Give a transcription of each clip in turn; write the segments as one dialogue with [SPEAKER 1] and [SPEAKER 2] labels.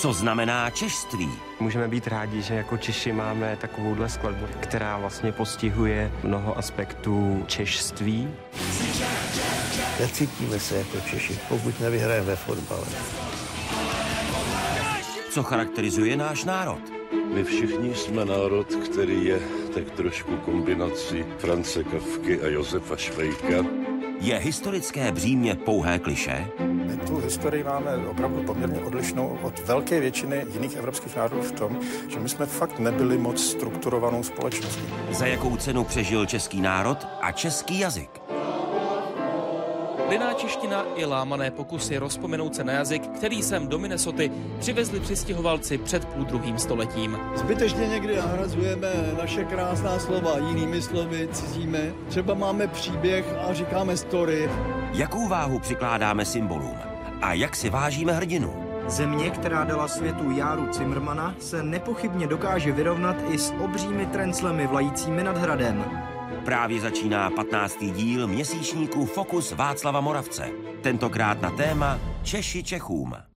[SPEAKER 1] Co znamená češství?
[SPEAKER 2] Můžeme být rádi, že jako Češi máme takovouhle skladbu, která vlastně postihuje mnoho aspektů češství.
[SPEAKER 3] Necítíme se jako Češi, pokud nevyhrajeme ve fotbale.
[SPEAKER 1] Co charakterizuje náš národ?
[SPEAKER 4] My všichni jsme národ, který je tak trošku kombinací France Kavky a Josefa Švejka.
[SPEAKER 1] Je historické břímě pouhé kliše?
[SPEAKER 5] Historii máme opravdu poměrně odlišnou od velké většiny jiných evropských národů v tom, že my jsme fakt nebyli moc strukturovanou společností.
[SPEAKER 1] Za jakou cenu přežil český národ a český jazyk?
[SPEAKER 6] Liná čeština i lámané pokusy rozpomenout se na jazyk, který sem do Minnesoty přivezli přistěhovalci před půl druhým stoletím.
[SPEAKER 7] Zbytečně někdy nahrazujeme naše krásná slova jinými slovy, cizíme. Třeba máme příběh a říkáme story.
[SPEAKER 1] Jakou váhu přikládáme symbolům? A jak si vážíme hrdinu?
[SPEAKER 8] Země, která dala světu Járu Cimrmana, se nepochybně dokáže vyrovnat i s obřími trenclemi vlajícími nad hradem.
[SPEAKER 1] Právě začíná 15. díl měsíčníku Fokus Václava Moravce. Tentokrát na téma Češi Čechům.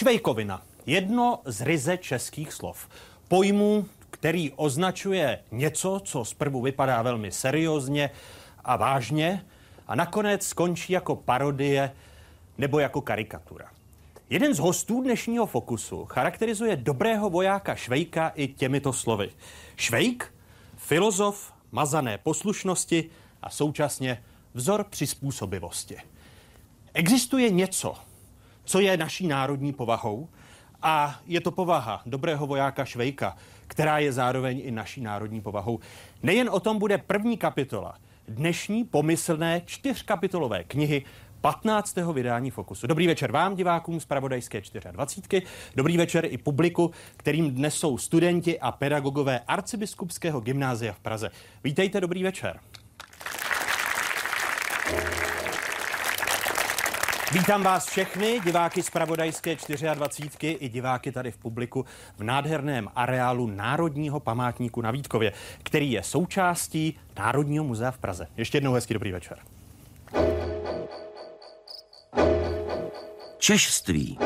[SPEAKER 9] Švejkovina. Jedno z ryze českých slov. Pojmu, který označuje něco, co zprvu vypadá velmi seriózně a vážně a nakonec skončí jako parodie nebo jako karikatura. Jeden z hostů dnešního Fokusu charakterizuje dobrého vojáka Švejka i těmito slovy. Švejk, filozof, mazané poslušnosti a současně vzor přizpůsobivosti. Existuje něco, co je naší národní povahou a je to povaha dobrého vojáka Švejka, která je zároveň i naší národní povahou. Nejen o tom bude první kapitola dnešní pomyslné čtyřkapitolové knihy 15. vydání Fokusu. Dobrý večer vám, divákům z Pravodajské 24. Dobrý večer i publiku, kterým dnes jsou studenti a pedagogové arcibiskupského gymnázia v Praze. Vítejte, dobrý večer. Vítám vás všechny, diváky z Pravodajské 24 i diváky tady v publiku v nádherném areálu Národního památníku na Vítkově, který je součástí Národního muzea v Praze. Ještě jednou hezký dobrý večer.
[SPEAKER 1] Češství.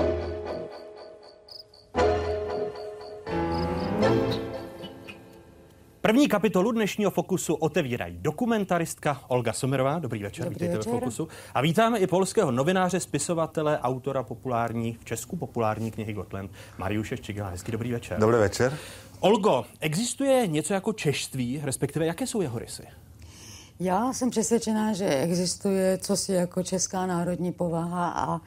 [SPEAKER 9] První kapitolu dnešního Fokusu otevírají dokumentaristka Olga Somerová. Dobrý večer,
[SPEAKER 10] Dobrý
[SPEAKER 9] vítejte
[SPEAKER 10] večer.
[SPEAKER 9] ve Fokusu. A vítáme i polského novináře, spisovatele, autora populární, v Česku populární knihy Gotland, Mariuše Ščigela. Hezký dobrý večer.
[SPEAKER 10] Dobrý večer.
[SPEAKER 9] Olgo, existuje něco jako češtví, respektive jaké jsou jeho rysy?
[SPEAKER 11] Já jsem přesvědčená, že existuje cosi jako česká národní povaha a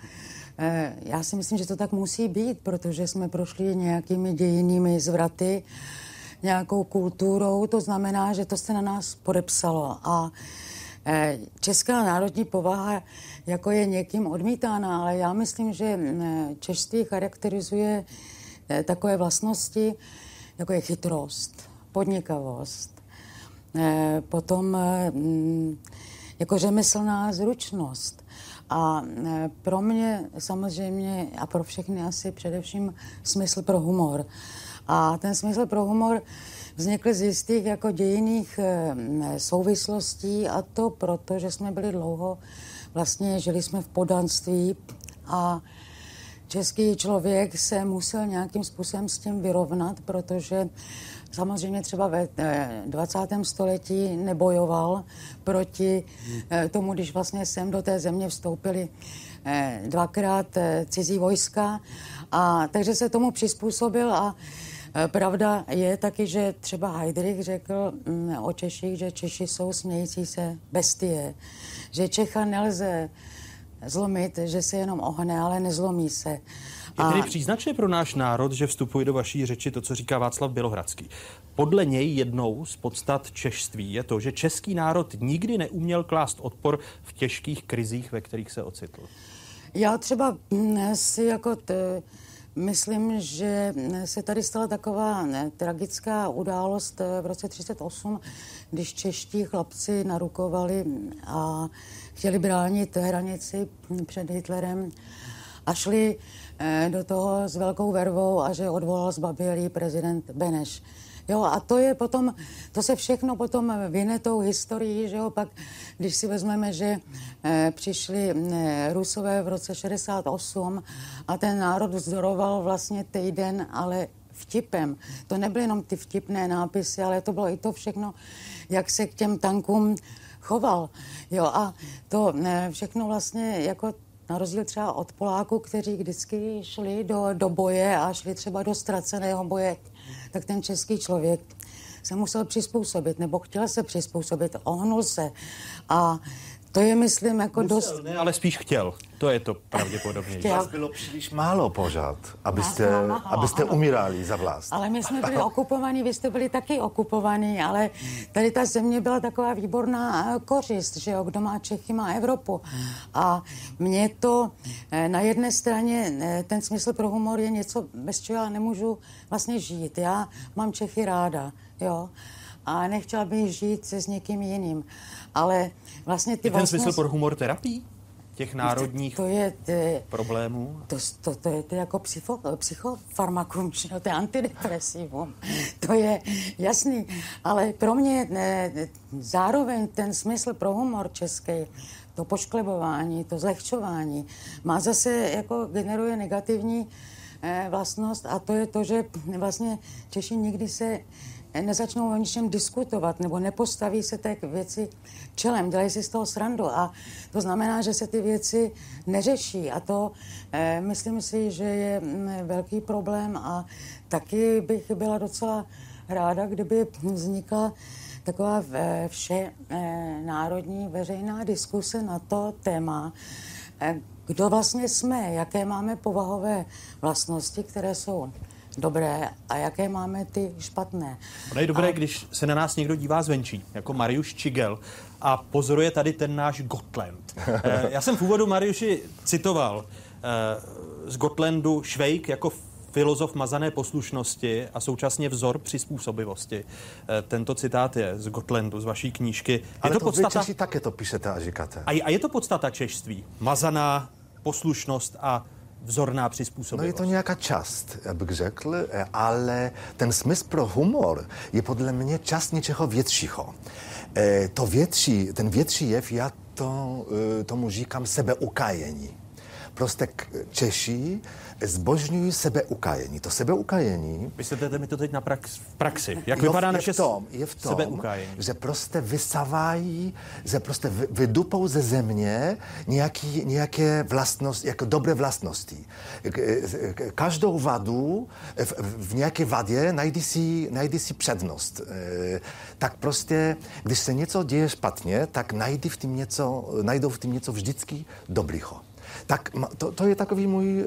[SPEAKER 11] eh, já si myslím, že to tak musí být, protože jsme prošli nějakými dějinými zvraty, nějakou kulturou, to znamená, že to se na nás podepsalo a eh, česká národní povaha jako je někým odmítána, ale já myslím, že češství charakterizuje eh, takové vlastnosti, jako je chytrost, podnikavost, Eh, potom jako řemeslná zručnost. A pro mě samozřejmě a pro všechny asi především smysl pro humor. A ten smysl pro humor vznikl z jistých jako dějiných eh, souvislostí a to proto, že jsme byli dlouho, vlastně žili jsme v podanství a český člověk se musel nějakým způsobem s tím vyrovnat, protože samozřejmě třeba ve eh, 20. století nebojoval proti eh, tomu, když vlastně sem do té země vstoupili eh, dvakrát eh, cizí vojska. A takže se tomu přizpůsobil a eh, Pravda je taky, že třeba Heidrich řekl mm, o Češích, že Češi jsou smějící se bestie, že Čecha nelze zlomit, že se jenom ohne, ale nezlomí se.
[SPEAKER 9] Je tedy příznačné pro náš národ, že vstupuje do vaší řeči to, co říká Václav Bělohradský. Podle něj jednou z podstat češství je to, že český národ nikdy neuměl klást odpor v těžkých krizích, ve kterých se ocitl.
[SPEAKER 11] Já třeba mm, si jako t, myslím, že se tady stala taková ne, tragická událost eh, v roce 38, když čeští chlapci narukovali a chtěli bránit hranici před Hitlerem a šli eh, do toho s velkou vervou a že odvolal zbabělý prezident Beneš. Jo, a to je potom, to se všechno potom vyne tou historií, že jo, pak, když si vezmeme, že e, přišli e, Rusové v roce 68 a ten národ vzdoroval vlastně týden, ale vtipem. To nebyly jenom ty vtipné nápisy, ale to bylo i to všechno, jak se k těm tankům choval. Jo, a to e, všechno vlastně jako na rozdíl třeba od Poláků, kteří vždycky šli do, do boje a šli třeba do ztraceného boje, tak ten český člověk se musel přizpůsobit, nebo chtěl se přizpůsobit, ohnul se. A to je, myslím, jako
[SPEAKER 9] Musel,
[SPEAKER 11] dost...
[SPEAKER 9] ne, ale spíš chtěl. To je to pravděpodobně.
[SPEAKER 11] Chtěl.
[SPEAKER 3] Vás bylo příliš málo pořád, abyste,
[SPEAKER 11] málo,
[SPEAKER 3] abyste
[SPEAKER 11] ano.
[SPEAKER 3] umírali za vlast.
[SPEAKER 11] Ale my jsme byli okupovaní, vy jste byli taky okupovaní, ale tady ta země byla taková výborná eh, kořist, že jo, kdo má Čechy, má Evropu. A mě to eh, na jedné straně, eh, ten smysl pro humor je něco, bez čeho já nemůžu vlastně žít. Já mám Čechy ráda, jo, a nechtěla bych žít se s někým jiným. Ale vlastně ty
[SPEAKER 9] Je ten
[SPEAKER 11] vlastně...
[SPEAKER 9] smysl pro humor terapii? Těch národních
[SPEAKER 11] To to je,
[SPEAKER 9] problémů?
[SPEAKER 11] to, to, to je to je jako psycho, psychofarmakum, to je antidepresivum. To je jasný, ale pro mě ne, zároveň ten smysl pro humor český, to pošklebování, to zlehčování, má zase jako generuje negativní eh, vlastnost a to je to, že vlastně Češi nikdy se nezačnou o ničem diskutovat nebo nepostaví se té věci čelem, dělají si z toho srandu. A to znamená, že se ty věci neřeší. A to eh, myslím si, že je mm, velký problém. A taky bych byla docela ráda, kdyby vznikla taková eh, vše eh, národní veřejná diskuse na to téma, eh, kdo vlastně jsme, jaké máme povahové vlastnosti, které jsou dobré a jaké máme ty špatné.
[SPEAKER 9] Ono je dobré,
[SPEAKER 11] A-
[SPEAKER 9] když se na nás někdo dívá zvenčí, jako Mariuš Čigel, a pozoruje tady ten náš Gotland. Eh, Já jsem v úvodu Mariuši citoval eh, z Gotlandu Švejk jako filozof mazané poslušnosti a současně vzor přizpůsobivosti. Eh, Tento citát je z Gotlandu, z vaší knížky. Je
[SPEAKER 3] Ale
[SPEAKER 9] to
[SPEAKER 3] to, vy
[SPEAKER 9] podstata,
[SPEAKER 3] Češi také to píšete a říkáte.
[SPEAKER 9] a je, a je to podstata češství? Mazaná poslušnost a vzorná
[SPEAKER 3] No
[SPEAKER 9] přizpůsobivost.
[SPEAKER 3] je to nějaká část, bych řekl, eh, ale ten smysl pro humor je podle mě část něčeho většího. Eh, To větší, ten větší jev, já to, eh, tomu říkám sebeukájení. Prostě Češi zbožňují sebeukájení. To sebeukájení
[SPEAKER 9] Vysvětlete mi to teď na prax, v praxi. Jak
[SPEAKER 3] Jo,
[SPEAKER 9] vypadá
[SPEAKER 3] je
[SPEAKER 9] naše
[SPEAKER 3] v tom, je v tom,
[SPEAKER 9] sebeukájení?
[SPEAKER 3] že prostě vysávají, že prostě vy- vydupou ze země nějaký, nějaké vlastnosti, jako dobré vlastnosti. Každou vadu, v, v nějaké vadě najdi si, najdi si přednost. Eh, Tak prostě, když se něco děje špatně, tak najdi v tím něco, najdou v tím něco vždycky dobrýho. Tak ma- to, to je takový můj,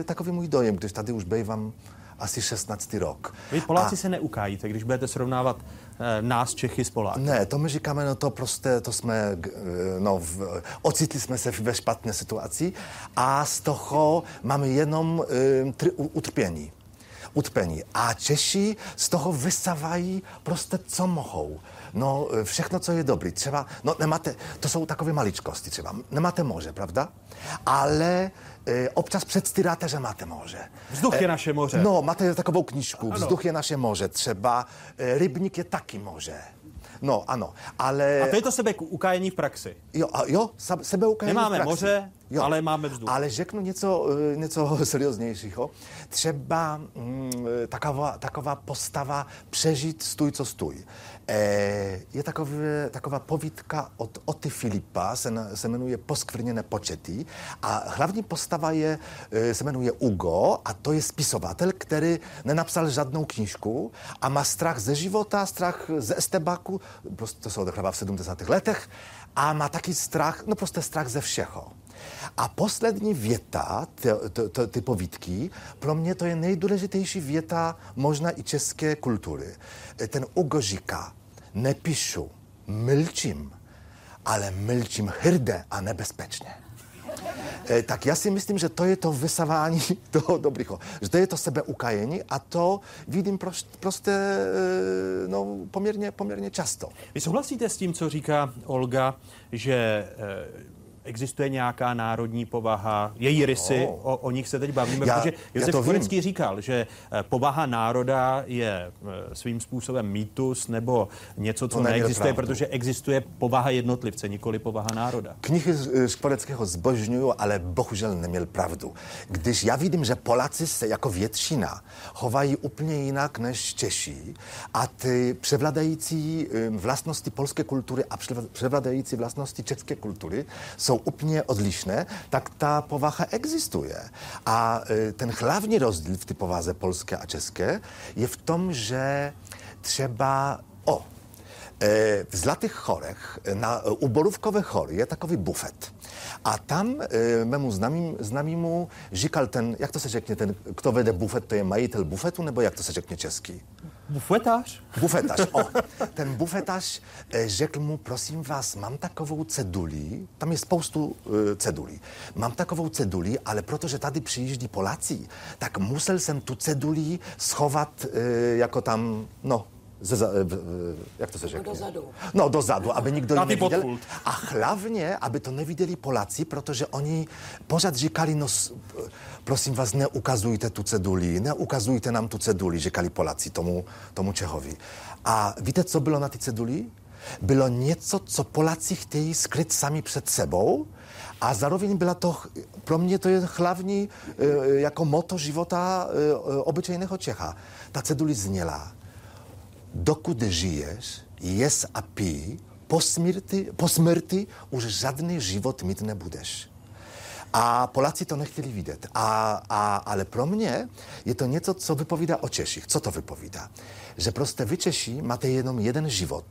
[SPEAKER 3] eh, takový můj dojem, když tady už bývám asi 16. rok.
[SPEAKER 9] Vy Poláci
[SPEAKER 3] A-
[SPEAKER 9] se neukájíte, když budete srovnávat eh, nás Čechy s Poláky.
[SPEAKER 3] ne, to my říkáme, no to prostě, to jsme, g- no, v, ocitli jsme se ve špatné situaci a z toho máme jenom um, tři u- utrpění. Utrpení. A Češi z toho vysávají prostě, co mohou. No, všechno, co je dobrý. Třeba, no nemáte, to jsou takové maličkosti třeba. Nemáte moře, pravda? Ale e, občas předstíráte, že máte moře.
[SPEAKER 9] Vzduch je
[SPEAKER 3] E,
[SPEAKER 9] naše moře.
[SPEAKER 3] No, máte takovou knížku, Vzduch je naše moře. Třeba e, rybník je taky moře. No, ano, ale...
[SPEAKER 9] A to je to sebe ukájení v praxi.
[SPEAKER 3] Jo, a jo, sebeukájení
[SPEAKER 9] Nemáme
[SPEAKER 3] v praxi.
[SPEAKER 9] moře, ale máme vzduch.
[SPEAKER 3] Ale řeknu něco, eh, něco serióznějšího. Třeba mm, taková, taková postava přežít stůj, co stůj. E, je takové, taková povídka od Oty Filipa, se, se jmenuje Poskvrněné počety a hlavní postava je, eh, se jmenuje Ugo a to je spisovatel, který nenapsal žádnou knížku a má strach ze života, strach ze estebáku, prostě to se odehrává v 70. letech a má taky strach, no prostě strach ze všeho. A poslední věta, ty, povídky, pro mě to je nejdůležitější věta možná i české kultury. E, Ten Ugo říká, nepíšu, mlčím, ale mlčím hrdé a nebezpečně. E, tak já si myslím, že to je to vysávání toho dobrýho. Že to je to sebeukajení a to vidím proš, prostě e, no, poměrně, poměrně často.
[SPEAKER 9] Vy souhlasíte s tím, co říká Olga, že eh, existuje nějaká národní povaha, její rysy,
[SPEAKER 3] No.
[SPEAKER 9] o, o nich se teď bavíme,
[SPEAKER 3] Já-
[SPEAKER 9] protože Josef. Korecký říkal, že eh, povaha národa je eh, svým způsobem mýtus nebo něco, co
[SPEAKER 3] To
[SPEAKER 9] neexistuje,
[SPEAKER 3] pravdu.
[SPEAKER 9] protože existuje povaha jednotlivce, nikoli povaha národa.
[SPEAKER 3] Knihy e, Škvoreckého zbožňuju, ale bohužel neměl pravdu. Když já vidím, že Poláci se jako většina chovají úplně jinak než Češi a ty převládající e, vlastnosti polské kultury a převla- převládající vlastnosti české kultury jsou úplně odlišné, tak ta povaha existuje. A e, ten hlavní rozdíl v té povaze polské a české je v tom, že třeba o, E, W Zlatych Chorech, e, na, e, u Borówkowe Chory je takový bufet. A tam e, memu znamim, znamimu říkal ten, jak to se řekne, ten, kto vede bufet, to je majitel bufetu, nebo jak to se řekne česky?
[SPEAKER 9] Bufetář?
[SPEAKER 3] Bufetář, o. Ten bufetář e, řekl mu, prosím vás, mám takovou ceduli, tam je spoustu e, cedulí, mám takovou ceduli, ale protože tady přijíždí Polacy, tak musel jsem tu ceduli schovat e, jako tam, no, ze, za- e, e, jak to se řekne?
[SPEAKER 11] Dozadu.
[SPEAKER 3] No, dozadu, aby nikdo ji neviděl.
[SPEAKER 9] podpult.
[SPEAKER 3] A hlavně, aby to neviděli Polacy, protože oni pořád říkali, no prosím vás, neukazujte tu ceduli, neukazujte nám tu ceduli, říkali Polacy tomu, tomu Čehovi. A víte, co bylo na té ceduli? Bylo něco, co Polacy chtějí skryt sami před sebou, a zároveň byla to, pro mě to je hlavní e, jako moto života e, e, obyčejného Čecha. Ta ceduli zněla, dokud žiješ, jes a pij, po smrti, po smrti už žádný život mít nebudeš. A Polacy to nechtěli vidět. A, a, ale pro mě je to něco, co vypovídá o Češích. Co to vypovídá? Že prostě vy Češi máte jenom jeden život.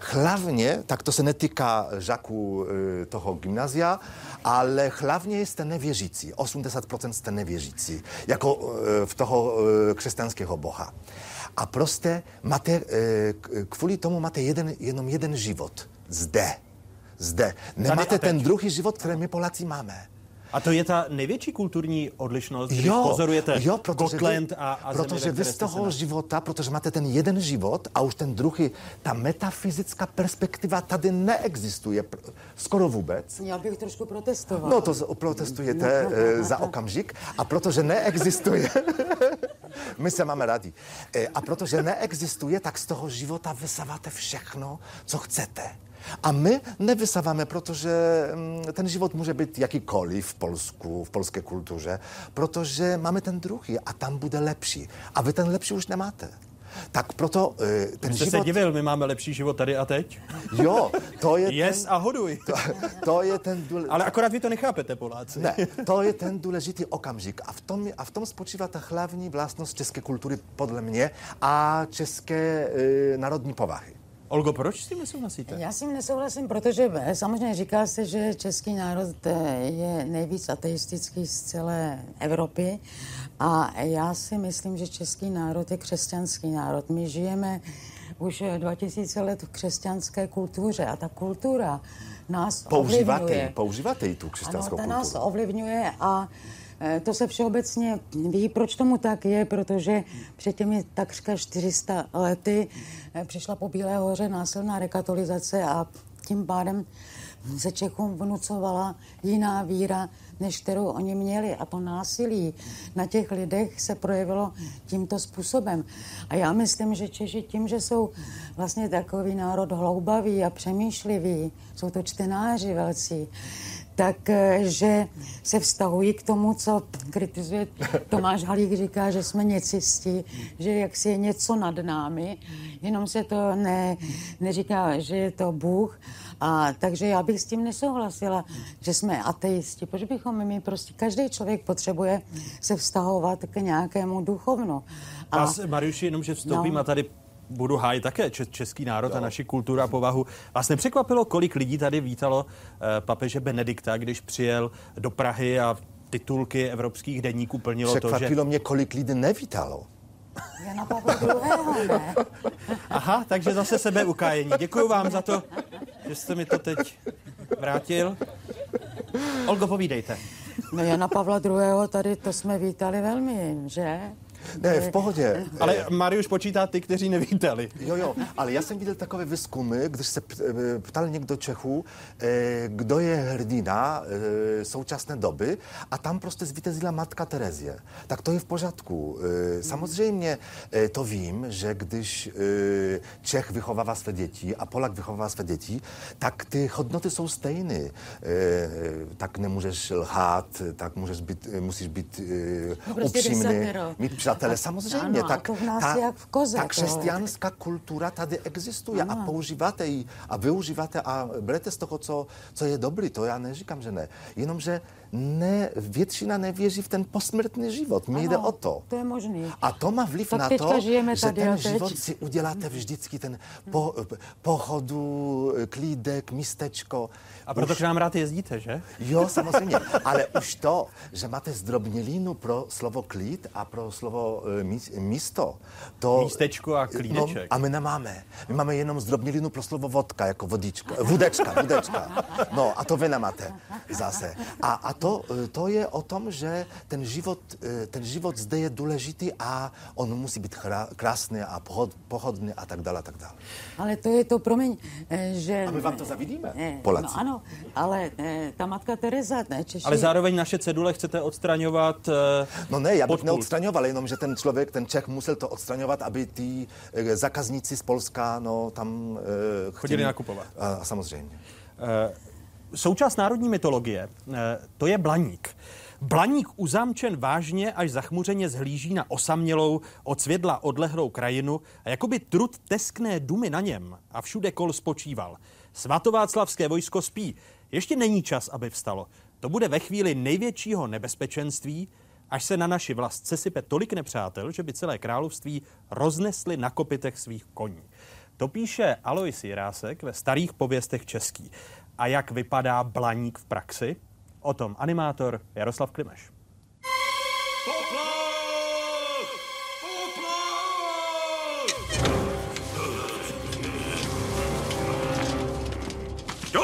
[SPEAKER 3] Hlavně, tak to se netýká žáků e, toho gymnázia, ale hlavně jste nevěřící. 80% jste nevěřící, jako e, v toho e, křesťanského boha. A prostě máte, e, k- kvůli tomu máte jeden, jenom jeden život. Zde. Zde. Nemáte ten druhý život, který my Poláci máme.
[SPEAKER 9] A to je ta největší kulturní odlišnost, když
[SPEAKER 3] Jo,
[SPEAKER 9] pozorujete
[SPEAKER 3] jo, protože
[SPEAKER 9] Gotland
[SPEAKER 3] vy,
[SPEAKER 9] a, a
[SPEAKER 3] protože
[SPEAKER 9] země,
[SPEAKER 3] vy z toho
[SPEAKER 9] na-
[SPEAKER 3] života, protože máte ten jeden život a už ten druhý, ta metafyzická perspektiva tady neexistuje skoro vůbec.
[SPEAKER 11] Já bych trošku protestovala.
[SPEAKER 3] No to protestujete e, za okamžik a protože neexistuje, my se máme rádi, e, a protože neexistuje, tak z toho života vysáváte všechno, co chcete. A my nevysáváme, protože mm, ten život může být jakýkoliv v Polsku, v polské kulturze, protože máme ten druhý a tam bude lepší. A vy ten lepší už nemáte. Tak proto e, ten
[SPEAKER 9] Vy jste
[SPEAKER 3] život...
[SPEAKER 9] se divil, my máme lepší život tady a teď.
[SPEAKER 3] Jo, to je
[SPEAKER 9] Yes
[SPEAKER 3] ten,
[SPEAKER 9] a hoduj.
[SPEAKER 3] to, to je ten důle...
[SPEAKER 9] Ale akorát vy to nechápete, Poláci.
[SPEAKER 3] Ne, to je ten důležitý okamžik. A v tom, a v tom spočívá ta hlavní vlastnost české kultury, podle mě, a české e, národní povahy.
[SPEAKER 9] Olgo, proč s tím nesouhlasíte?
[SPEAKER 11] Já s tím nesouhlasím, protože eh, samozřejmě říká se, že český národ eh, je nejvíc ateistický z celé Evropy a já si myslím, že český národ je křesťanský národ. My žijeme už eh, 2000 let v křesťanské kultuře a ta kultura nás
[SPEAKER 3] Používáte,
[SPEAKER 11] ovlivňuje.
[SPEAKER 3] používáte tu křesťanskou
[SPEAKER 11] ano, ta nás
[SPEAKER 3] kulturu.
[SPEAKER 11] ovlivňuje a eh, to se všeobecně ví, proč tomu tak je, protože před těmi takřka 400 lety eh, přišla po Bílé hoře násilná rekatolizace a tím pádem se Čechům vnucovala jiná víra, než kterou oni měli. A to násilí na těch lidech se projevilo tímto způsobem. A já myslím, že Češi tím, že jsou vlastně takový národ hloubavý a přemýšlivý, jsou to čtenáři velcí, tak eh, že se vztahují k tomu, co kritizuje Tomáš Halík, říká, že jsme něcisti, že jaksi je něco nad námi, jenom se to ne, neříká, že je to Bůh. A takže já bych s tím nesouhlasila, že jsme ateisti, protože bychom my prostě, každý člověk potřebuje se vztahovat k nějakému duchovnu. A
[SPEAKER 9] Vás, Mariuši, jenom, že vstoupím
[SPEAKER 11] No.
[SPEAKER 9] a tady budu hájit také če- český národ a naši kulturu a povahu. Vás nepřekvapilo, kolik lidí tady vítalo eh, papeže Benedikta, když přijel do Prahy a titulky evropských deníků plnilo to, že...
[SPEAKER 3] Překvapilo mě, kolik lidí nevítalo.
[SPEAKER 11] Jana Pavla II. ne?
[SPEAKER 9] Aha, takže zase sebeukájení. Děkuji vám za to, že jste mi to teď vrátil. Olgo, povídejte.
[SPEAKER 11] No Jana Pavla II. tady to jsme vítali velmi, že?
[SPEAKER 3] Ne, v pohodě.
[SPEAKER 9] Ale Mariuš počítá ty, kteří nevítali.
[SPEAKER 3] Jo, jo, ale já jsem viděl takové výzkumy, když se eh, ptal někdo Čechů, eh, kdo je hrdina eh, současné doby a tam prostě zvítězila matka Terezie. Tak to je v pořádku. Samozřejmě to vím, že když Čech vychovává své děti a Polak vychovává své děti, tak ty hodnoty jsou stejné. Tak nemůžeš lhát, tak můžeš být, musíš být
[SPEAKER 11] No prostě
[SPEAKER 3] upřímný, mít přátele.
[SPEAKER 11] Tak-
[SPEAKER 3] Samozřejmě,
[SPEAKER 11] ano,
[SPEAKER 3] tak ta,
[SPEAKER 11] koze,
[SPEAKER 3] ta křesťanská kultura tady existuje a používáte ji a využíváte a berete z toho, co, co je dobrý. To já neříkám, že ne. Jenomže ne, většina nevěří v ten posmrtný život. Mně jde o to.
[SPEAKER 11] To je možný.
[SPEAKER 3] A to má vliv
[SPEAKER 11] Tak
[SPEAKER 3] na to,
[SPEAKER 11] žijeme
[SPEAKER 3] že ten
[SPEAKER 11] teď.
[SPEAKER 3] život si uděláte vždycky ten po, pochodu, klídek, místečko.
[SPEAKER 9] A proto
[SPEAKER 3] Už-
[SPEAKER 9] k nám rád jezdíte, že?
[SPEAKER 3] Jo, samozřejmě, ale už to, že máte zdrobnělinu pro slovo klid a pro slovo e, mí- místo, to...
[SPEAKER 9] Místečko a klídeček.
[SPEAKER 3] No, a my nemáme. My máme jenom zdrobnělinu pro slovo vodka, jako vodička, vudečka, vudečka. No a to vy nemáte zase. A, a to, e, to je o tom, že ten život, e, ten život zde je důležitý a on musí být chra- krásný a pohod, pohodlný a tak dále, a tak dále.
[SPEAKER 11] Ale to je to, promiň, že...
[SPEAKER 3] A my vám to zavidíme, Poláci.
[SPEAKER 11] No ano, ale eh, ta matka Teresa, ne, Češi...
[SPEAKER 9] Ale zároveň naše cedule chcete odstraňovat eh,
[SPEAKER 3] No ne, já bych neodstraňoval, jenom že ten člověk, ten Čech musel to odstraňovat, aby ty eh, zákazníci z Polska, no tam... eh,
[SPEAKER 9] Chodili nakupovat.
[SPEAKER 3] A, a samozřejmě.
[SPEAKER 9] Eh, Součást národní mytologie, eh, to je blaník. Blaník uzamčen vážně až zachmuřeně zhlíží na osamělou, od světla odlehlou krajinu a jakoby trud teskné dumy na něm a všude kol spočíval. Svatováclavské vojsko spí. Ještě není čas, aby vstalo. To bude ve chvíli největšího nebezpečenství, až se na naši vlast sesype tolik nepřátel, že by celé království roznesli na kopitech svých koní. To píše Alois Jirásek ve starých pověstech český. A jak vypadá blaník v praxi? O tom animátor Jaroslav Klimeš.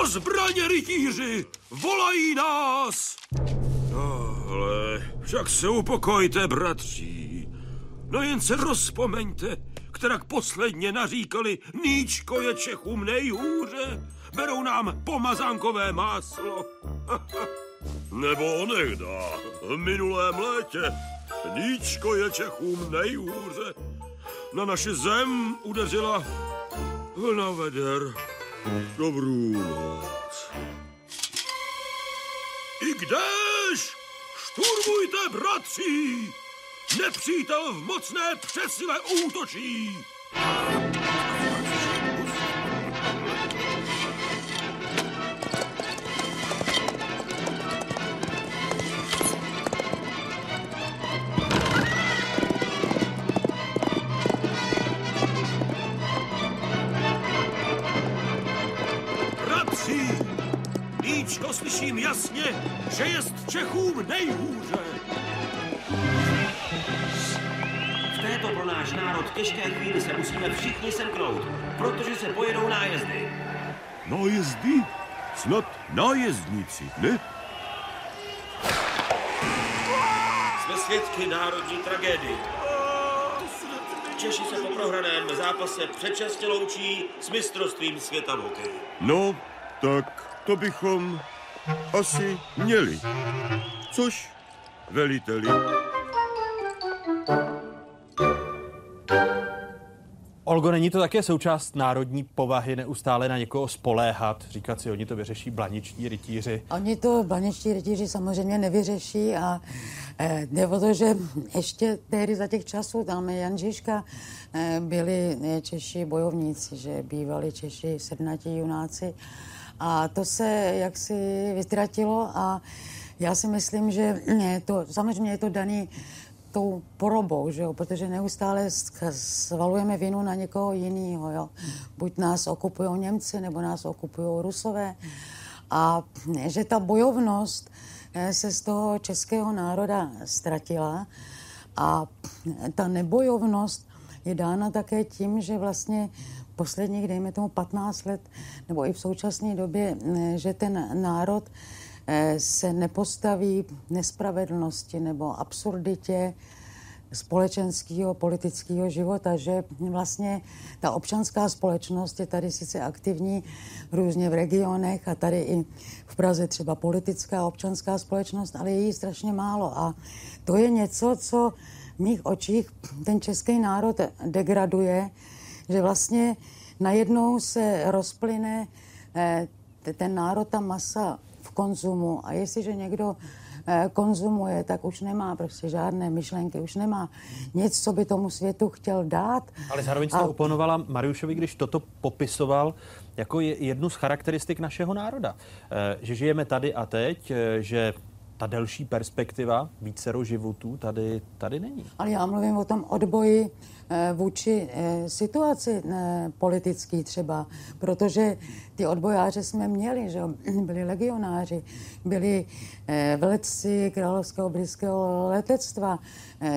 [SPEAKER 10] Zbraně, rytíři! Volají nás! No, ale však se upokojte, bratří. No jen se rozpomeňte, kterak posledně naříkali, Níčko je Čechům nejhůře, berou nám pomazánkové máslo. Nebo onehda, v minulém létě, Níčko je Čechům nejhůře. Na naši zem udeřila vlna veder. Dobrou noc. I kdež? Šturmujte, bratří! Nepřítel v mocné přesile útočí! Jasně, že jest Čechům nejhůře.
[SPEAKER 1] V této pro náš národ těžké chvíli se musíme všichni semknout, protože se pojedou nájezdy.
[SPEAKER 10] Nájezdy? Snad nájezdníci, ne?
[SPEAKER 1] Jsme svědky národní tragédie. Češi se po prohraném zápase předčasně loučí s mistrovstvím světa v hokeji.
[SPEAKER 10] No, tak to bychom asi měli. Což, veliteli?
[SPEAKER 9] Olgo, není to také součást národní povahy neustále na někoho spoléhat, říkat si, oni to vyřeší blaniční rytíři.
[SPEAKER 11] Oni to baničtí rytíři samozřejmě nevyřeší a eh, jde o to, že ještě tehdy za těch časů tam Jan Žižka eh, byli eh, Češi bojovníci, že bývali Češi sednatí junáci a to se jaksi vytratilo a já si myslím, že je to, samozřejmě je to daný tou porobou, že jo? protože neustále svalujeme vinu na někoho jiného. Jo? Buď nás okupují Němci, nebo nás okupují Rusové. A že ta bojovnost eh, se z toho českého národa ztratila a ta nebojovnost je dána také tím, že vlastně posledních, dejme tomu 15 let, nebo i v současné době, eh, že ten národ eh, se nepostaví nespravedlnosti nebo absurditě společenského, politického života, že vlastně ta občanská společnost je tady sice aktivní různě v regionech a tady i v Praze třeba politická občanská společnost, ale je jí strašně málo. A to je něco, co v mých očích ten český národ degraduje, že vlastně najednou se rozplyne eh, ten národ, ta masa v konzumu a jestliže někdo Eh, konzumuje, tak už nemá prostě žádné myšlenky, už nemá nic, co by tomu světu chtěl dát.
[SPEAKER 9] Ale zároveň jste a... oponovala Mariušovi, když toto popisoval jako jednu z charakteristik našeho národa. Eh, že žijeme tady a teď, že ta delší perspektiva vícero životů tady, tady není.
[SPEAKER 11] Ale já mluvím o tom odboji eh, vůči eh, situaci eh, politický třeba, protože ty odbojáře jsme měli, že byli legionáři, byli velecci královského britského letectva,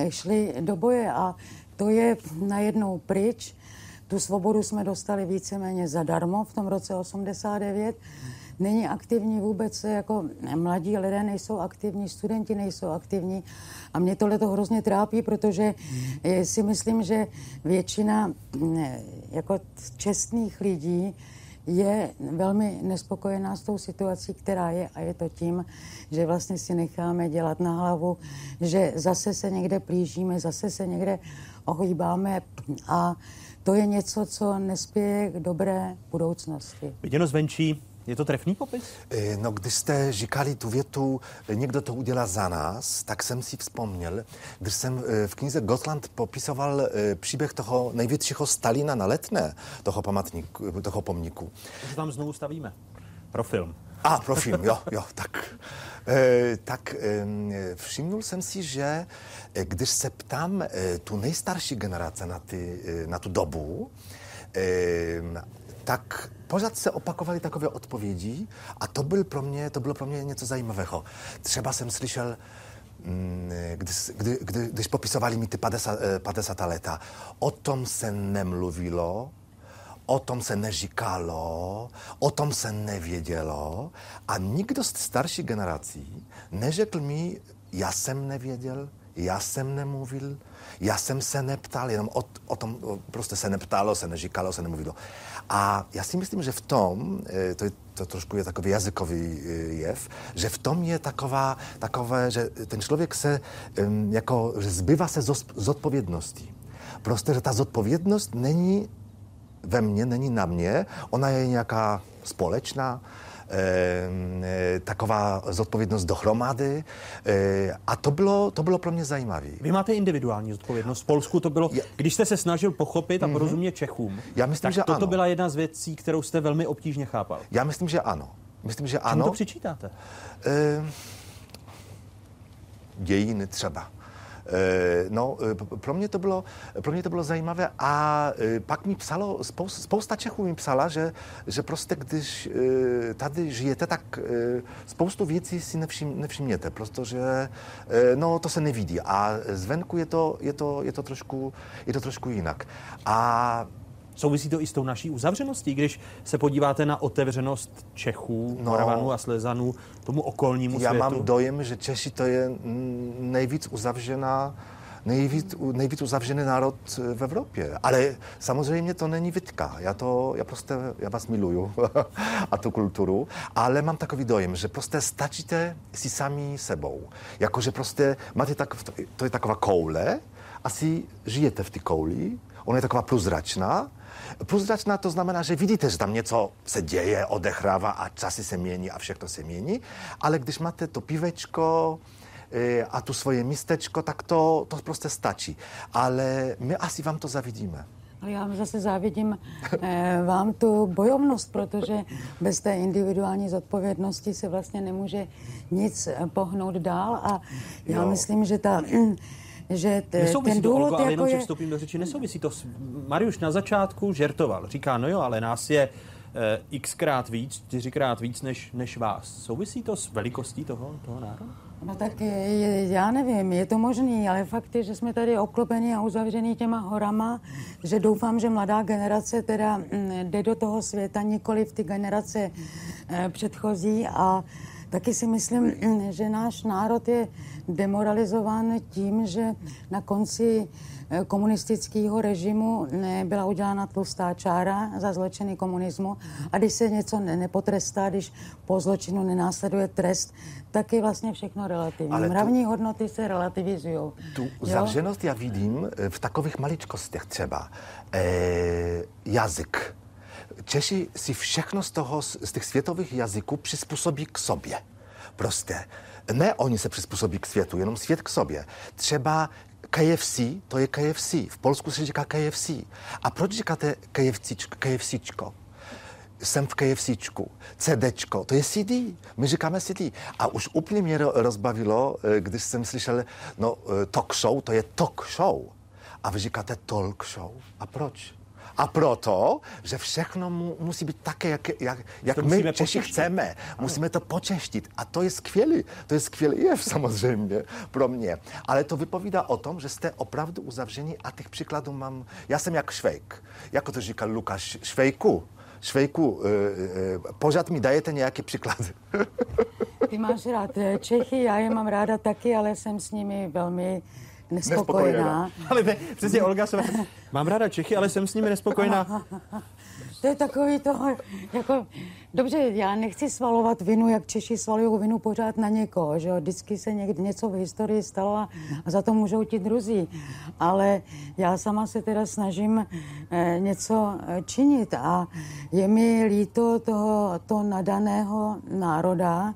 [SPEAKER 11] šli do boje a to je najednou pryč. Tu svobodu jsme dostali víceméně zadarmo v tom roce 89 není aktivní vůbec, jako mladí lidé nejsou aktivní, studenti nejsou aktivní. A mě tohle to hrozně trápí, protože eh, si myslím, že většina eh, jako čestných lidí je velmi nespokojená s tou situací, která je. A je to tím, že vlastně si necháme dělat na hlavu, že zase se někde plížíme, zase se někde ohýbáme. A to je něco, co nespěje k dobré budoucnosti.
[SPEAKER 9] Viděno zvenčí, je to trefný popis?
[SPEAKER 3] Eh, no, když jste říkali tu větu, eh, někdo to udělá za nás, tak jsem si vzpomněl, když jsem eh, v knize Gotland popisoval příběh toho největšího Stalina na letné, toho toho pomníku.
[SPEAKER 9] To tam znovu stavíme. Pro film.
[SPEAKER 3] A, pro film, jo, jo, tak. E, tak e, všimnul jsem si, že když se ptám e, tu nejstarší generace na, ty, e, na tu dobu, e, tak pořád se opakovaly takové odpovědi a to, byl pro mě, to bylo pro mě něco zajímavého. Třeba jsem slyšel, mm, když, kdy, kdy, když popisovali mi ty 50, 50 leta, o tom se nemluvilo, o tom se neříkalo, o tom se nevědělo a nikdo z starší generací neřekl mi, já jsem nevěděl, já jsem nemluvil, já jsem se neptal, jenom o, o tom prostě se neptalo, se neříkalo, se nemluvilo. A já si myslím, že v tom, eh, to, to trošku je takový jazykový eh, jev, že v tom je taková, takové, že ten člověk se jako, že zbywa se z odpovědnosti. Prostě, že ta zodpovědnost není ve mně, není na mě, ona je nějaká společná, e, taková zodpovědnost dohromady e, a to bylo, to bylo pro mě zajímavé.
[SPEAKER 9] Vy máte individuální zodpovědnost. V Polsku to bylo, když jste se snažil pochopit a mhm. porozumět Čechům,
[SPEAKER 3] Já myslím,
[SPEAKER 9] tak
[SPEAKER 3] že
[SPEAKER 9] toto
[SPEAKER 3] ano.
[SPEAKER 9] byla jedna z věcí, kterou jste velmi obtížně chápal.
[SPEAKER 3] Já myslím, že ano. Myslím, že
[SPEAKER 9] Čemu
[SPEAKER 3] ano.
[SPEAKER 9] to přičítáte?
[SPEAKER 3] E, dějiny třeba. Eh, no, eh, pro mě to bylo, pro mě to bylo zajímavé a eh, pak mi psalo, spousta Čechů mi psala, že, že prostě když tady žijete, tak spoustu věcí si nevšim, nevšimněte, protože no, to se nevidí a zvenku je to, je to, je to, trošku, je to trošku jinak. A
[SPEAKER 9] Souvisí to i s tou naší uzavřeností, když se podíváte na otevřenost Čechů, no, Moravanů a Slezanů, tomu okolnímu
[SPEAKER 3] já
[SPEAKER 9] světu?
[SPEAKER 3] Já mám dojem, že Češi to je nejvíc uzavřená nejvíc, nejvíc uzavřený národ v Evropě. Ale samozřejmě to není vytka. Já to, já prostě, já vás miluju a tu kulturu, ale mám takový dojem, že prostě stačíte si sami sebou. Jakože prostě máte tak, to je taková koule, asi žijete v té kouli, ona je taková průzračná Průzračná to znamená, že vidíte, že tam něco se děje, odehrává a časy se mění a všechno se mění, ale když máte to pivečko, eh, a tu svoje místečko, tak to, to prostě stačí. Ale my asi vám to zavidíme.
[SPEAKER 11] Ale já zase závidím eh, vám tu bojovnost, protože bez té individuální zodpovědnosti se vlastně nemůže nic pohnout dál a já jo. myslím, že ta že t,
[SPEAKER 9] nesouvisí
[SPEAKER 11] ten
[SPEAKER 9] důvod to, Olgo, ale
[SPEAKER 11] jako
[SPEAKER 9] jenom,
[SPEAKER 11] je...
[SPEAKER 9] že vstoupím do řeči, nesouvisí to. Mariuš na začátku žertoval. Říká, no jo, ale nás je eh, xkrát víc, čtyřikrát víc než, než vás. Souvisí to s velikostí toho, toho národa?
[SPEAKER 11] No tak je, já nevím, je to možný, ale fakt je, že jsme tady obklopeni a uzavření těma horama, že doufám, že mladá generace teda mm, jde do toho světa, nikoli v ty generace e, předchozí a taky si myslím, že náš národ je demoralizován tím, že na konci eh, komunistického režimu nebyla udělána tlustá čára za zločiny komunismu a když se něco ne- nepotrestá, když po zločinu nenásleduje trest, tak je vlastně všechno relativní.
[SPEAKER 3] Ale tu-
[SPEAKER 11] Mravní hodnoty se relativizují.
[SPEAKER 3] Tu zavřenost já vidím eh, v takových maličkostech třeba. E, jazyk. Češi si všechno z, toho, z těch světových jazyků přizpůsobí k sobě. Prostě. Ne oni se přizpůsobí k světu, jenom svět k sobě. Třeba KFC, to je KFC. V Polsku se říká KFC. A proč říkáte? KFCčko? jsem v KFCčku, CDčko, to je CD, my říkáme CD. A už úplně mě ro- rozbavilo, eh, když jsem slyšel, no eh, talk show, to je talk show. A vy říkáte talk show. A proč? A proto, že všechno mu, musí být také, jak, jak, jak
[SPEAKER 9] To
[SPEAKER 3] my Češi
[SPEAKER 9] počeštit.
[SPEAKER 3] chceme. Musíme to počeštit. A to je skvělý. To je skvělý jev samozřejmě pro mě. Ale to vypovídá o tom, že jste opravdu uzavření a těch příkladů mám... Já jsem jak švejk. Jako to říkal Lukáš, švejku. Švejku, eh, eh, pořád mi dajete nějaký příklad.
[SPEAKER 11] Ty máš rád eh, Čechy, já je mám ráda taky, ale jsem s nimi velmi nespokojená.
[SPEAKER 3] Nespokojená.
[SPEAKER 9] Ale ne, přesně Olga se... Mám ráda Čechy, ale jsem s nimi nespokojená.
[SPEAKER 11] To je takový to, jako, dobře, já nechci svalovat vinu, jak Češi svalují vinu pořád na někoho, že jo, vždycky se někdy něco v historii stalo a, a za to můžou ti druzí, ale já sama se teda snažím eh, něco eh, činit a je mi líto toho, to nadaného národa,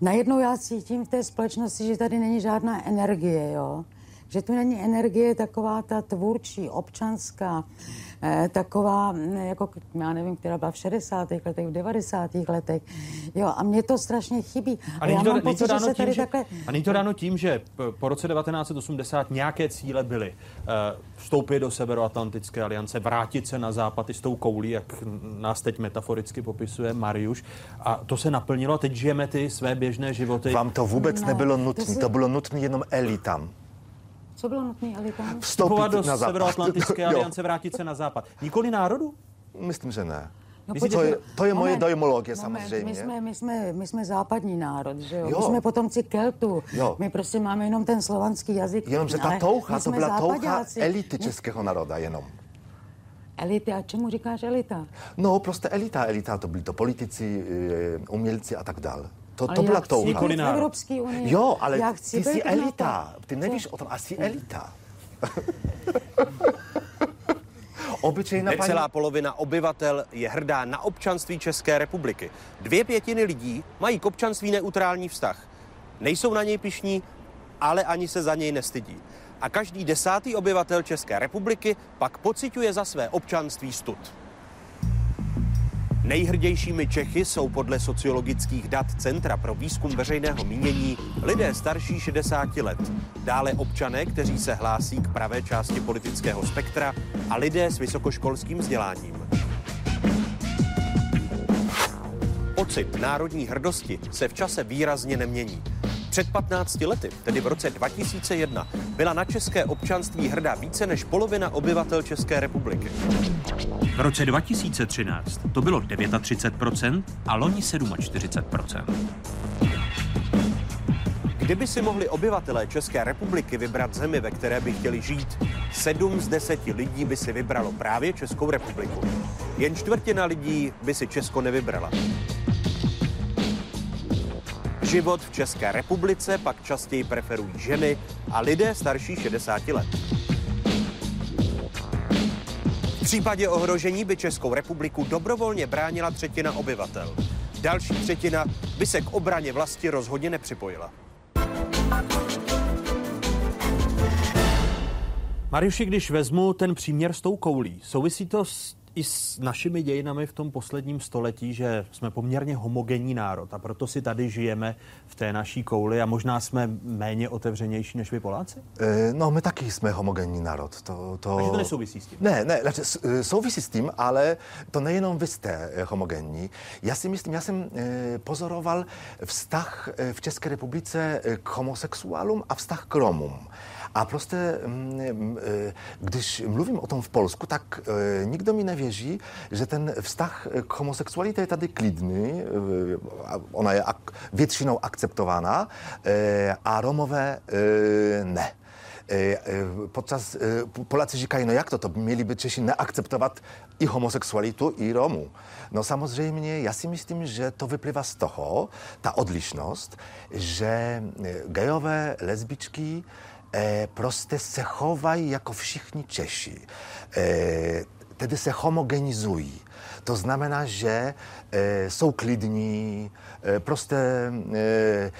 [SPEAKER 11] najednou já cítím v té společnosti, že tady není žádná energie, jo? Že tu není energie taková ta tvůrčí, občanská, eh, taková, mm, jako, já nevím, která byla v 60. letech, v 90. letech. Jo, a mě to strašně chybí.
[SPEAKER 9] A není to, to tím,
[SPEAKER 11] tady
[SPEAKER 9] že,
[SPEAKER 11] takhle...
[SPEAKER 9] a není to dáno tím, že po roce 1980 nějaké cíle byly uh, vstoupit do Severoatlantické aliance, vrátit se na západ i s tou koulí, jak nás teď metaforicky popisuje Mariuš. A to se naplnilo, teď žijeme ty své běžné životy.
[SPEAKER 3] Vám to vůbec
[SPEAKER 11] Ne,
[SPEAKER 3] nebylo
[SPEAKER 11] to
[SPEAKER 3] nutné,
[SPEAKER 11] si-
[SPEAKER 3] to bylo nutné jenom elitám.
[SPEAKER 11] Co bylo nutné, ale tam...
[SPEAKER 9] Vstupovat do. Severoatlantické aliance, vrátit se na západ. Nikoli národu?
[SPEAKER 3] Myslím, že ne.
[SPEAKER 11] No,
[SPEAKER 3] to, je, to je moje
[SPEAKER 11] moment,
[SPEAKER 3] dojmologie
[SPEAKER 11] moment,
[SPEAKER 3] samozřejmě.
[SPEAKER 11] My jsme, my, jsme, my jsme západní národ, že jo?
[SPEAKER 3] Jo.
[SPEAKER 11] My jsme potomci Keltů.
[SPEAKER 3] Jo.
[SPEAKER 11] My prostě máme jenom ten slovanský jazyk.
[SPEAKER 3] Jenomže ta
[SPEAKER 11] my
[SPEAKER 3] to byla touha
[SPEAKER 11] zápaďáci.
[SPEAKER 3] elity
[SPEAKER 11] My-
[SPEAKER 3] českého národa jenom.
[SPEAKER 11] Elity, a čemu říkáš elita?
[SPEAKER 3] No, prostě elita, elita, to byli to politici, eh, umělci a tak dále. To,
[SPEAKER 11] Ale
[SPEAKER 3] to byla touha.
[SPEAKER 11] Evropské unii.
[SPEAKER 3] Jo, ale
[SPEAKER 11] já
[SPEAKER 3] ty
[SPEAKER 11] chci
[SPEAKER 3] jsi
[SPEAKER 11] být na
[SPEAKER 3] elita. Ty nevíš o tom, a jsi elita. Obyčejná paní...
[SPEAKER 12] Necelá polovina obyvatel je hrdá na občanství České republiky. Dvě pětiny lidí mají k občanství neutrální vztah. Nejsou na něj pišní, ale ani se za něj nestydí. A každý desátý obyvatel České republiky pak pociťuje za své občanství stud. Nejhrdějšími Čechy jsou podle sociologických dat Centra pro výzkum veřejného mínění lidé starší 60 let. Dále občané, kteří se hlásí k pravé části politického spektra a lidé s vysokoškolským vzděláním. Pocit národní hrdosti se v čase výrazně nemění. Před 15 lety, tedy v roce 2001, byla na české občanství hrdá více než polovina obyvatel České republiky.
[SPEAKER 13] V roce 2013 to bylo 39% a loni 47%.
[SPEAKER 12] Kdyby si mohli obyvatelé České republiky vybrat zemi, ve které by chtěli žít, sedm z deseti lidí by si vybralo právě Českou republiku. Jen čtvrtina lidí by si Česko nevybrala. Život v České republice pak častěji preferují ženy a lidé starší 60 let. V případě ohrožení by Českou republiku dobrovolně bránila třetina obyvatel. Další třetina by se k obraně vlasti rozhodně nepřipojila.
[SPEAKER 9] Mariuši, když vezmu ten příměr s tou koulí, souvisí to s, i s našimi dějinami v tom posledním století, že jsme poměrně homogenní národ a proto si tady žijeme v té naší kouli a možná jsme méně otevřenější než vy Poláci?
[SPEAKER 3] Eh, No, my taky jsme homogenní národ. To, to...
[SPEAKER 9] Takže to nesouvisí s tím?
[SPEAKER 3] Ne, ne, znači, eh, souvisí s tím, ale to nejenom vy jste eh, homogenní. Já si myslím, já jsem pozoroval vztah v České republice k homosexuálům a vztah k Romům. A prostě, mm, e, když mluvím o tom v Polsku, tak e, nikdo mi nevěří, že ten vztah k homosexualitě je tady klidný, e, ona je ak- většinou akceptována a Romové ne. Podczas Polacy říkají, no jak to, to měli by Češi neakceptovat i homosexualitu, i Romů. No samozřejmě, já si myslím, že to vyplývá z toho, ta odlišnost, že gejové, lesbičky prostě se chovají jako všichni Češi. Eh, tedy se homogenizují. To znamená, že e, jsou klidní, e, e,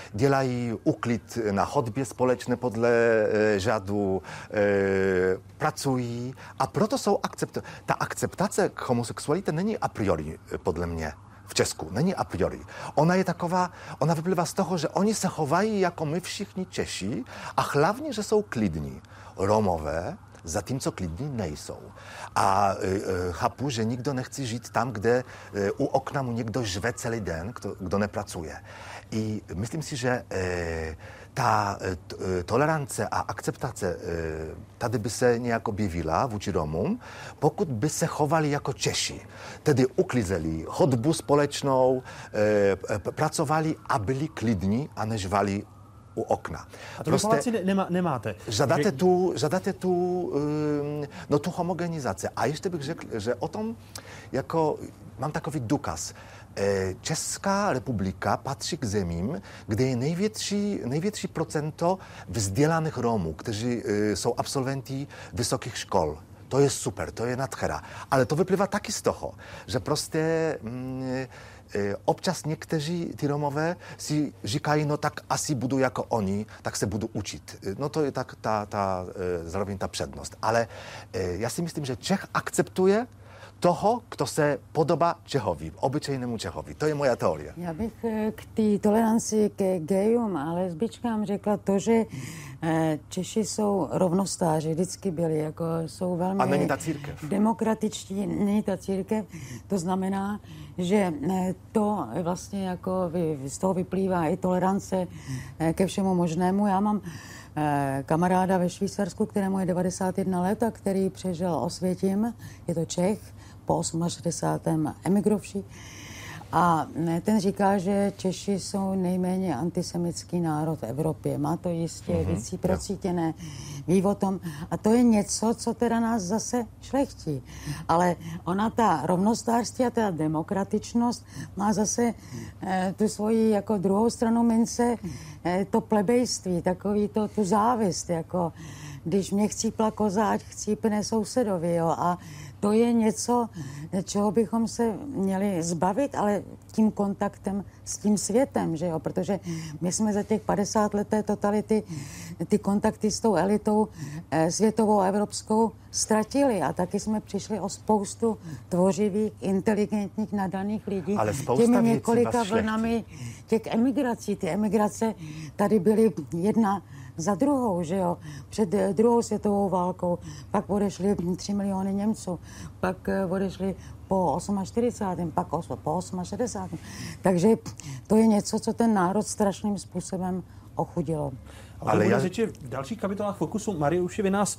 [SPEAKER 3] uklid na chodbě společné podle e, řádu, e, pracují a proto jsou akcept. Ta akceptace k homosexualitě není a priori, e, podle mě v Česku. Není a priori. Ona je taková, ona vyplývá z toho, že oni se chovají jako my všichni Češi a hlavně, že jsou klidní. Romové zatímco klidní nejsou. A e, e, chápu, že nikdo nechce žít tam, kde e, u okna mu někdo žve celý den, kdo, kdo nepracuje. I myslím si, že e, ta e, e tolerance a akceptace e, tady by se nějak objevila vůči Romům, pokud by se chovali jako Češi. Tedy uklizeli chodbu společnou, e, pracovali a byli klidní a nežvali u okna.
[SPEAKER 9] A to prostě nemá, nemáte.
[SPEAKER 3] Žadáte že... tu, žadáte tu, um, no tu homogenizaci. A ještě bych řekl, že o tom, jako mám takový důkaz. E, Česká republika patří k kde je největší, největší procento vzdělaných Romů, kteří e, jsou absolventi vysokých škol. To je super, to je nadchera. Ale to vyplývá taky z toho, že prostě mm, E, občas někteří ty Romové si říkají, no tak asi budu jako oni, tak se budu učit. No to je tak ta, ta zároveň ta přednost. Ale já si myslím, že Čech akceptuje toho, kdo se podobá Čehovi, obyčejnému Čehovi. To je moja teorie.
[SPEAKER 11] Já bych k té toleranci ke gejům a lesbičkám řekla to, že Češi jsou rovnostáři, vždycky byli, jako jsou velmi...
[SPEAKER 3] A není ta církev.
[SPEAKER 11] Demokratičtí, není ta církev. To znamená, že eh, to vlastně jako z toho vyplývá i tolerance eh, ke všemu možnému. Já mám eh, kamaráda ve Švýcarsku, kterému je 91 let a který přežil Osvětím, je to Čech, po 68. emigrovší. A ten říká, že Češi jsou nejméně antisemický národ v Evropě. Má to jistě mm-hmm. věcí procítěné. Ví o tom. A to je něco, co teda nás zase šlechtí. Ale ona ta rovnostářství a ta demokratičnost má zase eh, tu svoji jako druhou stranu mince, eh, to plebejství, takový to, tu závist, jako když mě chcípla koza, ať chcípne sousedovi, jo. A to je něco, čeho bychom se měli zbavit, ale tím kontaktem s tím světem, že jo? Protože my jsme za těch 50 let té totality ty kontakty s tou elitou eh, světovou a evropskou ztratili a taky jsme přišli o spoustu tvořivých, inteligentních, nadaných lidí.
[SPEAKER 3] Ale těmi
[SPEAKER 11] několika vlnami těch emigrací. Ty emigrace tady byly jedna za druhou, že jo, před eh, druhou světovou válkou, pak odešli 3 miliony Němců, pak eh, odešli po 48., pak po 68. Takže to je něco, co ten národ strašným způsobem ochudilo.
[SPEAKER 9] Ale já... řeči v dalších kapitolách Fokusu, Mariuši, vy nás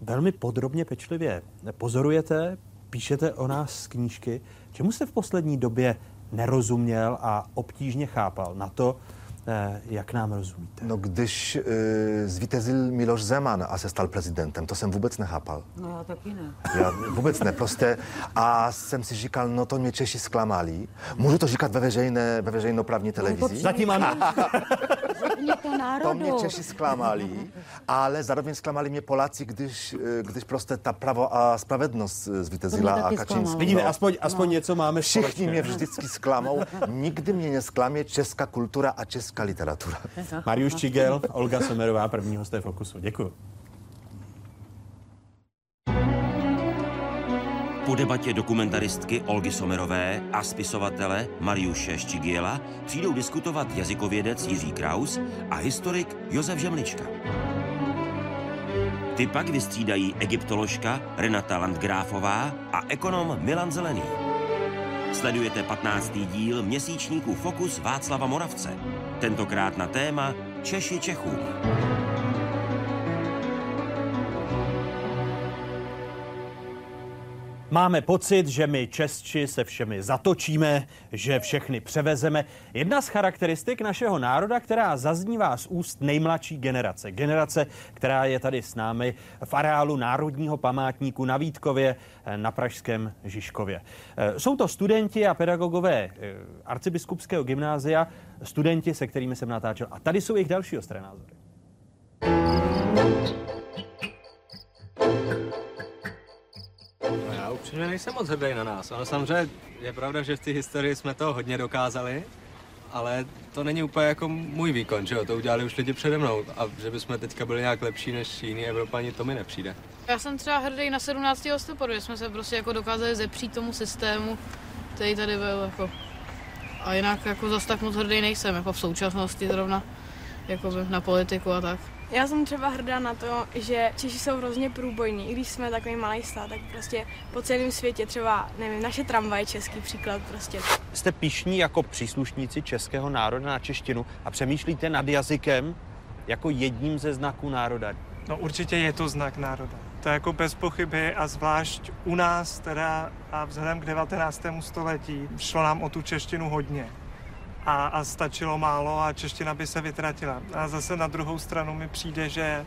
[SPEAKER 9] velmi podrobně, pečlivě pozorujete, píšete o nás knížky. Čemu jste v poslední době nerozuměl a obtížně chápal na to, jak nám rozumíte?
[SPEAKER 3] No, když e, zvítězil Miloš Zeman a se stal prezidentem, to jsem vůbec nechápal.
[SPEAKER 11] No já taky ne.
[SPEAKER 3] Já vůbec ne, prostě. A jsem si říkal, no to mě Češi zklamali. Můžu to říkat ve, veřejné, ve veřejnoprávní televizi?
[SPEAKER 9] Zatím ano.
[SPEAKER 11] to
[SPEAKER 3] To mě Češi zklamali, ale zároveň zklamali mě Poláci, když, eh, když prostě ta pravo a spravedlnost zvítězila a Kačínský.
[SPEAKER 9] Vidíme, no. aspoň, aspoň no. něco máme
[SPEAKER 3] Všichni mě vždycky zklamou. Nikdy mě nesklamě česká kultura a česká literatura.
[SPEAKER 9] Mariuš Čigel, Olga Somerová, první hosté Fokusu. Děkuji.
[SPEAKER 1] Po debatě dokumentaristky Olgy Somerové a spisovatele Mariuše Štigiela přijdou diskutovat jazykovědec Jiří Kraus a historik Josef Žemlička. Ty pak vystřídají egyptoložka Renata Landgráfová a ekonom Milan Zelený. Sledujete 15. díl měsíčníku Fokus Václava Moravce. Tentokrát na téma Češi Čechům.
[SPEAKER 9] Máme pocit, že my Česči se všemi zatočíme, že všechny převezeme. Jedna z charakteristik našeho národa, která zaznívá z úst nejmladší generace. Generace, která je tady s námi v areálu Národního památníku na Vítkově eh, na Pražském Žižkově. Eh, Jsou to studenti a pedagogové eh, arcibiskupského gymnázia, studenti, se kterými jsem natáčel. A tady jsou jejich další ostré názory.
[SPEAKER 14] Já upřímně nejsem moc hrdý na nás. Ono samozřejmě je pravda, že v té historii jsme toho hodně dokázali, ale to není úplně jako můj výkon, že jo? To udělali už lidi přede mnou a že bychom teďka byli nějak lepší než jiní Evropani, to mi nepřijde.
[SPEAKER 15] Já jsem třeba hrdý na 17. listopadu, že jsme se prostě jako dokázali zepřít tomu systému, který tady byl jako. A jinak jako zas tak moc hrdý nejsem, jako v současnosti zrovna, jako na politiku a tak.
[SPEAKER 16] Já jsem třeba hrdá na to, že Češi jsou hrozně průbojní, i když jsme takový malý stát, tak prostě po celém světě třeba, nevím, naše tramvaj český příklad prostě.
[SPEAKER 12] Jste pišní jako příslušníci českého národa na češtinu a přemýšlíte nad jazykem jako jedním ze znaků národa.
[SPEAKER 17] No určitě je to znak národa. To je jako bez pochyby a zvlášť u nás teda a vzhledem k 19. století šlo nám o tu češtinu hodně. A, a stačilo málo a čeština by se vytratila. A zase na druhou stranu mi přijde, že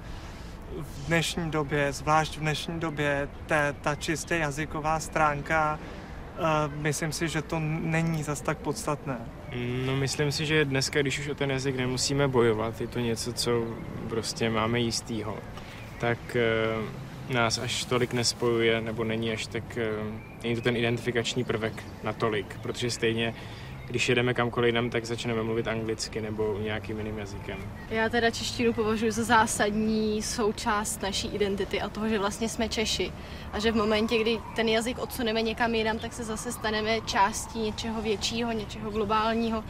[SPEAKER 17] v dnešní době, zvlášť v dnešní době, ta, ta čistě jazyková stránka, uh, myslím si, že to není zas tak podstatné.
[SPEAKER 18] No myslím si, že dneska, když už o ten jazyk nemusíme bojovat, je to něco, co prostě máme jistýho, tak e, nás až tolik nespojuje, nebo není až tak, e, není to ten identifikační prvek natolik, protože stejně když jedeme kamkoliv jinam, tak začneme mluvit anglicky nebo nějakým jiným jazykem.
[SPEAKER 19] Já teda češtinu považuji za zásadní součást naší identity a toho, že vlastně jsme Češi. A že v momentě, kdy ten jazyk odsuneme někam jinam, tak se zase staneme částí něčeho většího, něčeho globálního.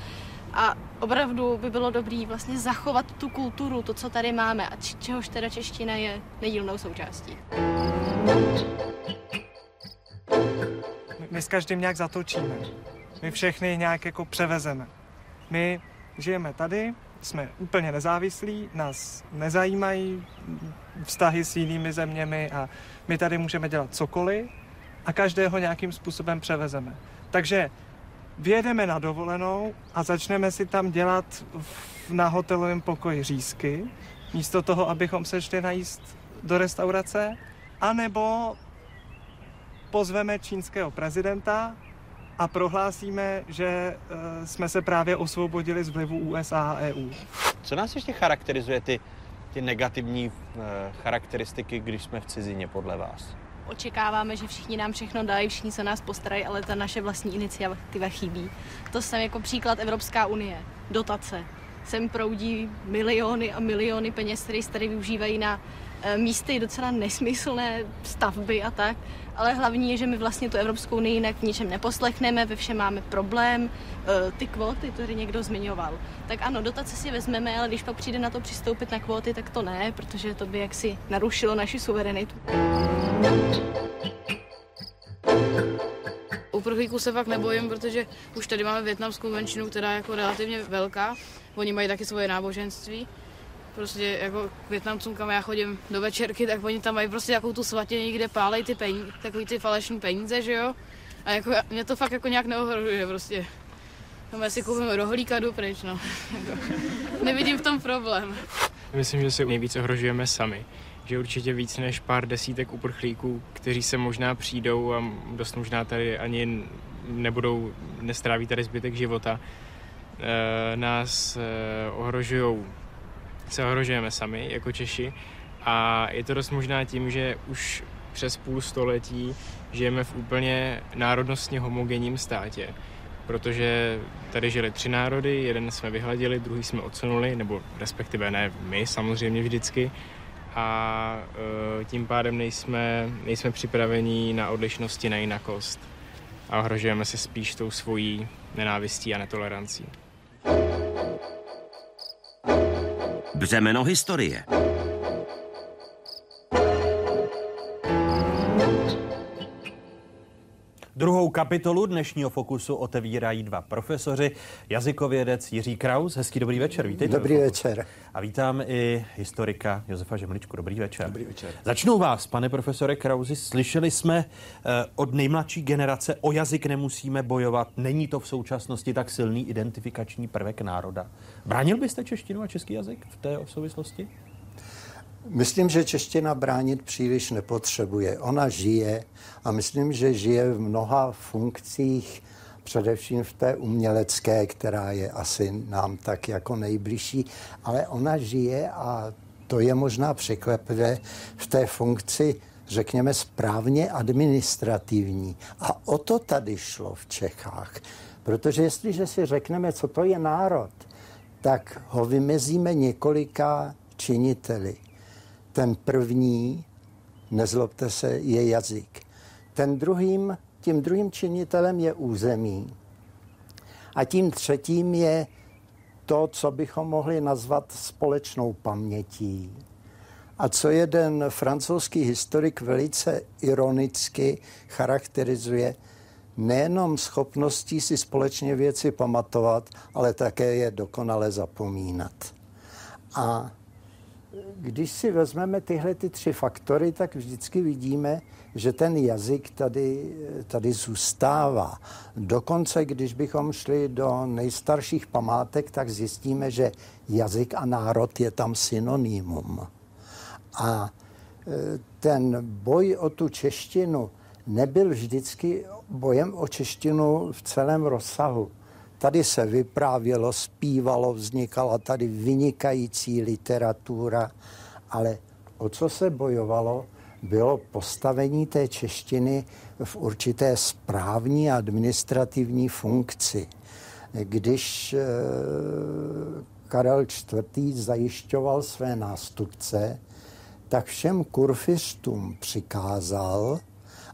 [SPEAKER 19] A opravdu by bylo dobré vlastně zachovat tu kulturu, to, co tady máme a čehož teda čeština je nedílnou součástí.
[SPEAKER 17] My s každým nějak zatočíme. My všechny nějak jako převezeme. My žijeme tady, jsme úplně nezávislí, nás nezajímají vztahy s jinými zeměmi a my tady můžeme dělat cokoliv a každého nějakým způsobem převezeme. Takže vyjedeme na dovolenou a začneme si tam dělat v, na hotelovém pokoji řízky, místo toho, abychom se šli najíst do restaurace, anebo pozveme čínského prezidenta a prohlásíme, že uh, jsme se právě osvobodili z vlivu USA a EU.
[SPEAKER 12] Co nás ještě charakterizuje ty, ty negativní uh, charakteristiky, když jsme v cizině podle vás?
[SPEAKER 19] Očekáváme, že všichni nám všechno dají, všichni se nás postarají, ale ta naše vlastní iniciativa chybí. To jsem jako příklad Evropská unie. Dotace. Sem proudí miliony a miliony peněz, které se tady využívají na e, místy docela nesmyslné stavby a tak. Ale hlavní je, že my vlastně tu Evropskou unii jinak v ničem neposlechneme, ve všem máme problém. E, ty kvóty, to tady někdo zmiňoval. Tak ano, dotace si vezmeme, ale když pak přijde na to přistoupit na kvóty, tak to ne, protože to by jaksi narušilo naši suverenitu.
[SPEAKER 15] Uprchlíků se fakt nebojím, protože už tady máme větnamskou menšinu, která je jako relativně velká. Oni mají taky svoje náboženství. Prostě jako k Větnamcům, kam já chodím do večerky, tak oni tam mají prostě jakou tu svatění, kde pálej ty peníze, takový ty falešní peníze, že jo. A jako mě to fakt jako nějak neohrožuje prostě. Tam já si koupím rohlík a jdu pryč, no. Nevidím v tom problém.
[SPEAKER 18] Myslím, že si nejvíc ohrožujeme sami že určitě víc než pár desítek uprchlíků, kteří se možná přijdou a dost možná tady ani nebudou, nestráví tady zbytek života, nás ohrožují, se ohrožujeme sami jako Češi. A je to dost možná tím, že už přes půl století žijeme v úplně národnostně homogenním státě, protože tady žili tři národy, jeden jsme vyhladili, druhý jsme odsunuli, nebo respektive ne my samozřejmě vždycky, a e, tím pádem nejsme, nejsme připraveni na odlišnosti, na jinakost. A ohrožujeme se spíš tou svojí nenávistí a netolerancí.
[SPEAKER 1] Břemeno historie.
[SPEAKER 9] Druhou kapitolu dnešního fokusu otevírají dva profesoři. Jazykovědec Jiří Kraus, hezký dobrý večer, vítejte.
[SPEAKER 20] Dobrý večer.
[SPEAKER 9] A vítám i historika Josefa Žemličku, dobrý večer.
[SPEAKER 20] Dobrý večer.
[SPEAKER 9] Začnu vás, pane profesore Krausi, slyšeli jsme eh, od nejmladší generace, o jazyk nemusíme bojovat, není to v současnosti tak silný identifikační prvek národa. Bránil byste češtinu a český jazyk v té souvislosti?
[SPEAKER 20] Myslím, že čeština bránit příliš nepotřebuje. Ona žije a myslím, že žije v mnoha funkcích, především v té umělecké, která je asi nám tak jako nejbližší, ale ona žije a to je možná překvapivé v té funkci, řekněme, správně administrativní. A o to tady šlo v Čechách. Protože jestliže si řekneme, co to je národ, tak ho vymezíme několika činiteli. Ten první, nezlobte se, je jazyk. Ten druhým, tím druhým činitelem je území. A tím třetím je to, co bychom mohli nazvat společnou pamětí. A co jeden francouzský historik velice ironicky charakterizuje, nejenom schopností si společně věci pamatovat, ale také je dokonale zapomínat. A když si vezmeme tyhle ty tři faktory, tak vždycky vidíme, že ten jazyk tady, tady zůstává. Dokonce, když bychom šli do nejstarších památek, tak zjistíme, že jazyk a národ je tam synonymum. A e, ten boj o tu češtinu nebyl vždycky bojem o češtinu v celém rozsahu. Tady se vyprávělo, zpívalo, vznikala tady vynikající literatura, ale o co se bojovalo, bylo postavení té češtiny v určité správní a administrativní funkci. Když e, Karel IV. zajišťoval své nástupce, tak všem kurfiřtům přikázal,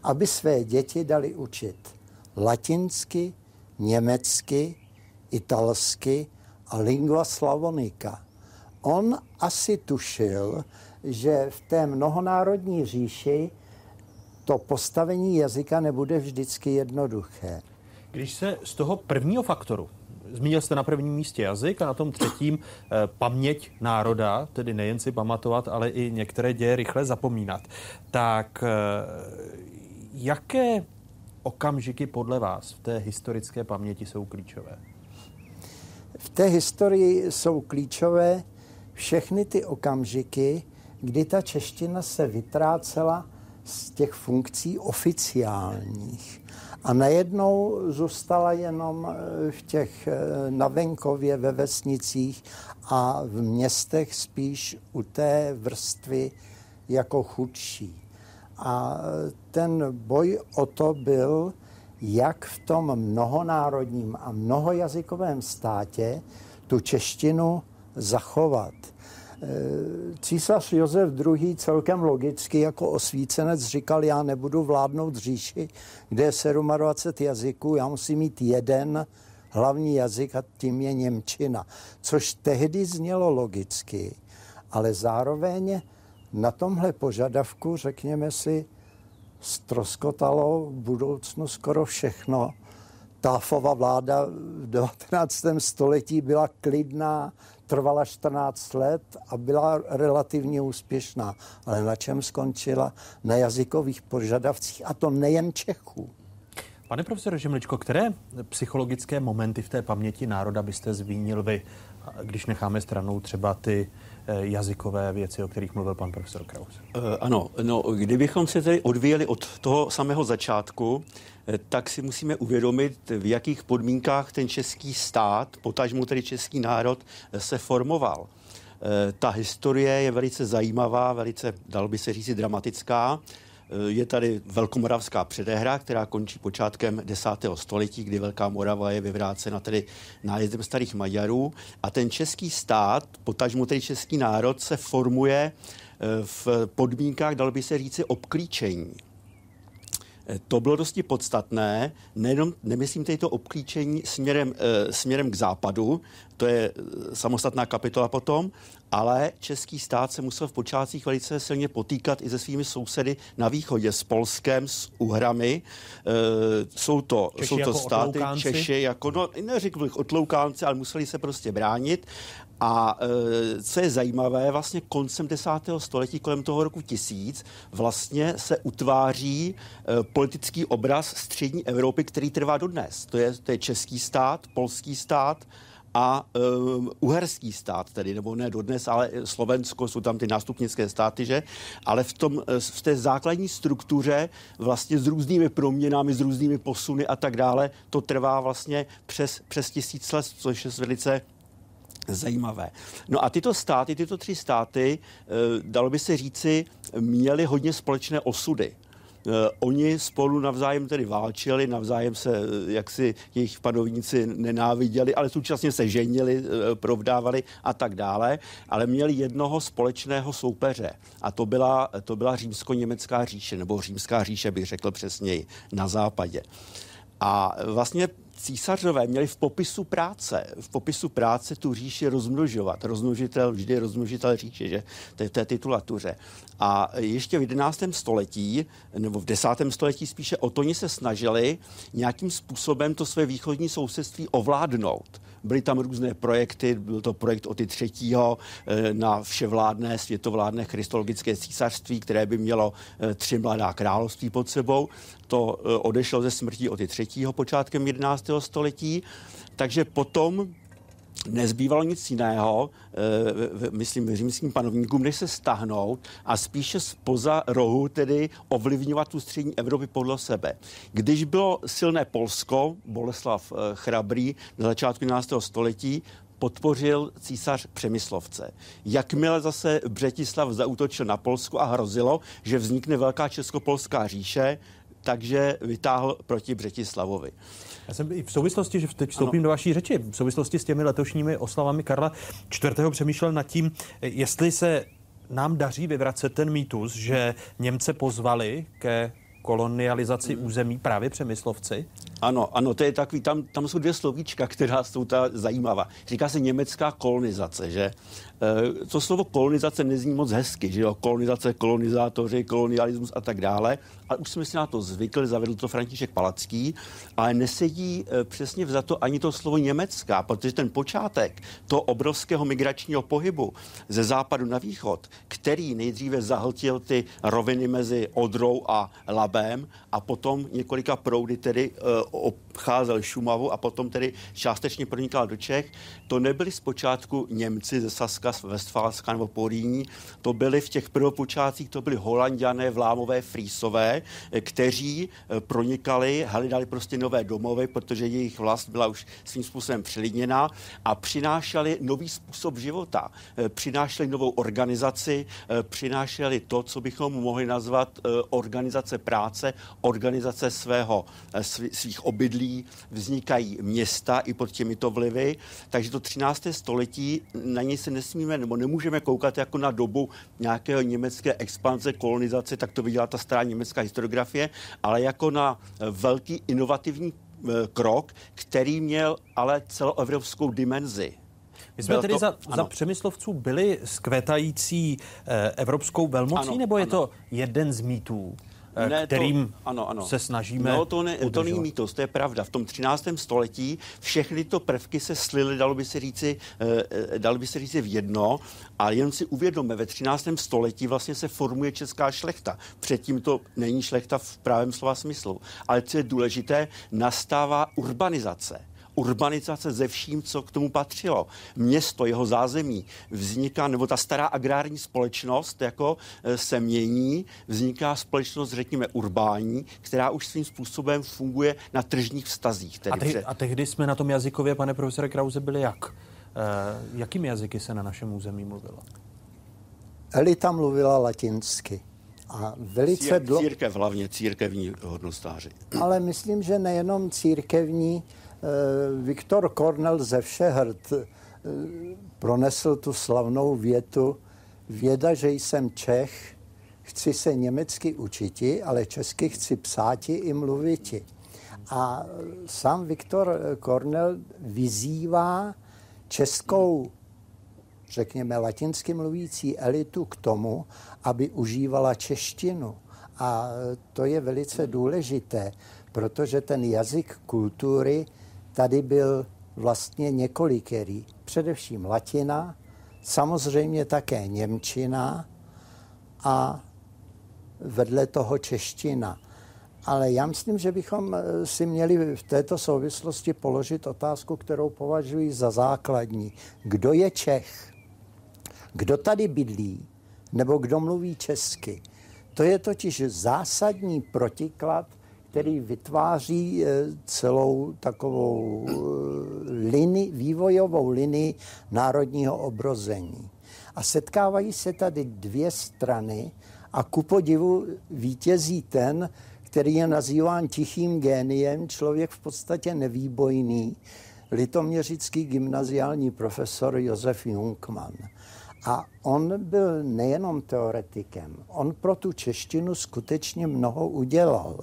[SPEAKER 20] aby své děti dali učit latinsky, německy, italsky a lingua slavonika. On asi tušil, že v té mnohonárodní říši to postavení jazyka nebude vždycky jednoduché.
[SPEAKER 9] Když se z toho prvního faktoru, zmínil jste na prvním místě jazyk a na tom třetím eh, paměť národa, tedy nejen si pamatovat, ale i některé děje rychle zapomínat, tak eh, jaké okamžiky podle vás v té historické paměti jsou klíčové?
[SPEAKER 20] V té historii jsou klíčové všechny ty okamžiky, kdy ta čeština se vytrácela z těch funkcí oficiálních. A najednou zůstala jenom eh, v těch eh, na venkově, ve vesnicích a v městech spíš u té vrstvy jako chudší. A ten boj o to byl, jak v tom mnohonárodním a mnohojazykovém státě tu češtinu zachovat. E, císař Josef II. celkem logicky jako osvícenec říkal, já nebudu vládnout říši, kde je 27 jazyků, já musím mít jeden hlavní jazyk a tím je Němčina. Což tehdy znělo logicky, ale zároveň na tomhle požadavku, řekněme si, stroskotalo v budoucnu skoro všechno. Táfova vláda v 19. století byla klidná, trvala 14 let a byla relativně úspěšná. Ale na čem skončila? Na jazykových požadavcích, a to nejen Čechů.
[SPEAKER 9] Pane profesore Žemličko, které psychologické momenty v té paměti národa byste zmínil vy, když necháme stranou třeba ty Eh, jazykové věci, o kterých mluvil pan profesor Kraus.
[SPEAKER 21] Uh, ano, no, kdybychom se tedy odvíjeli od toho samého začátku, eh, tak si musíme uvědomit, v jakých podmínkách ten český stát, potažmu tedy český národ, se formoval. Ta historie je velice zajímavá, velice, dal by se říct, dramatická. Eh, je tady Velkomoravská předehra, která končí počátkem 10. století, kdy Velká Morava je vyvrácena tedy nájezdem starých Maďarů a ten český stát, potažmo tedy český národ, se formuje eh, v podmínkách, dal by se říci, obklíčení. Eh, to bylo dosti podstatné, nejenom, nemyslím tady to obklíčení směrem, směrem k západu, to je samostatná kapitola potom, ale český stát se musel v počátcích velice silně potýkat i se svými sousedy na východě, s Polskem, s Uhrami. E, jsou to,
[SPEAKER 9] Češi
[SPEAKER 21] jsou to
[SPEAKER 9] jako
[SPEAKER 21] státy,
[SPEAKER 9] otloukánci?
[SPEAKER 21] Češi jako, no neřekl bych otloukánci, ale museli se prostě bránit. A e, co je zajímavé, vlastně koncem desátého století, kolem toho roku tisíc, vlastně se utváří e, politický obraz střední Evropy, který trvá dodnes. To je, to je český stát, polský stát, a um, uherský stát, tedy, nebo ne dodnes, ale Slovensko, jsou tam ty nástupnické státy, že? Ale v, tom, v té základní struktuře vlastně s různými proměnami, s různými posuny a tak dále, to trvá vlastně přes, přes tisíc let, což je velice zajímavé. No a tyto státy, tyto tři státy, eh, dalo by se říci, měly hodně společné osudy. Eh, Oni spolu navzájem tedy válčili, navzájem se eh, jaksi jejich panovníci nenáviděli, ale současně se ženili, provdávali a tak dále, ale měli jednoho společného soupeře a to byla, to byla římsko-německá říše, nebo římská říše bych řekl přesněji, na západě. A vlastně císařové měli v popisu práce, v popisu práce tu říši rozmnožovat. Rozmnožitel, vždy rozmnožitel říše, že to je té titulatuře. A ještě v 11. století, nebo v 10. století spíše, Otoni se snažili nějakým způsobem to své východní sousedství ovládnout. Byly tam různé projekty, byl to projekt Oty třetího eh, na vševládné, světovládné christologické císařství, které by mělo eh, tři mladá království pod sebou. To eh, odešlo ze smrtí Oty třetího počátkem 11. století. Takže potom nezbývalo nic jiného, e, myslím, římským panovníkům, než se stáhnout a spíše spoza rohu tedy ovlivňovat tu střední Evropy podle sebe. Když bylo silné Polsko, Boleslav e, Chrabrý na začátku 11. století, podpořil císař Přemyslovce. Jakmile zase Břetislav zautočil na Polsko a hrozilo, že vznikne velká českopolská říše, takže vytáhl proti Břetislavovi.
[SPEAKER 9] Já jsem i v souvislosti, že teď vstoupím ano. do vaší řeči, v souvislosti s těmi letošními oslavami Karla IV. přemýšlel nad tím, jestli se nám daří vyvracet ten mýtus, že Němce pozvali ke kolonializaci území právě přemyslovci?
[SPEAKER 21] Ano, ano, to je takový, tam, tam jsou dvě slovíčka, která jsou ta zajímavá. Říká se německá kolonizace, že to slovo kolonizace nezní moc hezky, že jo, kolonizace, kolonizátoři, kolonialismus a tak dále, ale už jsme si na to zvykli, zavedl to František Palacký, ale nesedí e, přesně za to ani to slovo německá, protože ten počátek toho obrovského migračního pohybu ze západu na východ, který nejdříve zahltil ty roviny mezi Odrou a Labem a potom několika proudy tedy e, obcházel Šumavu a potom tedy částečně pronikal do Čech. To nebyli zpočátku Němci ze Saska, z Westfálska nebo Poríní, to byli v těch prvopočátcích, to byli Holandiané, Vlámové, Frýsové, kteří eh, pronikali, hledali prostě nové domovy, protože jejich vlast byla už svým způsobem přelidněná a přinášeli nový způsob života. Eh, Přinášeli novou organizaci, eh, přinášeli to, co bychom mohli nazvat organizace práce, organizace svého, svých obydlí, vznikají města i pod těmito vlivy, takže to 13. století na něj se nesmíme nebo nemůžeme koukat jako na dobu nějakého německé expanze, kolonizace, tak to viděla ta stará německá historiografie, ale jako na velký inovativní eh, krok, který měl ale celoevropskou dimenzi.
[SPEAKER 9] My jsme
[SPEAKER 21] Byl
[SPEAKER 9] tedy
[SPEAKER 21] to-
[SPEAKER 9] za,
[SPEAKER 21] ano.
[SPEAKER 9] za přemyslovců byli skvětající eh, evropskou velmocí,
[SPEAKER 21] Ano,
[SPEAKER 9] nebo je
[SPEAKER 21] ano.
[SPEAKER 9] to jeden z mýtů, eh,
[SPEAKER 21] Ne,
[SPEAKER 9] kterým
[SPEAKER 21] to, ano, ano.
[SPEAKER 9] se snažíme
[SPEAKER 21] No, to, ne, to není mýtus, to je pravda. V tom 13. století všechny tyto prvky se slily, dalo by se říci, eh, eh, dalo by se říci v jedno, a jen si uvědomme, ve 13. století vlastně se formuje česká šlechta. Předtím to není šlechta v právém slova smyslu. Ale co je důležité, nastává urbanizace urbanizace ze vším, co k tomu patřilo. Město, jeho zázemí vzniká, nebo ta stará agrární společnost jako eh, se mění, vzniká společnost, řekněme, urbání, která už svým způsobem funguje na tržních vztazích. Tedy
[SPEAKER 9] A, te,
[SPEAKER 21] pře-
[SPEAKER 9] a tehdy jsme na tom jazykově, pane profesore Krause, byli jak? Eh, jakými jazyky se na našem území mluvilo?
[SPEAKER 20] Elita mluvila latinsky. A velice
[SPEAKER 21] Cír,
[SPEAKER 20] dlouho...
[SPEAKER 21] církev hlavně, církevní hodnostáři.
[SPEAKER 20] Ale myslím, že nejenom církevní. Eh, Viktor Kornel ze Všehrd eh, pronesl tu slavnou větu Věda, že jsem Čech, chci se německy učiti, ale česky chci psáti i mluviti. A sám Viktor Kornel vyzývá českou řekněme, latinsky mluvící elitu k tomu, aby užívala češtinu. A to je velice důležité, protože ten jazyk kultury tady byl vlastně několikerý. Především latina, samozřejmě také němčina a vedle toho čeština. Ale já myslím, že bychom eh, si měli v této souvislosti položit otázku, kterou považuji za základní. Kdo je Čech? Kdo tady bydlí? Nebo kdo mluví česky? To je totiž zásadní protiklad, který vytváří eh, celou takovou eh, linii, vývojovou linii národního obrození. A setkávají se tady dvě strany a ku podivu vítězí ten, který je nazýván tichým géniem, člověk v podstatě nevýbojný, litoměřický gymnaziální profesor Josef Junkman. A on byl nejenom teoretikem, on pro tu češtinu skutečně mnoho udělal.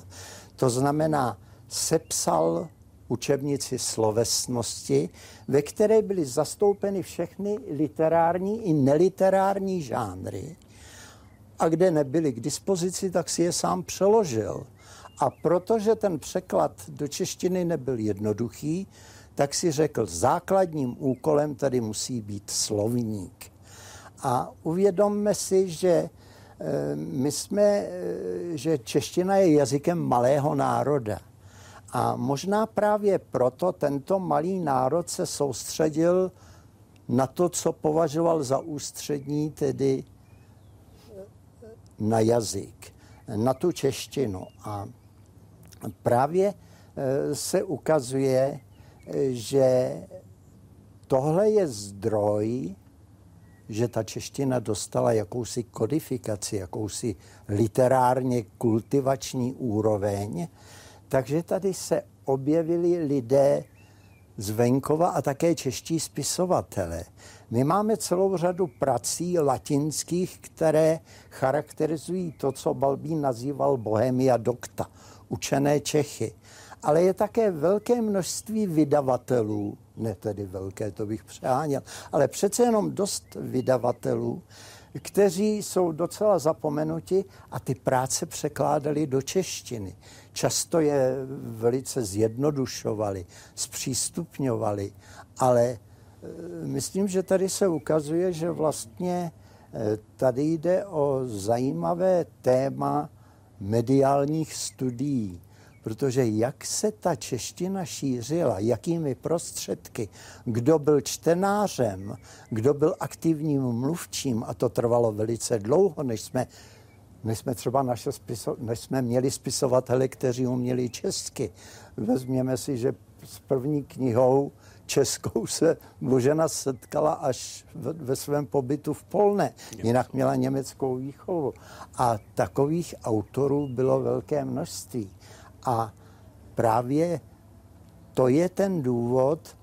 [SPEAKER 20] To znamená, sepsal učebnici slovesnosti, ve které byly zastoupeny všechny literární i neliterární žánry. A kde nebyly k dispozici, tak si je sám přeložil. A protože ten překlad do češtiny nebyl jednoduchý, tak si řekl, základním úkolem tady musí být slovník. A uvědomme si, že my jsme, eh, že čeština je jazykem malého národa. A možná právě proto tento malý národ se soustředil na to, co považoval za ústřední, tedy eh, na jazyk, na tu češtinu. A právě se ukazuje, že tohle je zdroj, že ta čeština dostala jakousi kodifikaci, jakousi literárně kultivační úroveň, takže tady se objevili lidé z venkova a také čeští spisovatele. My máme celou řadu prací latinských, které charakterizují to, co Balbín nazýval Bohemia docta, učené Čechy. Ale je také velké množství vydavatelů, ne tedy velké, to bych přeháněl, ale přece jenom dost vydavatelů, kteří jsou docela zapomenuti a ty práce překládali do češtiny. Často je velice zjednodušovali, zpřístupňovali, ale e, myslím, že tady se ukazuje, že vlastně e, tady jde o zajímavé téma mediálních studií protože jak se ta čeština šířila, jakými prostředky, kdo byl čtenářem, kdo byl aktivním mluvčím, a to trvalo velice dlouho, než jsme, než jsme třeba naše spiso, než jsme měli spisovatele, kteří uměli česky. Vezměme si, že s první knihou českou se Božena setkala až ve svém pobytu v Polne. Jinak měla německou výchovu. A takových autorů bylo velké množství. A právě to je ten důvod,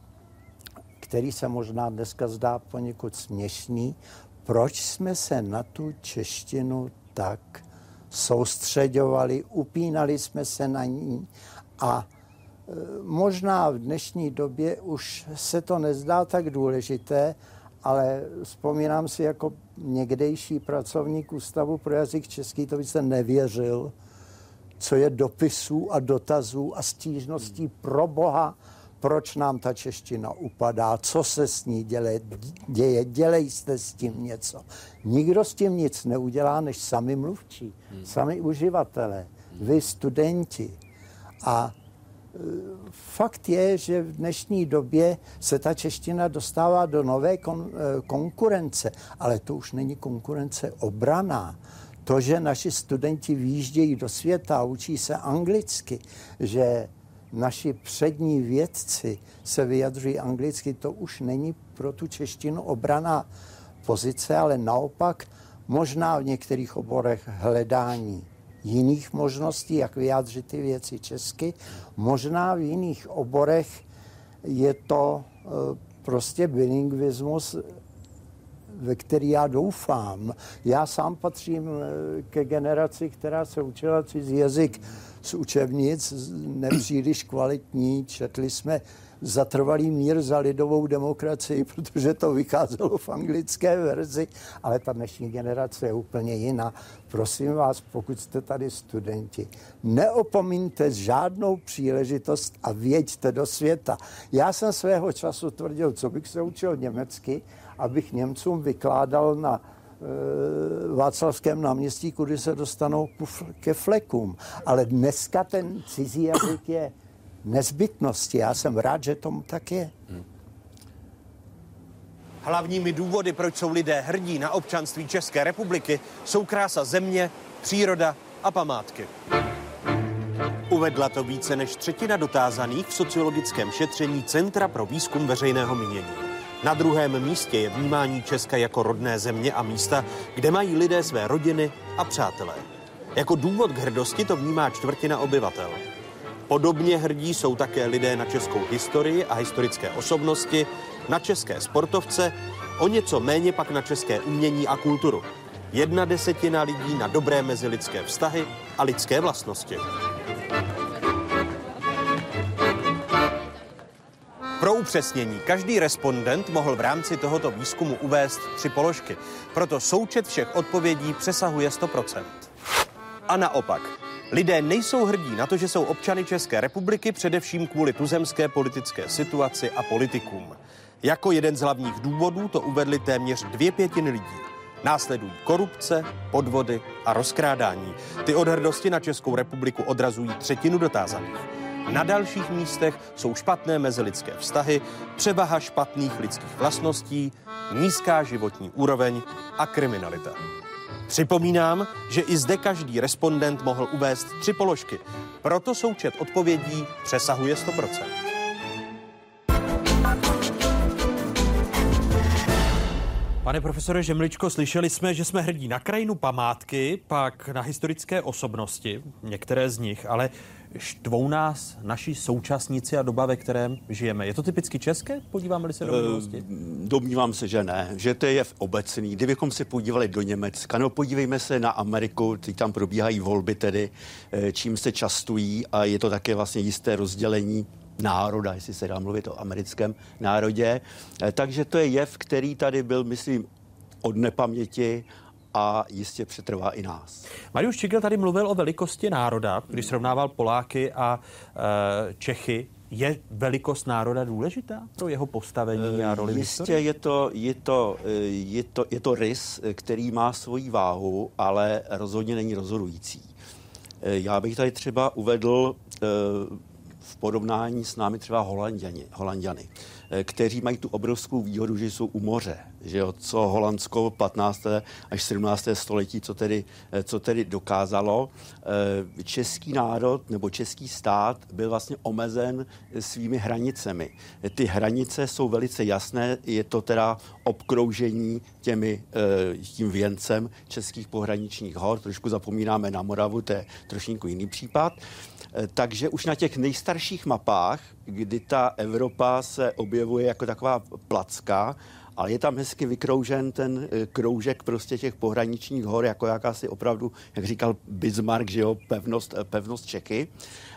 [SPEAKER 20] který se možná dneska zdá poněkud směšný, proč jsme se na tu češtinu tak soustředovali, upínali jsme se na ní a e, možná v dnešní době už se to nezdá tak důležité, ale vzpomínám si jako někdejší pracovník Ústavu pro jazyk český, to byste nevěřil, co je dopisů a dotazů a stížností pro Boha, proč nám ta čeština upadá, co se s ní děle, děje, dělej jste s tím něco. Nikdo s tím nic neudělá, než sami mluvčí, hmm. sami uživatelé, vy studenti. A e, fakt je, že v dnešní době se ta čeština dostává do nové kon, e, konkurence, ale to už není konkurence obraná to, že naši studenti výjíždějí do světa a učí se anglicky, že naši přední vědci se vyjadřují anglicky, to už není pro tu češtinu obraná pozice, ale naopak možná v některých oborech hledání jiných možností, jak vyjádřit ty věci česky. Možná v jiných oborech je to eh, prostě bilingvismus ve který já doufám. Já sám patřím eh, ke generaci, která se učila cizí jazyk z učebnic, nepříliš kvalitní. Četli jsme za trvalý mír, za lidovou demokracii, protože to vycházelo v anglické verzi, ale ta dnešní generace je úplně jiná. Prosím vás, pokud jste tady studenti, neopomíňte žádnou příležitost a věďte do světa. Já jsem svého času tvrdil, co bych se učil německy, abych Němcům vykládal na e, Václavském náměstí, kudy se dostanou ke flekům. Ale dneska ten cizí jazyk je nezbytnosti. Já jsem rád, že tomu tak je.
[SPEAKER 12] Hlavními důvody, proč jsou lidé hrdí na občanství České republiky, jsou krása země, příroda a památky. Uvedla to více než třetina dotázaných v sociologickém šetření Centra pro výzkum veřejného mínění. Na druhém místě je vnímání Česka jako rodné země a místa, kde mají lidé své rodiny a přátelé. Jako důvod k hrdosti to vnímá čtvrtina obyvatel. Podobně hrdí jsou také lidé na českou historii a historické osobnosti, na české sportovce, o něco méně pak na české umění a kulturu. Jedna desetina lidí na dobré mezilidské vztahy a lidské vlastnosti. Pro upřesnění, každý respondent mohl v rámci tohoto výzkumu uvést tři položky, proto součet všech odpovědí přesahuje 100%. A naopak, lidé nejsou hrdí na to, že jsou občany České republiky především kvůli tuzemské politické situaci a politikům. Jako jeden z hlavních důvodů to uvedli téměř dvě pětiny lidí. Následují korupce, podvody a rozkrádání. Ty od hrdosti na Českou republiku odrazují třetinu dotázaných. Na dalších místech jsou špatné mezilidské vztahy, převaha špatných lidských vlastností, nízká životní úroveň a kriminalita. Připomínám, že i zde každý respondent mohl uvést tři položky, proto součet odpovědí přesahuje 100%.
[SPEAKER 9] Pane profesore Žemličko, slyšeli jsme, že jsme hrdí na krajinu památky, pak na historické osobnosti, některé z nich, ale štvou nás naši současníci a doba, ve kterém žijeme. Je to typicky české? Podíváme-li se do minulosti?
[SPEAKER 21] Domnívám se, že ne, že to je v obecný. Kdybychom se podívali do Německa, no podívejme se na Ameriku, teď tam probíhají volby tedy, eh, čím se častují a je to také vlastně jisté rozdělení národa, jestli se dá mluvit o americkém národě. Eh, Takže to je jev, který tady byl, myslím, od nepaměti a jistě přetrvá i nás.
[SPEAKER 9] Mariusz Čigl tady mluvil o velikosti národa, když srovnával Poláky a e, Čechy. Je velikost národa důležitá pro jeho postavení a roli
[SPEAKER 21] Eh, Jistě je to, je, to, eh, je, to, je to rys, který má svoji váhu, ale rozhodně není rozhodující. Eh, Já bych tady třeba uvedl v porovnání s námi třeba Holanděni, Holanděny, kteří mají tu obrovskou výhodu, že jsou u moře. Že jo, co Holandsko 15. až 17. století, co tedy, eh, co tedy dokázalo. Eh, Český národ nebo český stát byl vlastně omezen svými hranicemi. Ty hranice jsou velice jasné, je to teda obkroužení těmi, eh, tím věncem českých pohraničních hor. Trošku zapomínáme na Moravu, to je trošku jiný případ. Eh, Takže už na těch nejstarších mapách, kdy ta Evropa se objevuje jako taková placka, ale je tam hezky vykroužen ten eh, kroužek prostě těch pohraničních hor, jako jakási opravdu, jak říkal Bismarck, že jo, pevnost, eh, pevnost Čeky.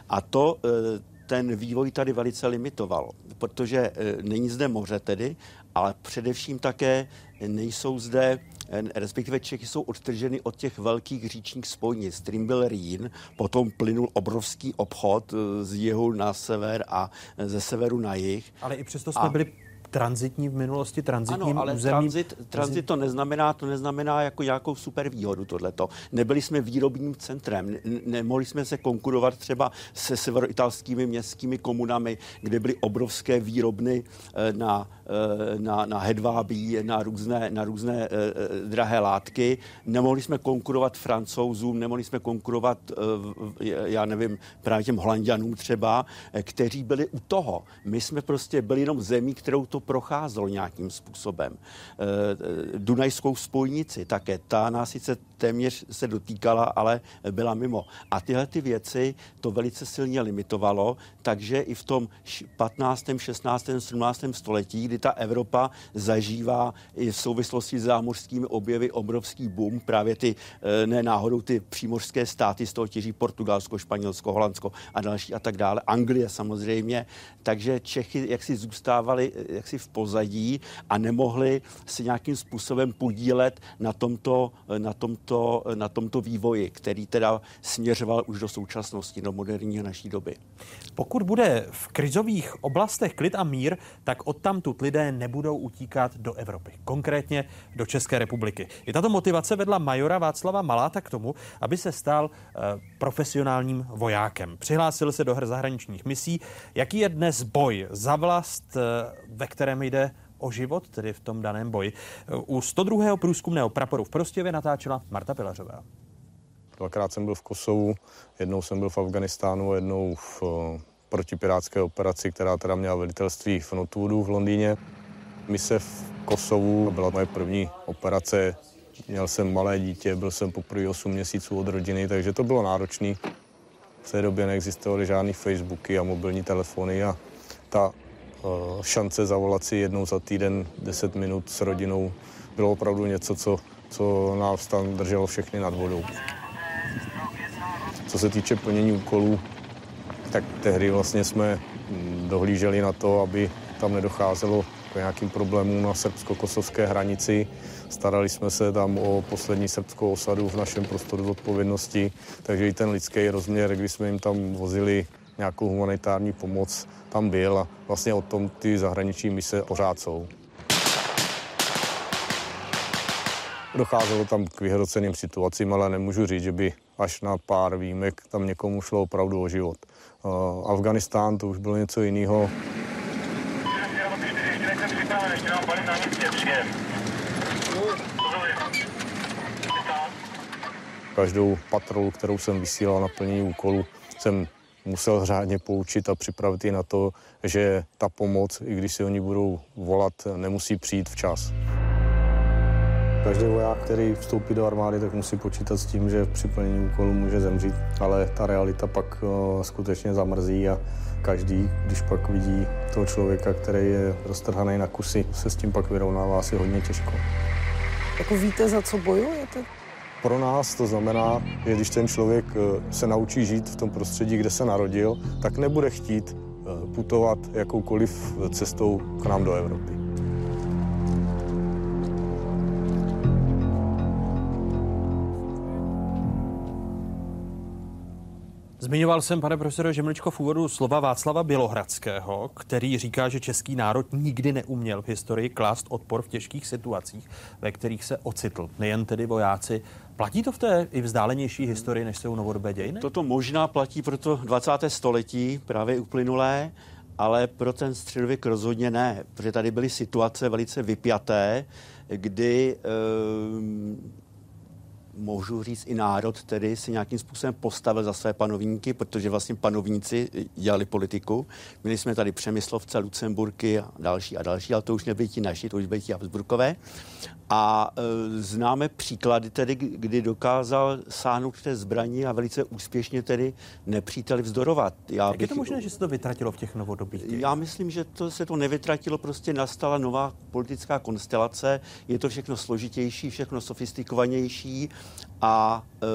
[SPEAKER 21] A to ten vývoj tady velice limitoval, protože není zde moře tedy, ale především také nejsou zde, eh, respektive Čechy jsou odtrženy od těch velkých říčních spojnic, kterým byl Rýn, potom plynul obrovský obchod eh, z jihu na sever a eh, ze severu na jih.
[SPEAKER 9] Ale i přesto jsme
[SPEAKER 21] A-
[SPEAKER 9] byli transitní v minulosti, transitním
[SPEAKER 21] ano, ale
[SPEAKER 9] územím.
[SPEAKER 21] transit, transit to neznamená, to neznamená jako nějakou super výhodu tohleto. Nebyli jsme výrobním centrem, ne, nemohli jsme se konkurovat třeba se severoitalskými městskými komunami, kde byly obrovské výrobny eh, na, eh, na, na hedvábí, na různé, na různé eh, drahé látky. Nemohli jsme konkurovat francouzům, nemohli jsme konkurovat, já nevím, právě těm holanděnům třeba, kteří byli u toho. My jsme prostě byli jenom zemí, kterou to procházelo nějakým způsobem. E, Dunajskou spojnici také, ta nás sice téměř se dotýkala, ale byla mimo. A tyhle ty věci to velice silně limitovalo, takže i v tom 15., 16., 17. století, kdy ta Evropa zažívá i v souvislosti s zámořskými objevy obrovský boom, právě ty ne náhodou ty přímořské státy z toho těží Portugalsko, Španělsko, Holandsko a další a tak dále, Anglie samozřejmě, takže Čechy jaksi zůstávali jaksi v pozadí a nemohli si nějakým způsobem podílet na tomto, na tomto, na tomto vývoji, který teda směřoval už do současnosti, do moderní naší doby.
[SPEAKER 9] Pokud bude v krizových oblastech klid a mír, tak odtamtud lidé nebudou utíkat do Evropy, konkrétně do České republiky. I tato motivace vedla majora Václava Maláta k tomu, aby se stal uh, profesionálním vojákem. Přihlásil se do her zahraničních misí. Jaký je dnes boj za vlast, uh, ve kterém jde o život, tedy v tom daném boji? U 102. průzkumného praporu v Prostěvě natáčela Marta Pilařová.
[SPEAKER 22] Dvakrát jsem byl v Kosovu, jednou jsem byl v Afganistánu, jednou v protipirátské operaci, která teda měla velitelství v Notwoodu v Londýně. Mise v Kosovu byla moje první operace. Měl jsem malé dítě, byl jsem poprvé 8 měsíců od rodiny, takže to bylo náročné. V té době neexistovaly žádné Facebooky a mobilní telefony a ta šance zavolat si jednou za týden 10 minut s rodinou bylo opravdu něco, co, co nás tam drželo všechny nad vodou. Co se týče plnění úkolů, tak tehdy vlastně jsme dohlíželi na to, aby tam nedocházelo k nějakým problémům na srbsko-kosovské hranici. Starali jsme se tam o poslední srbskou osadu v našem prostoru odpovědnosti, takže i ten lidský rozměr, kdy jsme jim tam vozili nějakou humanitární pomoc, tam byl a vlastně o tom ty zahraniční mise pořád jsou. Docházelo tam k vyhroceným situacím, ale nemůžu říct, že by až na pár výjimek tam někomu šlo opravdu o život. Uh, Afganistán to už bylo něco jiného. Každou patrolu, kterou jsem vysílal na plnění úkolu, jsem musel řádně poučit a připravit i na to, že ta pomoc, i když si oni budou volat, nemusí přijít včas. Každý voják, který vstoupí do armády, tak musí počítat s tím, že při plnění úkolu může zemřít, ale ta realita pak uh, skutečně zamrzí a každý, když pak vidí toho člověka, který je roztrhaný na kusy, se s tím pak vyrovnává asi hodně těžko.
[SPEAKER 23] Jako víte, za co bojujete?
[SPEAKER 22] Pro nás to znamená, že když ten člověk se naučí žít v tom prostředí, kde se narodil, tak nebude chtít putovat jakoukoliv cestou k nám do Evropy.
[SPEAKER 9] Zmiňoval jsem, pane profesore Žemličko, v úvodu slova Václava Bělohradského, který říká, že český národ nikdy neuměl v historii klást odpor v těžkých situacích, ve kterých se ocitl. Nejen tedy vojáci. Platí to v té i vzdálenější historii, než jsou novodobé dějiny?
[SPEAKER 21] Toto možná platí pro to 20. století, právě uplynulé, ale pro ten středověk rozhodně ne, protože tady byly situace velice vypjaté, kdy e, můžu říct i národ, tedy si nějakým způsobem postavil za své panovníky, protože vlastně panovníci dělali politiku. Měli jsme tady Přemyslovce, Lucemburky a další a další, ale to už nebyli ti naši, to už byli ti Habsburkové. A e, známe příklady tedy, kdy dokázal sáhnout té zbraní a velice úspěšně tedy nepříteli vzdorovat.
[SPEAKER 9] Já Jak bych, je to možné, že se to vytratilo v těch novodobých
[SPEAKER 21] dějích? Já myslím, že to se to nevytratilo, prostě nastala nová politická konstelace, je to všechno složitější, všechno sofistikovanější a e,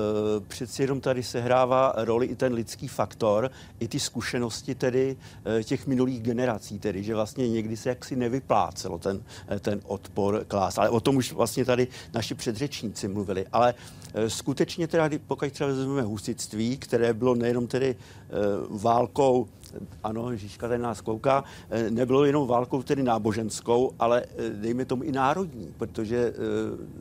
[SPEAKER 21] přeci jenom tady sehrává roli i ten lidský faktor, i ty zkušenosti tedy e, těch minulých generací, tedy, že vlastně někdy se jaksi nevyplácelo ten, e, ten odpor klás. Ale o tom už vlastně tady naši předřečníci mluvili. Ale e, skutečně teda, pokud třeba vezmeme husitství, které bylo nejenom tedy e, válkou ano, Žižka tady nás kouká, eh, nebylo jenom válkou tedy náboženskou, ale eh, dejme tomu i národní, protože eh,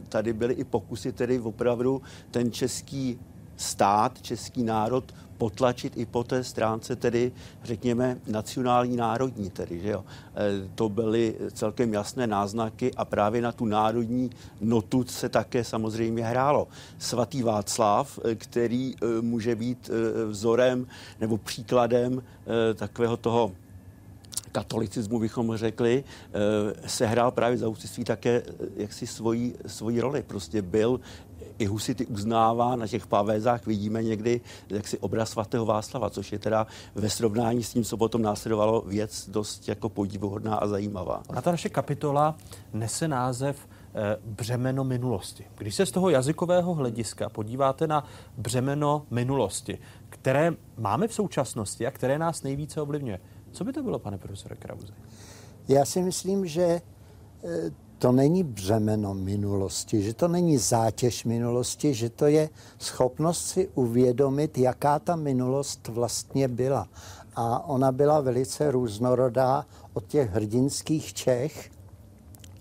[SPEAKER 21] tady byly i pokusy tedy opravdu ten český stát, český národ potlačit i po té stránce tedy, řekněme, nacionální národní tedy, že jo. E, to byly celkem jasné náznaky a právě na tu národní notu se také samozřejmě hrálo. Svatý Václav, e, který e, může být vzorem nebo příkladem takového toho katolicismu, bychom řekli, eh, sehrál právě za husitství také eh, jaksi svoji, svoji roli. Prostě byl i husity uznává, na těch pavézách vidíme někdy jaksi obraz svatého Václava, což je teda ve srovnání s tím, co potom následovalo věc dost jako podivuhodná a zajímavá.
[SPEAKER 9] Na ta naše kapitola nese název eh, břemeno minulosti. Když se z toho jazykového hlediska podíváte na břemeno minulosti, které máme v současnosti a které nás nejvíce ovlivňuje, co by to bylo, pane profesore Krauze?
[SPEAKER 20] Já si myslím, že eh, to není břemeno minulosti, že to není zátěž minulosti, že to je schopnost si uvědomit, jaká ta minulost vlastně byla. A ona byla velice různorodá od těch hrdinských Čech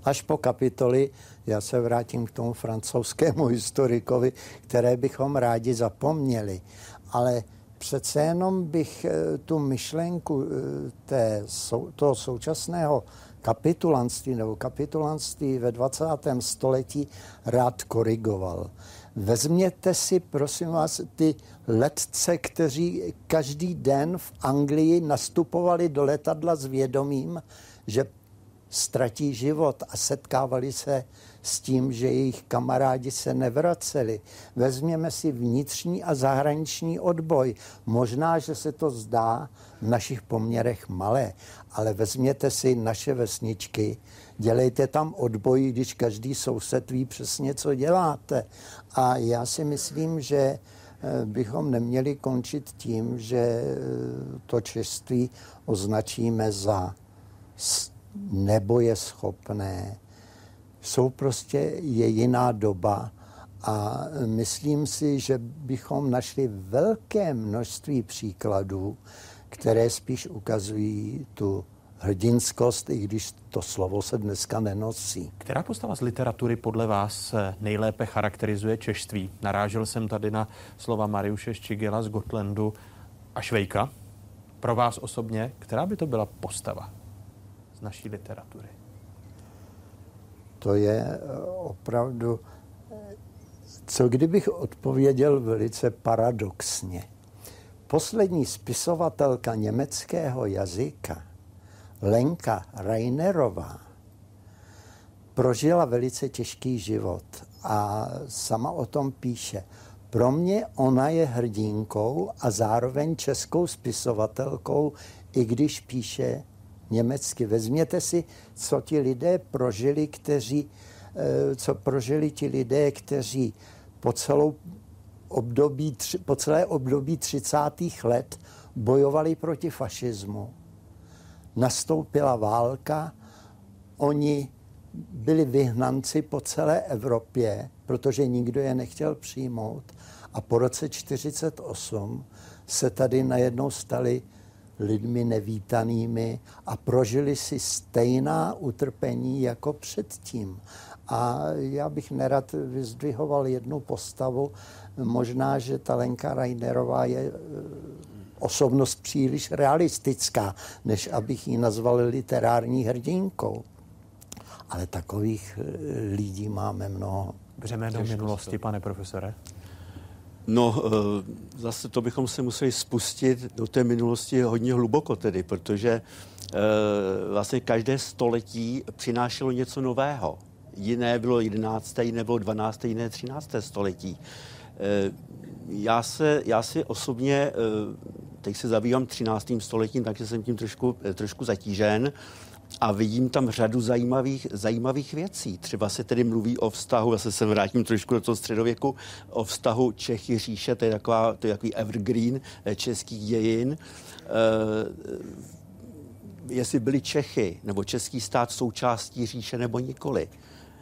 [SPEAKER 20] až po kapitoly, já se vrátím k tomu francouzskému historikovi, které bychom rádi zapomněli. Ale přece jenom bych eh, tu myšlenku eh, té, toho současného kapitulantství nebo kapitulantství ve 20. století rád korigoval. Vezměte si, prosím vás, ty letce, kteří každý den v Anglii nastupovali do letadla s vědomím, že ztratí život a setkávali se s tím, že jejich kamarádi se nevraceli. Vezměme si vnitřní a zahraniční odboj. Možná, že se to zdá v našich poměrech malé, ale vezměte si naše vesničky, dělejte tam odboj, když každý soused ví přesně, co děláte. A já si myslím, že eh, bychom neměli končit tím, že eh, to čeství označíme za nebojeschopné. Jsou prostě je jiná doba a myslím si, že bychom našli velké množství příkladů, které spíš ukazují tu hrdinskost, i když to slovo se dneska nenosí.
[SPEAKER 9] Která postava z literatury podle vás nejlépe charakterizuje češtví? Narážel jsem tady na slova Mariuše Ščigela z Gotlandu a Švejka. Pro vás osobně, která by to byla postava z naší literatury?
[SPEAKER 20] To je eh, opravdu... Co kdybych odpověděl velice paradoxně? Poslední spisovatelka německého jazyka, Lenka Reinerová, prožila velice těžký život a sama o tom píše. Pro mě ona je hrdinkou a zároveň českou spisovatelkou, i když píše německy. Vezměte si, co ti lidé prožili, kteří, eh, co prožili ti lidé, kteří po celou období, po celé období 30. let bojovali proti fašismu. Nastoupila válka, oni byli vyhnanci po celé Evropě, protože nikdo je nechtěl přijmout. A po roce 48 se tady najednou stali lidmi nevítanými a prožili si stejná utrpení jako předtím. A já bych nerad vyzdvihoval jednu postavu, Možná, že ta Lenka Reinerová je eh, osobnost příliš realistická, než abych ji nazval literární hrdinkou. Ale takových eh, lidí máme mnoho.
[SPEAKER 9] Břemeno minulosti, pane profesore?
[SPEAKER 21] No, eh, zase to bychom se museli spustit do té minulosti hodně hluboko tedy, protože vlastně každé století přinášelo něco nového. Jiné bylo 11., jiné bylo 12., jiné 13. století. Eh, já, se, já si osobně, eh, teď se zabývám 13. stoletím, takže jsem tím trošku, eh, trošku zatížen a vidím tam řadu zajímavých, zajímavých věcí. Třeba se tedy mluví o vztahu, zase se vrátím trošku do toho středověku, o vztahu Čechy říše, to je, taková, to je takový evergreen českých dějin. jestli byli Čechy nebo český stát součástí říše nebo nikoli.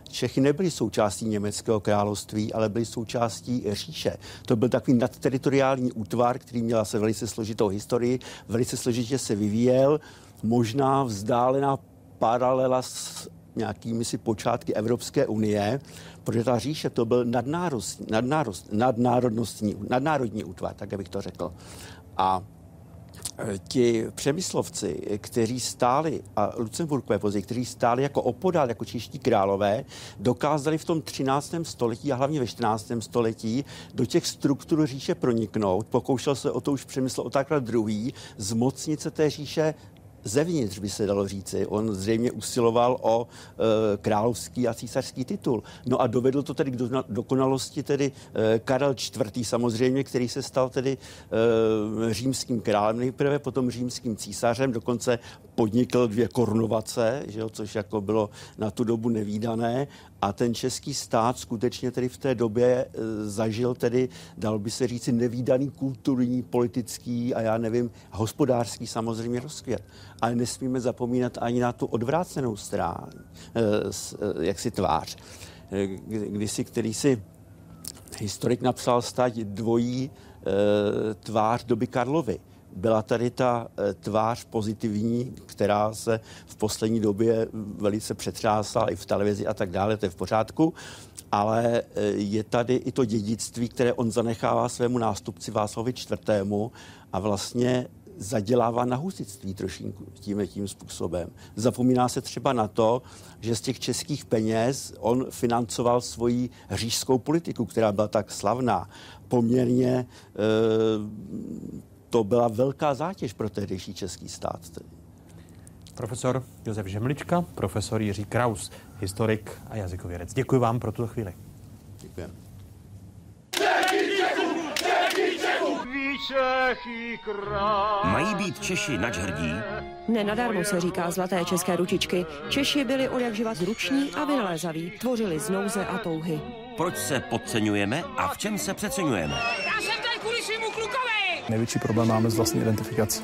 [SPEAKER 21] Čechy nebyly součástí německého království, ale byly součástí říše. To byl takový nadteritoriální útvar, který měl se velice složitou historii, velice složitě se vyvíjel, možná vzdálená paralela s nějakými si počátky Evropské unie, protože ta říše to byl nadnárodnostní, nadnárodní útvar, tak bych to řekl. A ti přemyslovci, kteří stáli, a Lucemburkové později, kteří stáli jako opodál, jako čeští králové, dokázali v tom 13. století a hlavně ve 14. století do těch struktur říše proniknout. Pokoušel se o to už přemysl Otakra druhý, zmocnit se té říše zevnitř, by se dalo říci. On zřejmě usiloval o e, královský a císařský titul. No a dovedl to tedy k do, dokonalosti tedy e, Karel IV. samozřejmě, který se stal tedy e, římským králem nejprve, potom římským císařem, dokonce podnikl dvě korunovace, že jo, což jako bylo na tu dobu nevýdané a ten český stát skutečně tedy v té době e, zažil tedy, dal by se říci, nevýdaný kulturní, politický a já nevím, hospodářský samozřejmě rozkvět. Ale nesmíme zapomínat ani na tu odvrácenou stranu, e, jak si tvář. E, když si, který si historik napsal stát dvojí tvář doby Karlovy byla tady ta tvář pozitivní, která se v poslední době velice přetřásala i v televizi a tak dále, to je v pořádku, ale je tady i to dědictví, které on zanechává svému nástupci Václavi IV. a vlastně zadělává na husitství trošinku tím, tím způsobem. Zapomíná se třeba na to, že z těch českých peněz on financoval svoji říšskou politiku, která byla tak slavná. Poměrně e, to byla velká zátěž pro tehdejší český stát. Tedy.
[SPEAKER 9] Profesor Josef Žemlička, profesor Jiří Kraus, historik a jazykovědec. Děkuji vám pro tuto chvíli.
[SPEAKER 21] Děkujeme.
[SPEAKER 1] Mají být Češi nač hrdí?
[SPEAKER 24] Nenadarmo se říká zlaté české ručičky. Češi byli od jak živa zruční a vynalézaví. Tvořili z nouze a touhy.
[SPEAKER 1] Proč se podceňujeme a v čem se přeceňujeme?
[SPEAKER 25] Já jsem tady kvůli svýmu klukovi!
[SPEAKER 26] Největší problém máme s vlastní identifikací.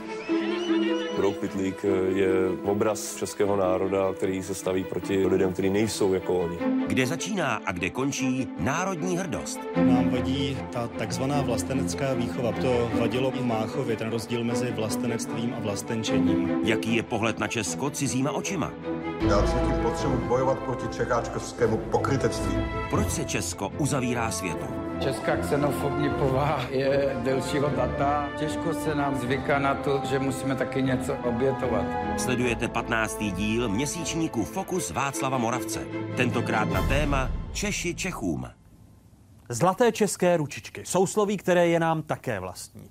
[SPEAKER 27] Brouk Pitlík je obraz českého národa, který se staví proti lidem, kteří nejsou jako oni.
[SPEAKER 1] Kde začíná a kde končí národní hrdost?
[SPEAKER 28] Nám vadí ta takzvaná vlastenecká výchova. To vadilo i Máchově, ten rozdíl mezi vlastenectvím a vlastenčením.
[SPEAKER 1] Jaký je pohled na Česko cizíma očima?
[SPEAKER 29] Já cítím potřebu bojovat proti čekáčkovskému pokrytectví.
[SPEAKER 1] Proč se Česko uzavírá světu?
[SPEAKER 30] Česká xenofobní povaha je delšího data. Těžko se nám zvyká na to, že musíme taky něco obětovat.
[SPEAKER 1] Sledujete 15. díl měsíčníku Fokus Václava Moravce. Tentokrát na téma Češi Čechům.
[SPEAKER 9] Zlaté české ručičky. Sousloví, které je nám také vlastní.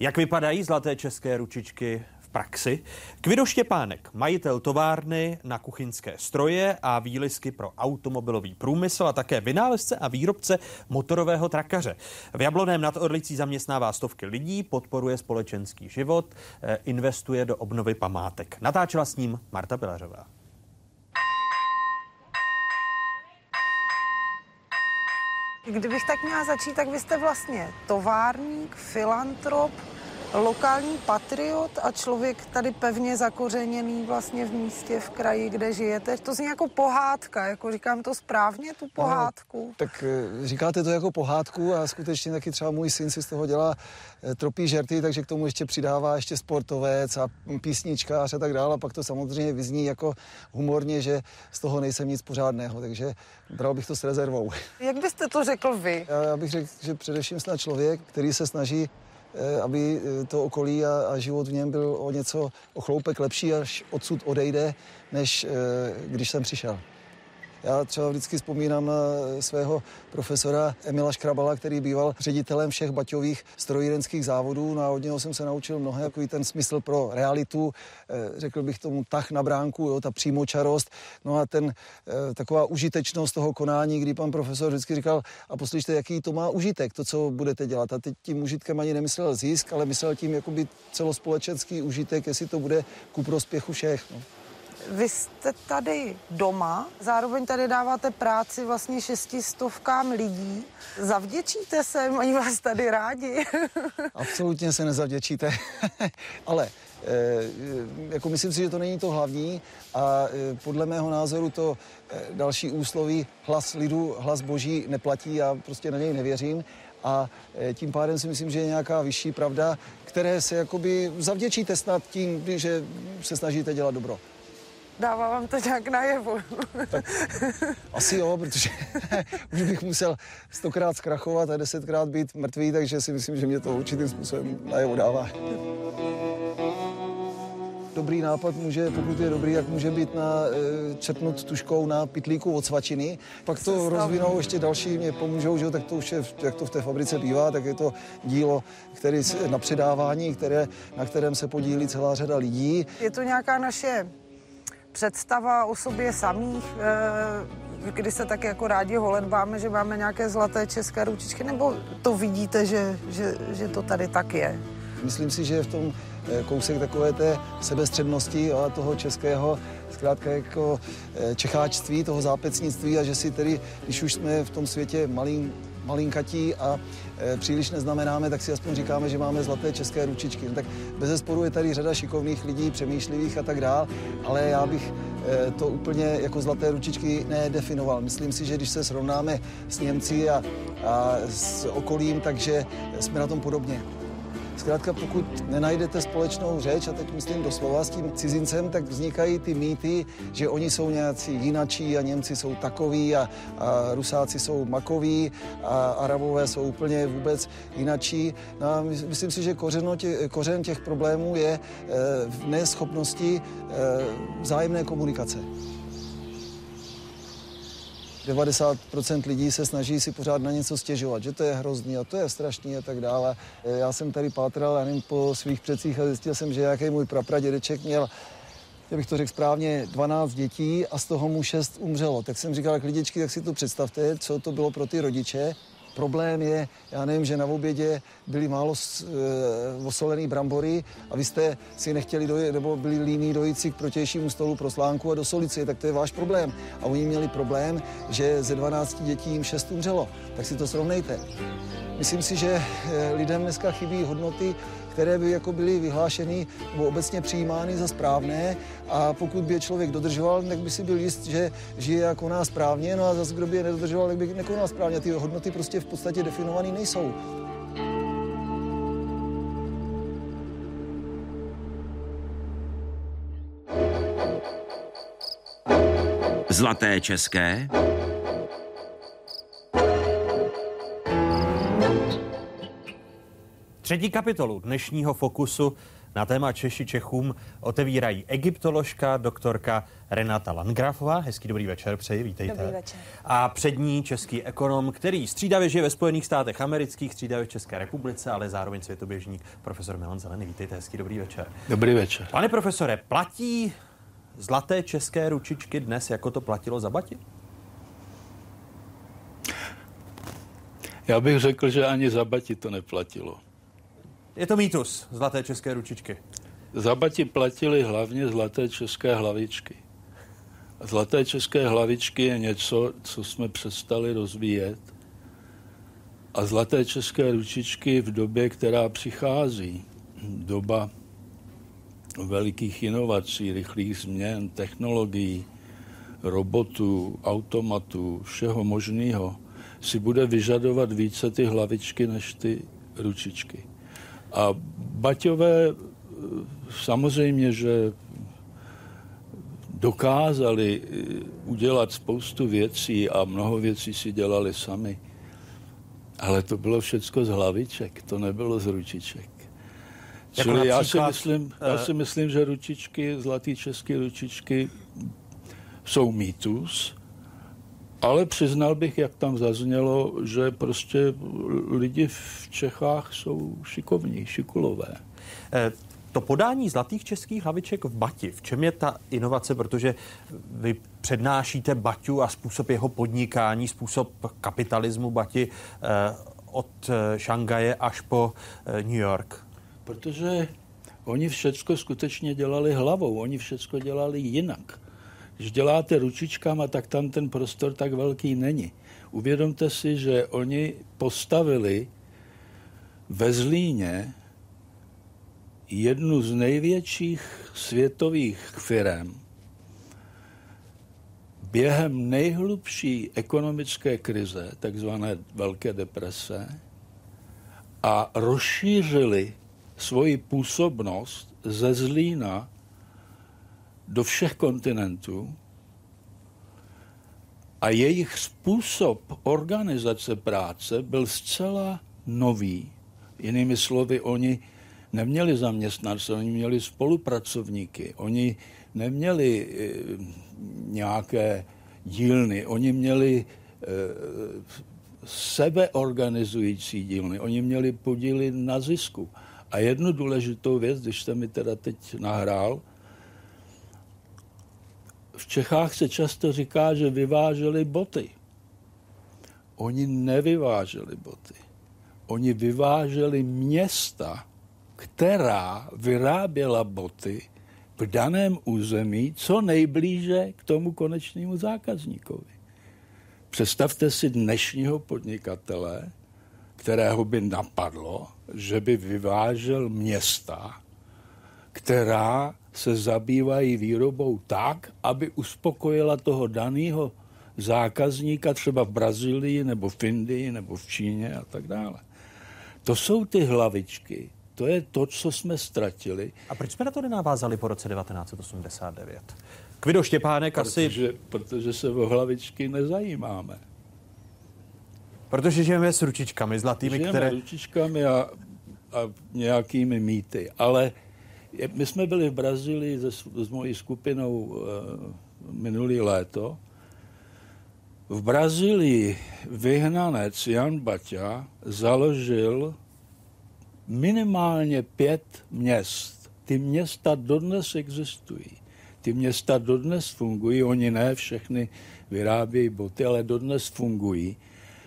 [SPEAKER 9] Jak vypadají zlaté české ručičky praxi. Kvido Štěpánek, majitel továrny na kuchyňské stroje a výlisky pro automobilový průmysl a také vynálezce a výrobce motorového trakaře. V Jabloném nad Orlicí zaměstnává stovky lidí, podporuje společenský život, eh, investuje do obnovy památek. Natáčela s ním Marta Pilařová.
[SPEAKER 23] Kdybych tak měla začít, tak vy jste vlastně továrník, filantrop, lokální patriot a člověk tady pevně zakořeněný vlastně v místě, v kraji, kde žijete. To zní jako pohádka, jako říkám to správně, tu pohádku.
[SPEAKER 26] No, tak eh, říkáte to jako pohádku a skutečně taky třeba můj syn si z toho dělá eh, tropí žerty, takže k tomu ještě přidává ještě sportovec a písničkář a tak dále. A pak to samozřejmě vyzní jako humorně, že z toho nejsem nic pořádného, takže bral bych to s rezervou.
[SPEAKER 23] Jak byste to řekl vy?
[SPEAKER 26] Já, já bych řekl, že především snad člověk, který se snaží aby eh, to okolí a, a život v něm byl o něco o chloupek lepší, až odsud odejde, než eh, když jsem přišel. Já třeba vždycky vzpomínám na svého profesora Emila Škrabala, který býval ředitelem všech baťových strojírenských závodů. No a od něho jsem se naučil mnohé, jako ten smysl pro realitu, eh, řekl bych tomu tah na bránku, jo, ta přímočarost. No a ten eh, taková užitečnost toho konání, kdy pan profesor vždycky říkal, a poslyšte, jaký to má užitek, to, co budete dělat. A teď tím užitkem ani nemyslel zisk, ale myslel tím jakoby celospolečenský užitek, jestli to bude ku prospěchu všech. No.
[SPEAKER 23] Vy jste tady doma, zároveň tady dáváte práci vlastně šestistovkám lidí. Zavděčíte se, mají vás tady rádi.
[SPEAKER 26] Absolutně se nezavděčíte, ale eh, jako myslím si, že to není to hlavní a eh, podle mého názoru to eh, další úsloví hlas lidu, hlas boží neplatí, já prostě na něj nevěřím a tím pádem si myslím, že je nějaká vyšší pravda, které se jakoby zavděčíte snad tím, že se snažíte dělat dobro.
[SPEAKER 23] Dává vám to nějak najevo.
[SPEAKER 26] Asi jo, protože už bych musel stokrát zkrachovat a desetkrát být mrtvý, takže si myslím, že mě to určitým způsobem najevo dává. dobrý nápad může, pokud je dobrý, jak může být na, e, čepnut tuškou na pitlíku od svačiny. Pak to rozvinou ještě další, mě pomůžou, že tak to už je, jak to v té fabrice bývá, tak je to dílo který, na předávání, které, na kterém se podílí celá řada lidí.
[SPEAKER 23] Je to nějaká naše představa o sobě samých, e, kdy se tak jako rádi holedbáme, že máme nějaké zlaté české ručičky, nebo to vidíte, že, že, že to tady tak je?
[SPEAKER 26] Myslím si, že je v tom eh, kousek takové té sebestřednosti a toho českého, zkrátka jako eh, čecháčství, toho zápecnictví a že si tedy, když už jsme v tom světě malým, malinkatí a příliš neznamenáme, tak si aspoň říkáme, že máme zlaté české ručičky. No, tak bez zesporu je tady řada šikovných lidí, přemýšlivých a tak dál, ale já bych e, to úplně jako zlaté ručičky nedefinoval. Myslím si, že když se srovnáme s Němci a, a s okolím, takže jsme na tom podobně. Zkrátka, pokud nenajdete společnou řeč, a teď myslím doslova s tím cizincem, tak vznikají ty mýty, že oni jsou nějací jinačí a Němci jsou takoví a, a Rusáci jsou makoví a Arabové jsou úplně vůbec jinačí. No a myslím si, že kořeno tě, kořen těch problémů je e, v neschopnosti e, vzájemné komunikace. 90% lidí se snaží si pořád na něco stěžovat, že to je hrozný a to je strašný a tak dále. Já jsem tady pátral, já nevím, po svých předcích a zjistil jsem, že nějaký můj prapradědeček měl já bych to řekl správně, 12 dětí a z toho mu 6 umřelo. Tak jsem říkal, jak lidičky, tak si to představte, co to bylo pro ty rodiče. Problém je, já nevím, že na obědě byly málo e, osolený brambory a vy jste si nechtěli dojít, nebo byli líní dojít si k protějšímu stolu pro slánku a do solici, tak to je váš problém. A oni měli problém, že ze 12 dětí jim 6 umřelo. Tak si to srovnejte. Myslím si, že e, lidem dneska chybí hodnoty, které by jako byly vyhlášeny nebo obecně přijímány za správné a pokud by je člověk dodržoval, tak by si byl jist, že žije jako nás správně, no a zase kdo by je nedodržoval, tak by nekonal správně. Ty hodnoty prostě v podstatě definované nejsou.
[SPEAKER 1] Zlaté české
[SPEAKER 9] Třetí kapitolu dnešního Fokusu na téma Češi Čechům otevírají egyptoložka, doktorka Renata Landgrafová. Hezký dobrý večer, přeji, vítejte.
[SPEAKER 31] Dobrý večer.
[SPEAKER 9] A přední český ekonom, který střídavě žije ve Spojených státech amerických, střídavě v České republice, ale zároveň světoběžník, profesor Milan Zelený. Vítejte, hezký dobrý večer.
[SPEAKER 32] Dobrý večer.
[SPEAKER 9] Pane profesore, platí zlaté české ručičky dnes, jako to platilo za bati?
[SPEAKER 32] Já bych řekl, že ani za bati to neplatilo.
[SPEAKER 9] Je to mýtus, zlaté české ručičky.
[SPEAKER 32] Zabati platili hlavně zlaté české hlavičky. Zlaté české hlavičky je něco, co jsme přestali rozvíjet. A zlaté české ručičky v době, která přichází, doba velikých inovací, rychlých změn, technologií, robotů, automatů, všeho možného, si bude vyžadovat více ty hlavičky než ty ručičky. A Baťové eh, samozřejmě, že dokázali eh, udělat spoustu věcí a mnoho věcí si dělali sami. Ale to bylo všecko z hlaviček, to nebylo z ručiček. Jako Čili já, si myslím, já si myslím, že ručičky, zlatý české ručičky jsou mýtus, ale přiznal bych, jak tam zaznělo, že prostě lidi v Čechách jsou šikovní, šikulové.
[SPEAKER 9] Eh, to podání zlatých českých hlaviček v Bati, v čem je ta inovace? Protože vy přednášíte Baťu a způsob jeho podnikání, způsob kapitalismu Bati eh, od eh, Šangaje až po New York.
[SPEAKER 32] Protože oni všecko skutečně dělali hlavou, oni všecko dělali jinak. Když děláte ručičkama, tak tam ten prostor tak velký není. Uvědomte si, že oni postavili ve Zlíně jednu z největších světových firm během nejhlubší ekonomické krize, takzvané Velké deprese, a rozšířili svoji působnost ze Zlína do všech kontinentů a jejich způsob organizace práce byl zcela nový. Jinými slovy, oni neměli zaměstnance, oni měli spolupracovníky, oni neměli e, nějaké dílny, oni měli e, sebeorganizující dílny, oni měli podíly na zisku. A jednu důležitou věc, když jste mi teda teď nahrál, v Čechách se často říká, že vyváželi boty. Oni nevyváželi boty. Oni vyváželi města, která vyráběla boty v daném území co nejblíže k tomu konečnému zákazníkovi. Představte si dnešního podnikatele, kterého by napadlo, že by vyvážel města, která se zabývají výrobou tak, aby uspokojila toho daného zákazníka třeba v Brazílii nebo v Indii nebo v Číně a tak dále. To jsou ty hlavičky, to je to, co jsme ztratili.
[SPEAKER 9] A proč jsme na to nenavázali po roce 1989? Kvido Štěpánek
[SPEAKER 32] protože,
[SPEAKER 9] asi...
[SPEAKER 32] Protože se o hlavičky nezajímáme.
[SPEAKER 9] Protože žijeme s ručičkami zlatými,
[SPEAKER 32] žijeme
[SPEAKER 9] které...
[SPEAKER 32] ručičkami a, a nějakými mýty. Ale my jsme byli v Brazílii s, s mojí skupinou uh, minulý léto. V Brazílii vyhnanec Jan Baťa založil minimálně pět měst. Ty města dodnes existují. Ty města dodnes fungují, oni ne všechny vyrábějí boty, ale dodnes fungují.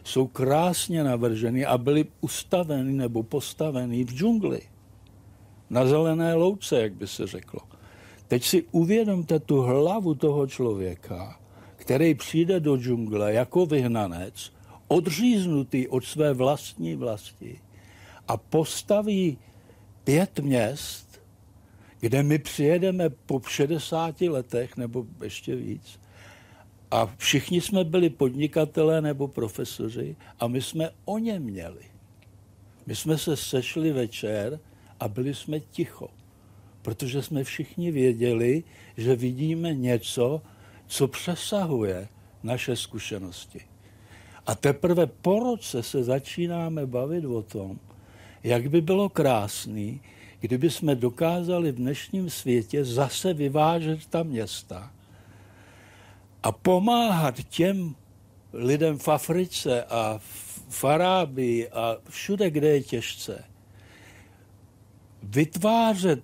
[SPEAKER 32] Jsou krásně navrženy a byly ustaveny nebo postaveny v džungli. Na zelené louce, jak by se řeklo. Teď si uvědomte tu hlavu toho člověka, který přijde do džungle jako vyhnanec, odříznutý od své vlastní vlasti a postaví pět měst, kde my přijedeme po 60 letech nebo ještě víc a všichni jsme byli podnikatelé nebo profesoři a my jsme o něm měli. My jsme se sešli večer a byli jsme ticho, protože jsme všichni věděli, že vidíme něco, co přesahuje naše zkušenosti. A teprve po roce se začínáme bavit o tom, jak by bylo krásný, kdyby jsme dokázali v dnešním světě zase vyvážet ta města a pomáhat těm lidem v Africe a v Arábii a všude, kde je těžce, vytvářet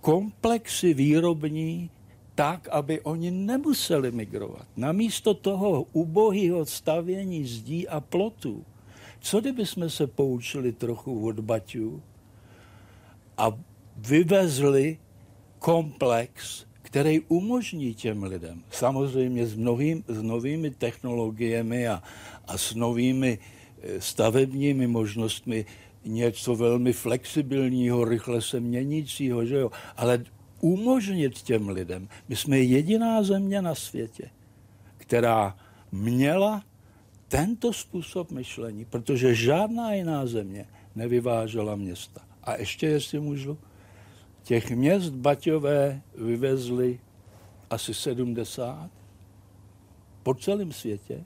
[SPEAKER 32] komplexy výrobní tak, aby oni nemuseli migrovat. Namísto toho ubohého stavění zdí a plotů, co kdyby jsme se poučili trochu od Baťů a vyvezli komplex, který umožní těm lidem, samozřejmě s, novým, s novými technologiemi a, a s novými eh, stavebními možnostmi, něco velmi flexibilního, rychle se měnícího, že jo? ale umožnit těm lidem. My jsme jediná země na světě, která měla tento způsob myšlení, protože žádná jiná země nevyvážela města. A ještě, jestli můžu, těch měst Baťové vyvezli asi 70 po celém světě.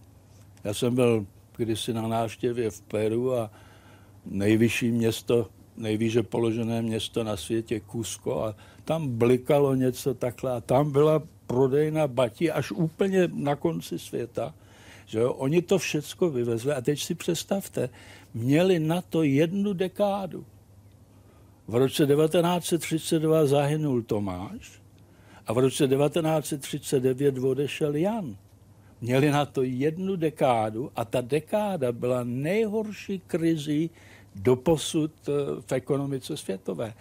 [SPEAKER 32] Já jsem byl kdysi na návštěvě v Peru a nejvyšší město, nejvýše položené město na světě Kusko a tam blikalo něco takhle a tam byla prodejna batí až úplně na konci světa. Že jo? Oni to všecko vyvezli a teď si představte, měli na to jednu dekádu. V roce 1932 zahynul Tomáš a v roce 1939 odešel Jan. Měli na to jednu dekádu a ta dekáda byla nejhorší krizí doposud eh, v ekonomice světové.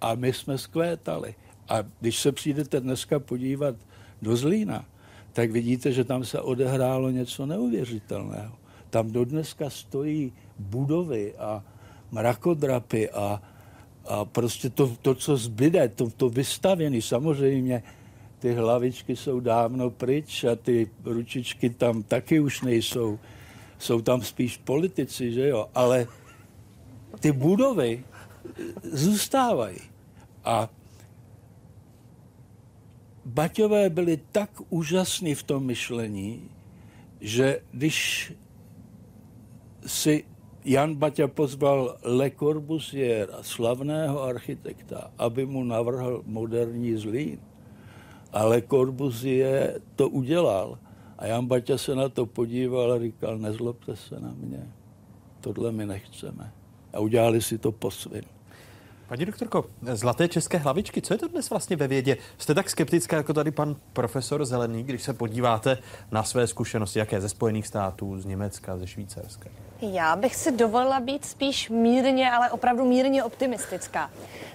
[SPEAKER 32] A my jsme skvétali. A když se přijdete dneska podívat do Zlína, tak vidíte, že tam se odehrálo něco neuvěřitelného. Tam dodneska stojí budovy a mrakodrapy a, a prostě to, to co zbyde, to, to vystavěné, samozřejmě ty hlavičky jsou dávno pryč a ty ručičky tam taky už nejsou. Jsou tam spíš politici, že jo, ale ty budovy zůstávají. A Baťové byli tak úžasní v tom myšlení, že když si Jan Baťa pozval Le Corbusier, slavného architekta, aby mu navrhl moderní zlín. Ale Corbusier to udělal. A Jan Baťa se na to podíval a říkal, nezlobte se na mě, tohle my nechceme. A udělali si to po svým.
[SPEAKER 9] Paní doktorko, zlaté české hlavičky, co je to dnes vlastně ve vědě? Jste tak skeptická jako tady pan profesor Zelený, když se podíváte na své zkušenosti, jaké ze Spojených států, z Německa, ze Švýcarska?
[SPEAKER 31] Já bych si dovolila být spíš mírně, ale opravdu mírně optimistická.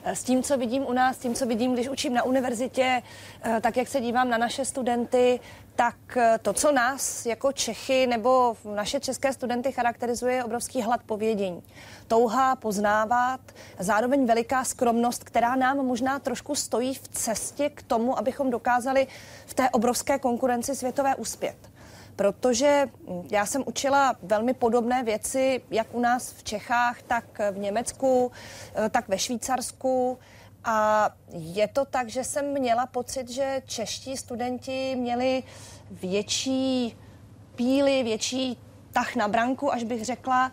[SPEAKER 31] S tím, co vidím u nás, s tím, co vidím, když učím na univerzitě, eh, tak jak se dívám na naše studenty, tak eh, to, co nás jako Čechy nebo naše české studenty charakterizuje, je obrovský hlad povědění. Touha poznávat, zároveň veliká skromnost, která nám možná trošku stojí v cestě k tomu, abychom dokázali v té obrovské konkurenci světové uspět protože já jsem učila velmi podobné věci, jak u nás v Čechách, tak v Německu, eh, tak ve Švýcarsku. A je to tak, že jsem měla pocit, že čeští studenti měli větší píly, větší tah na branku, až bych řekla,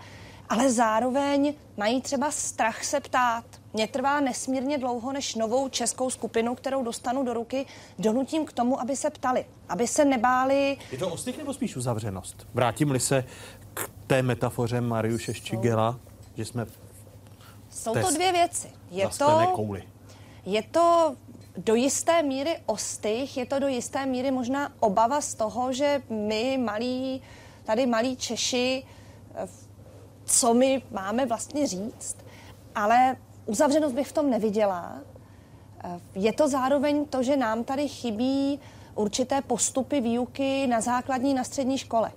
[SPEAKER 31] ale zároveň mají třeba strach se ptát. Mně trvá nesmírně dlouho, než novou českou skupinu, kterou dostanu do ruky, donutím k tomu, aby se ptali, aby se nebáli.
[SPEAKER 9] Je to ostych nebo spíš uzavřenost? Vrátím-li se k té metafoře Mariuše Ščigela, že jsme...
[SPEAKER 31] Jsou to dvě věci. Je to,
[SPEAKER 9] kouli.
[SPEAKER 31] Je to do jisté míry ostych, je to do jisté míry možná obava z toho, že my malí, tady malí Češi, co my máme vlastně říct, ale uzavřenost bych v tom neviděla. Je to zároveň to, že nám tady chybí určité postupy výuky na základní, na střední škole.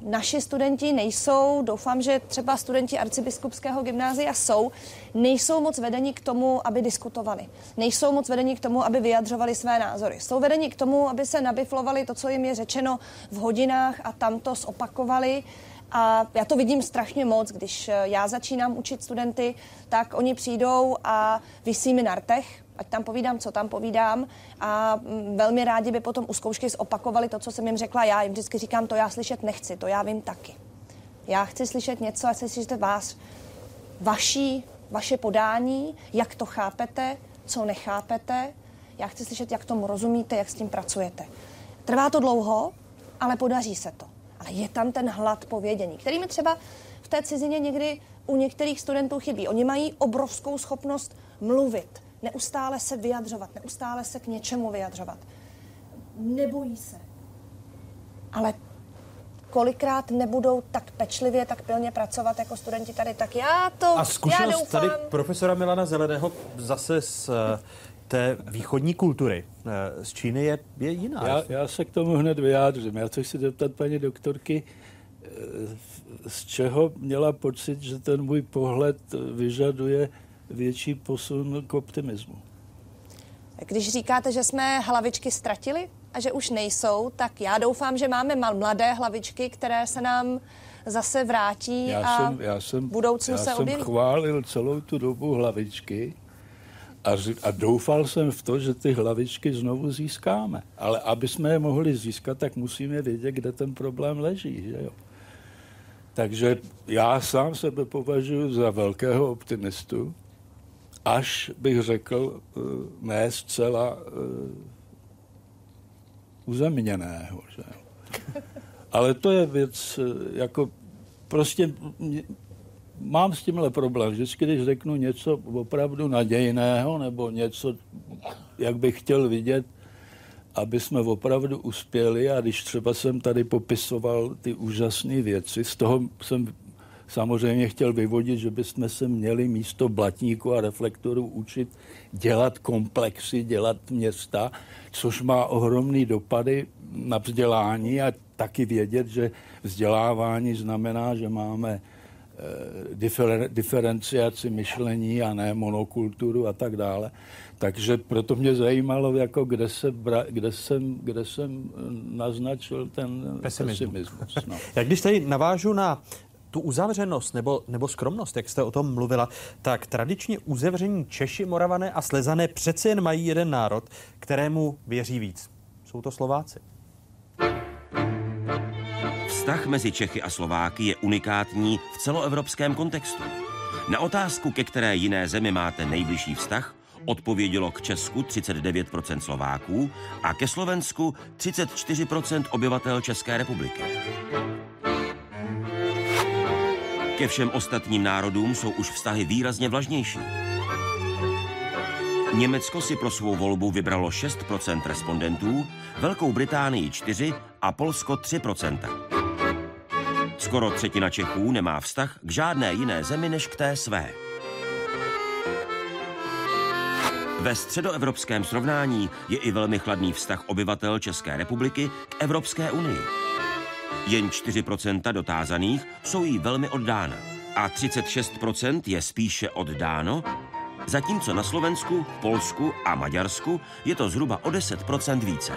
[SPEAKER 31] Naši studenti nejsou, doufám, že třeba studenti arcibiskupského gymnázia jsou, nejsou moc vedeni k tomu, aby diskutovali. Nejsou moc vedeni k tomu, aby vyjadřovali své názory. Jsou vedeni k tomu, aby se nabiflovali to, co jim je řečeno v hodinách a tam to zopakovali a já to vidím strašně moc, když eh, já začínám učit studenty, tak oni přijdou a vysí mi na rtech, ať tam povídám, co tam povídám a mm, velmi rádi by potom u zkoušky zopakovali to, co jsem jim řekla já. Jim vždycky říkám, to já slyšet nechci, to já vím taky. Já chci slyšet něco, a chci slyšet vás, vaší, vaše podání, jak to chápete, co nechápete. Já chci slyšet, jak tomu rozumíte, jak s tím pracujete. Trvá to dlouho, ale podaří se to ale je tam ten hlad povědění, který mi třeba v té cizině někdy u některých studentů chybí. Oni mají obrovskou schopnost mluvit, neustále se vyjadřovat, neustále se k něčemu vyjadřovat. Nebojí se. Ale kolikrát nebudou tak pečlivě, tak pilně pracovat jako studenti tady, tak já to,
[SPEAKER 9] A zkušenost
[SPEAKER 31] já doufám...
[SPEAKER 9] tady profesora Milana Zeleného zase z té východní kultury eh, z Číny je, je jiná.
[SPEAKER 32] Já, já se k tomu hned vyjádřím. Já chci si zeptat paní doktorky, eh, z čeho měla pocit, že ten můj pohled vyžaduje větší posun k optimismu.
[SPEAKER 31] Když říkáte, že jsme hlavičky ztratili a že už nejsou, tak já doufám, že máme mladé hlavičky, které se nám zase vrátí
[SPEAKER 32] já
[SPEAKER 31] a
[SPEAKER 32] jsem, já jsem,
[SPEAKER 31] budoucnu
[SPEAKER 32] já
[SPEAKER 31] se
[SPEAKER 32] jsem
[SPEAKER 31] objeví.
[SPEAKER 32] chválil celou tu dobu hlavičky a, a doufal jsem v to, že ty hlavičky znovu získáme. Ale aby jsme je mohli získat, tak musíme vědět, kde ten problém leží. Že jo? Takže já sám sebe považuji za velkého optimistu, až bych řekl, eh, ne zcela uh, uzemněného. Že? Ale to je věc, eh, jako prostě mám s tímhle problém. Vždycky, když řeknu něco opravdu nadějného nebo něco, jak bych chtěl vidět, aby jsme opravdu uspěli a když třeba jsem tady popisoval ty úžasné věci, z toho jsem samozřejmě chtěl vyvodit, že bychom se měli místo blatníku a reflektorů učit dělat komplexy, dělat města, což má ohromný dopady na vzdělání a taky vědět, že vzdělávání znamená, že máme Eh, difer, diferenciaci myšlení a ne monokulturu a tak dále. Takže proto mě zajímalo, jako kde, se bra, kde, jsem, kde jsem naznačil ten pesimismus. pesimismus no.
[SPEAKER 9] Jak když tady navážu na tu uzavřenost nebo, nebo skromnost, jak jste o tom mluvila, tak tradičně uzavření Češi, Moravané a Slezané přece jen mají jeden národ, kterému věří víc. Jsou to Slováci.
[SPEAKER 33] Vztah mezi Čechy a Slováky je unikátní v celoevropském kontextu. Na otázku, ke které jiné zemi máte nejbližší vztah, odpovědělo k Česku 39% Slováků a ke Slovensku 34% obyvatel České republiky. Ke všem ostatním národům jsou už vztahy výrazně vlažnější. Německo si pro svou volbu vybralo 6% respondentů, Velkou Británii 4 a Polsko 3%. Skoro třetina Čechů nemá vztah k žádné jiné zemi než k té své. Ve středoevropském srovnání je i velmi chladný vztah obyvatel České republiky k Evropské unii. Jen 4% dotázaných jsou jí velmi oddána a 36% je spíše oddáno, zatímco na Slovensku, Polsku a Maďarsku je to zhruba o 10% více.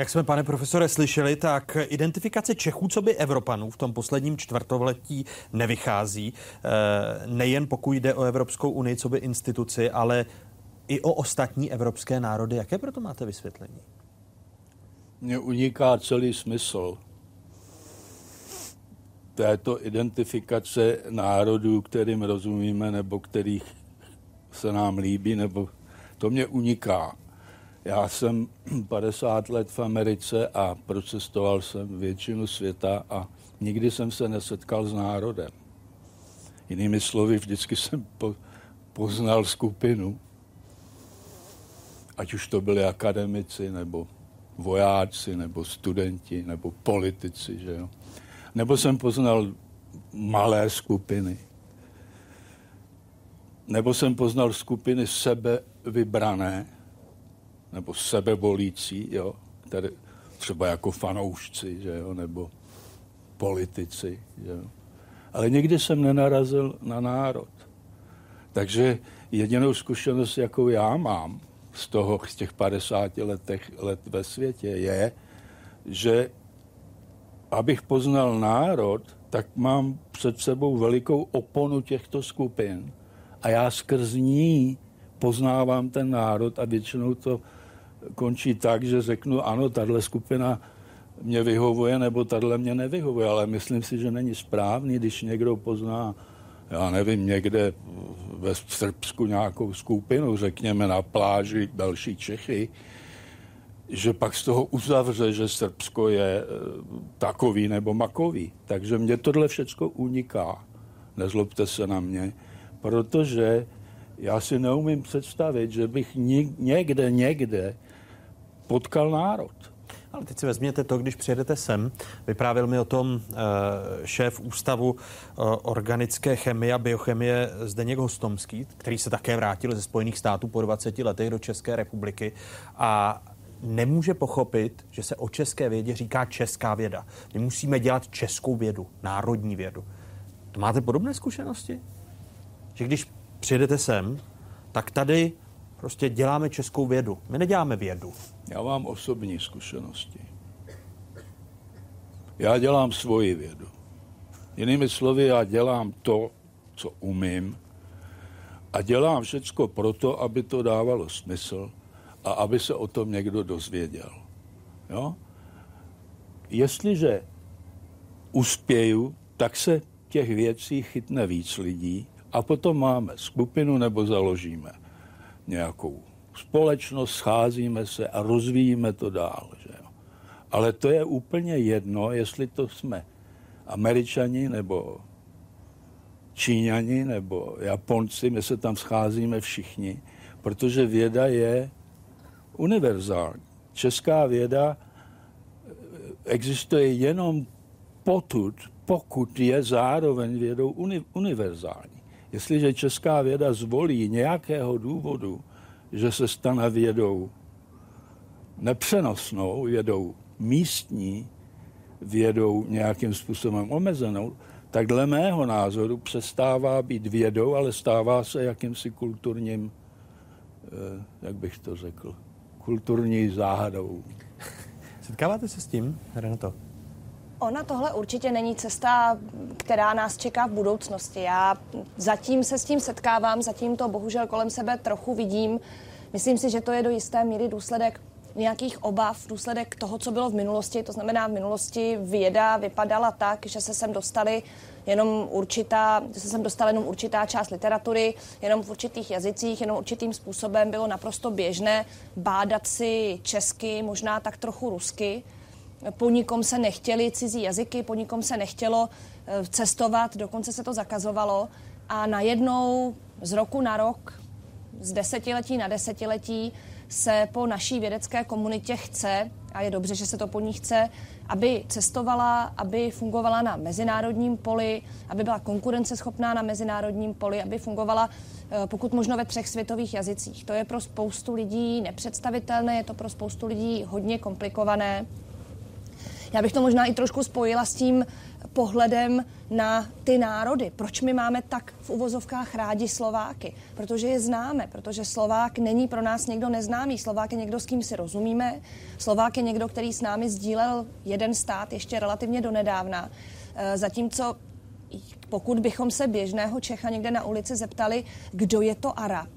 [SPEAKER 9] Jak jsme, pane profesore, slyšeli, tak identifikace Čechů co by Evropanů v tom posledním čtvrtoletí nevychází. Eh, nejen pokud jde o Evropskou unii co by instituci, ale i o ostatní evropské národy. Jaké proto máte vysvětlení?
[SPEAKER 32] Mně uniká celý smysl této identifikace národů, kterým rozumíme, nebo kterých se nám líbí, nebo to mě uniká. Já jsem 50 let v Americe a procestoval jsem většinu světa a nikdy jsem se nesetkal s národem. Jinými slovy, vždycky jsem po, poznal skupinu, ať už to byli akademici, nebo vojáci, nebo studenti, nebo politici, že jo. Nebo jsem poznal malé skupiny. Nebo jsem poznal skupiny sebe vybrané, nebo sebebolící, jo, které, třeba jako fanoušci, že jo, nebo politici. Že jo. Ale nikdy jsem nenarazil na národ. Takže jedinou zkušenost, jakou já mám z toho, z těch 50 letech, let ve světě, je, že abych poznal národ, tak mám před sebou velikou oponu těchto skupin a já skrz ní poznávám ten národ a většinou to končí tak, že řeknu, ano, tahle skupina mě vyhovuje, nebo tahle mě nevyhovuje, ale myslím si, že není správný, když někdo pozná, já nevím, někde ve Srbsku nějakou skupinu, řekněme na pláži další Čechy, že pak z toho uzavře, že Srbsko je eh, takový nebo makový. Takže mě tohle všechno uniká. Nezlobte se na mě, protože já si neumím představit, že bych někde, někde potkal národ.
[SPEAKER 9] Ale teď si vezměte to, když přijedete sem. Vyprávěl mi o tom eh, šéf ústavu eh, organické chemie a biochemie Zdeněk Hostomský, který se také vrátil ze Spojených států po 20 letech do České republiky a nemůže pochopit, že se o české vědě říká česká věda. My musíme dělat českou vědu, národní vědu. To máte podobné zkušenosti? Že když přijedete sem, tak tady prostě děláme českou vědu. My neděláme vědu.
[SPEAKER 32] Já mám osobní zkušenosti. Já dělám svoji vědu. Jinými slovy, já dělám to, co umím a dělám všecko proto, aby to dávalo smysl a aby se o tom někdo dozvěděl. Jo? Jestliže uspěju, tak se těch věcí chytne víc lidí a potom máme skupinu nebo založíme nějakou společnost, scházíme se a rozvíjíme to dál. Že jo? Ale to je úplně jedno, jestli to jsme američani nebo Číňani nebo Japonci, my se tam scházíme všichni, protože věda je univerzální. Česká věda eh, existuje jenom potud, pokud je zároveň vědou uni, univerzální. Jestliže česká věda zvolí nějakého důvodu, že se stane vědou nepřenosnou, vědou místní, vědou nějakým způsobem omezenou, tak dle mého názoru přestává být vědou, ale stává se jakýmsi kulturním, eh, jak bych to řekl, kulturní záhadou.
[SPEAKER 9] Setkáváte se s tím, Renato?
[SPEAKER 31] Ona tohle určitě není cesta, která nás čeká v budoucnosti. Já zatím se s tím setkávám, zatím to bohužel kolem sebe trochu vidím. Myslím si, že to je do jisté míry důsledek nějakých obav, důsledek toho, co bylo v minulosti. To znamená, v minulosti věda vypadala tak, že se sem dostali jenom určitá, že se sem dostala jenom určitá část literatury, jenom v určitých jazycích, jenom určitým způsobem bylo naprosto běžné bádat si česky, možná tak trochu rusky. Po nikom se nechtěli cizí jazyky, po nikom se nechtělo eh, cestovat, dokonce se to zakazovalo. A najednou z roku na rok, z desetiletí na desetiletí, se po naší vědecké komunitě chce, a je dobře, že se to po ní chce, aby cestovala, aby fungovala na mezinárodním poli, aby byla konkurenceschopná na mezinárodním poli, aby fungovala eh, pokud možno ve třech světových jazycích. To je pro spoustu lidí nepředstavitelné, je to pro spoustu lidí hodně komplikované. Já bych to možná i trošku spojila s tím pohledem na ty národy. Proč my máme tak v uvozovkách rádi Slováky? Protože je známe, protože Slovák není pro nás někdo neznámý. Slovák je někdo, s kým si rozumíme. Slovák je někdo, který s námi sdílel jeden stát ještě relativně donedávna. E, zatímco pokud bychom se běžného Čecha někde na ulici zeptali, kdo je to Arab,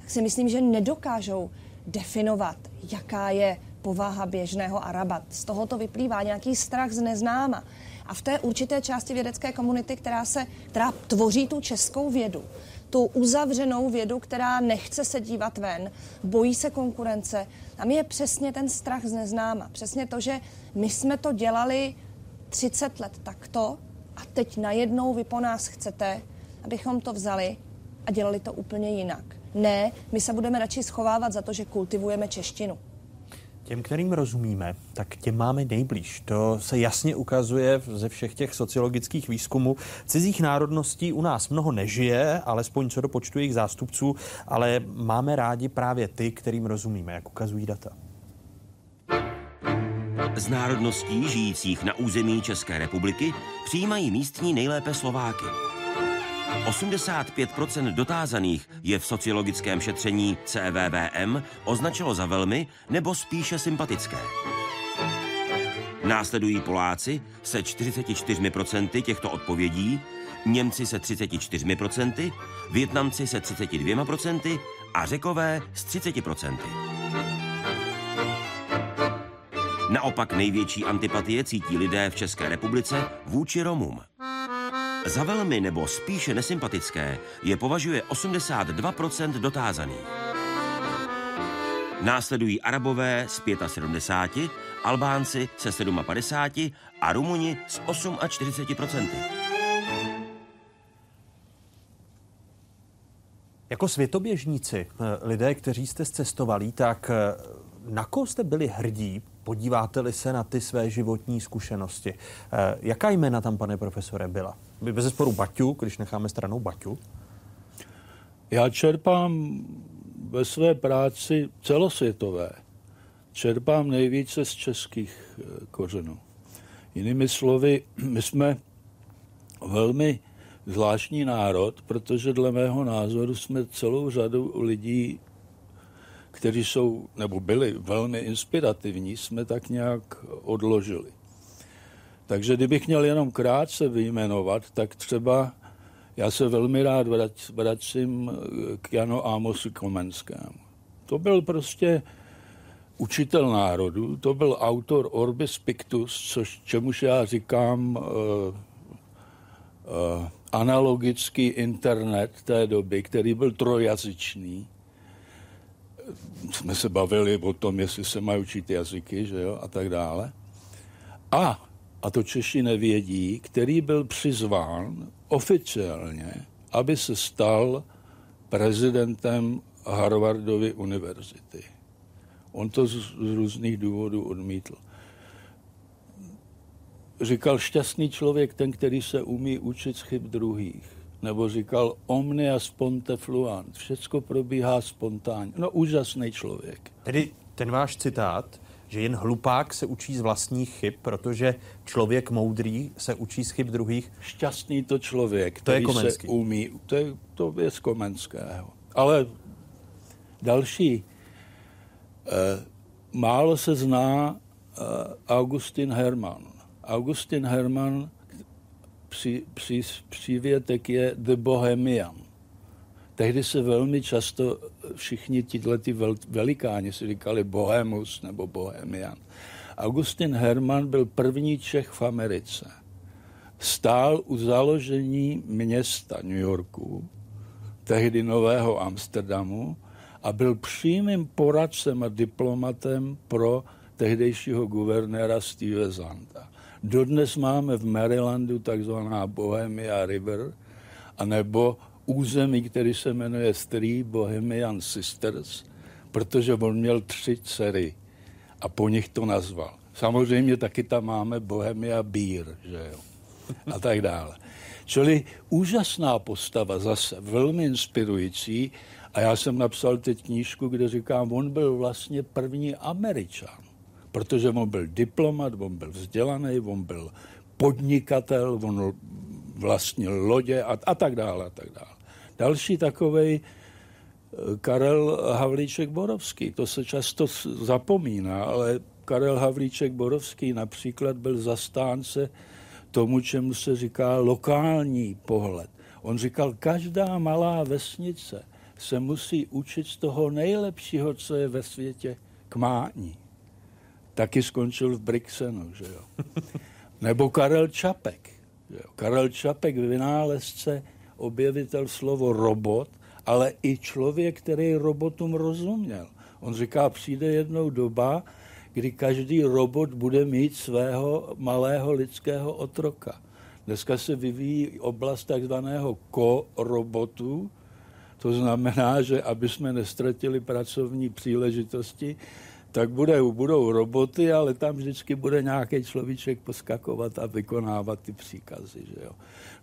[SPEAKER 31] tak si myslím, že nedokážou definovat, jaká je povaha běžného Araba. Z toho to vyplývá nějaký strach z neznáma. A v té určité části vědecké komunity, která, se, která tvoří tu českou vědu, tu uzavřenou vědu, která nechce se dívat ven, bojí se konkurence. Mi je přesně ten strach z neznáma. Přesně to, že my jsme to dělali 30 let takto a teď najednou vy po nás chcete, abychom to vzali a dělali to úplně jinak. Ne, my se budeme radši schovávat za to, že kultivujeme češtinu.
[SPEAKER 9] Těm, kterým rozumíme, tak těm máme nejblíž. To se jasně ukazuje ze všech těch sociologických výzkumů. Cizích národností u nás mnoho nežije, alespoň co do počtu jejich zástupců, ale máme rádi právě ty, kterým rozumíme, jak ukazují data.
[SPEAKER 33] Z národností žijících na území České republiky přijímají místní nejlépe Slováky. 85% dotázaných je v sociologickém šetření CVVM označilo za velmi nebo spíše sympatické. Následují Poláci se 44% těchto odpovědí, Němci se 34% Větnamci se 32% a Řekové s 30% Naopak největší antipatie cítí lidé v České republice vůči Romům. Za velmi nebo spíše nesympatické je považuje 82% dotázaných. Následují Arabové z 75, Albánci se 57 a Rumuni s 48%.
[SPEAKER 9] Jako světoběžníci, eh, lidé, kteří jste cestovali, tak eh, na koho jste byli hrdí podíváte-li se na ty své životní zkušenosti. Eh, jaká jména tam, pane profesore, byla? Bez sporu Baťu, když necháme stranou Baťu.
[SPEAKER 32] Já čerpám ve své práci celosvětové. Čerpám nejvíce z českých eh, kořenů. Jinými slovy, my jsme velmi zvláštní národ, protože dle mého názoru jsme celou řadu lidí kteří jsou, nebo byli velmi inspirativní, jsme tak nějak odložili. Takže kdybych měl jenom krátce vyjmenovat, tak třeba já se velmi rád vracím k Janu Amosu Komenskému. To byl prostě učitel národu, to byl autor Orbis Pictus, což čemuž já říkám uh, uh, analogický internet té doby, který byl trojazyčný jsme se bavili o tom, jestli se mají učit jazyky, že jo, a tak dále. A, a to Češi nevědí, který byl přizván oficiálně, aby se stal prezidentem Harvardovy univerzity. On to z, z různých důvodů odmítl. Říkal, šťastný člověk ten, který se umí učit z chyb druhých nebo říkal omnia sponte fluant. Všecko probíhá spontánně. No úžasný člověk.
[SPEAKER 9] Tedy ten váš citát, že jen hlupák se učí z vlastních chyb, protože člověk moudrý se učí z chyb druhých.
[SPEAKER 32] Šťastný to člověk, to je se umí. To je, to je z Komenského. Ale další. Eh, málo se zná eh, Augustin Hermann. Augustin Hermann, při, při, přívětek je The Bohemian. Tehdy se velmi často všichni tyhle ty vel, velikáni si říkali Bohemus nebo Bohemian. Augustin Hermann byl první Čech v Americe. Stál u založení města New Yorku, tehdy Nového Amsterdamu, a byl přímým poradcem a diplomatem pro tehdejšího guvernéra Steve Zanta. Dodnes máme v Marylandu takzvaná Bohemia River, anebo území, který se jmenuje Three Bohemian Sisters, protože on měl tři dcery a po nich to nazval. Samozřejmě taky tam máme Bohemia Beer, že jo, a tak dále. Čili úžasná postava zase, velmi inspirující a já jsem napsal teď knížku, kde říkám, on byl vlastně první Američan, protože on byl diplomat, on byl vzdělaný, on byl podnikatel, on vlastnil lodě a, a tak dále, a tak dále. Další takovej eh, Karel Havlíček Borovský, to se často zapomíná, ale Karel Havlíček Borovský například byl zastánce tomu, čemu se říká lokální pohled. On říkal, každá malá vesnice se musí učit z toho nejlepšího, co je ve světě, k mání. Taky skončil v Brixenu, že jo. Nebo Karel Čapek. Že jo. Karel Čapek, vynálezce, objevitel slovo robot, ale i člověk, který robotům rozuměl. On říká, přijde jednou doba, kdy každý robot bude mít svého malého lidského otroka. Dneska se vyvíjí oblast takzvaného ko-robotu, to znamená, že aby jsme nestratili pracovní příležitosti, tak bude, budou roboty, ale tam vždycky bude nějaký človíček poskakovat a vykonávat ty příkazy. Že jo.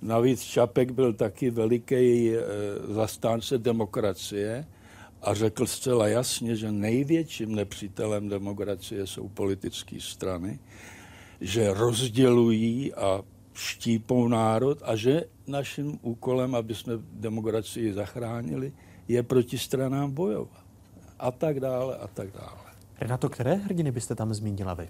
[SPEAKER 32] Navíc Čapek byl taky veliký e, zastánce demokracie a řekl zcela jasně, že největším nepřítelem demokracie jsou politické strany, že rozdělují a štípou národ a že naším úkolem, aby jsme demokracii zachránili, je proti stranám bojovat. A tak dále, a tak dále.
[SPEAKER 9] Renato, které hrdiny byste tam zmínila vy?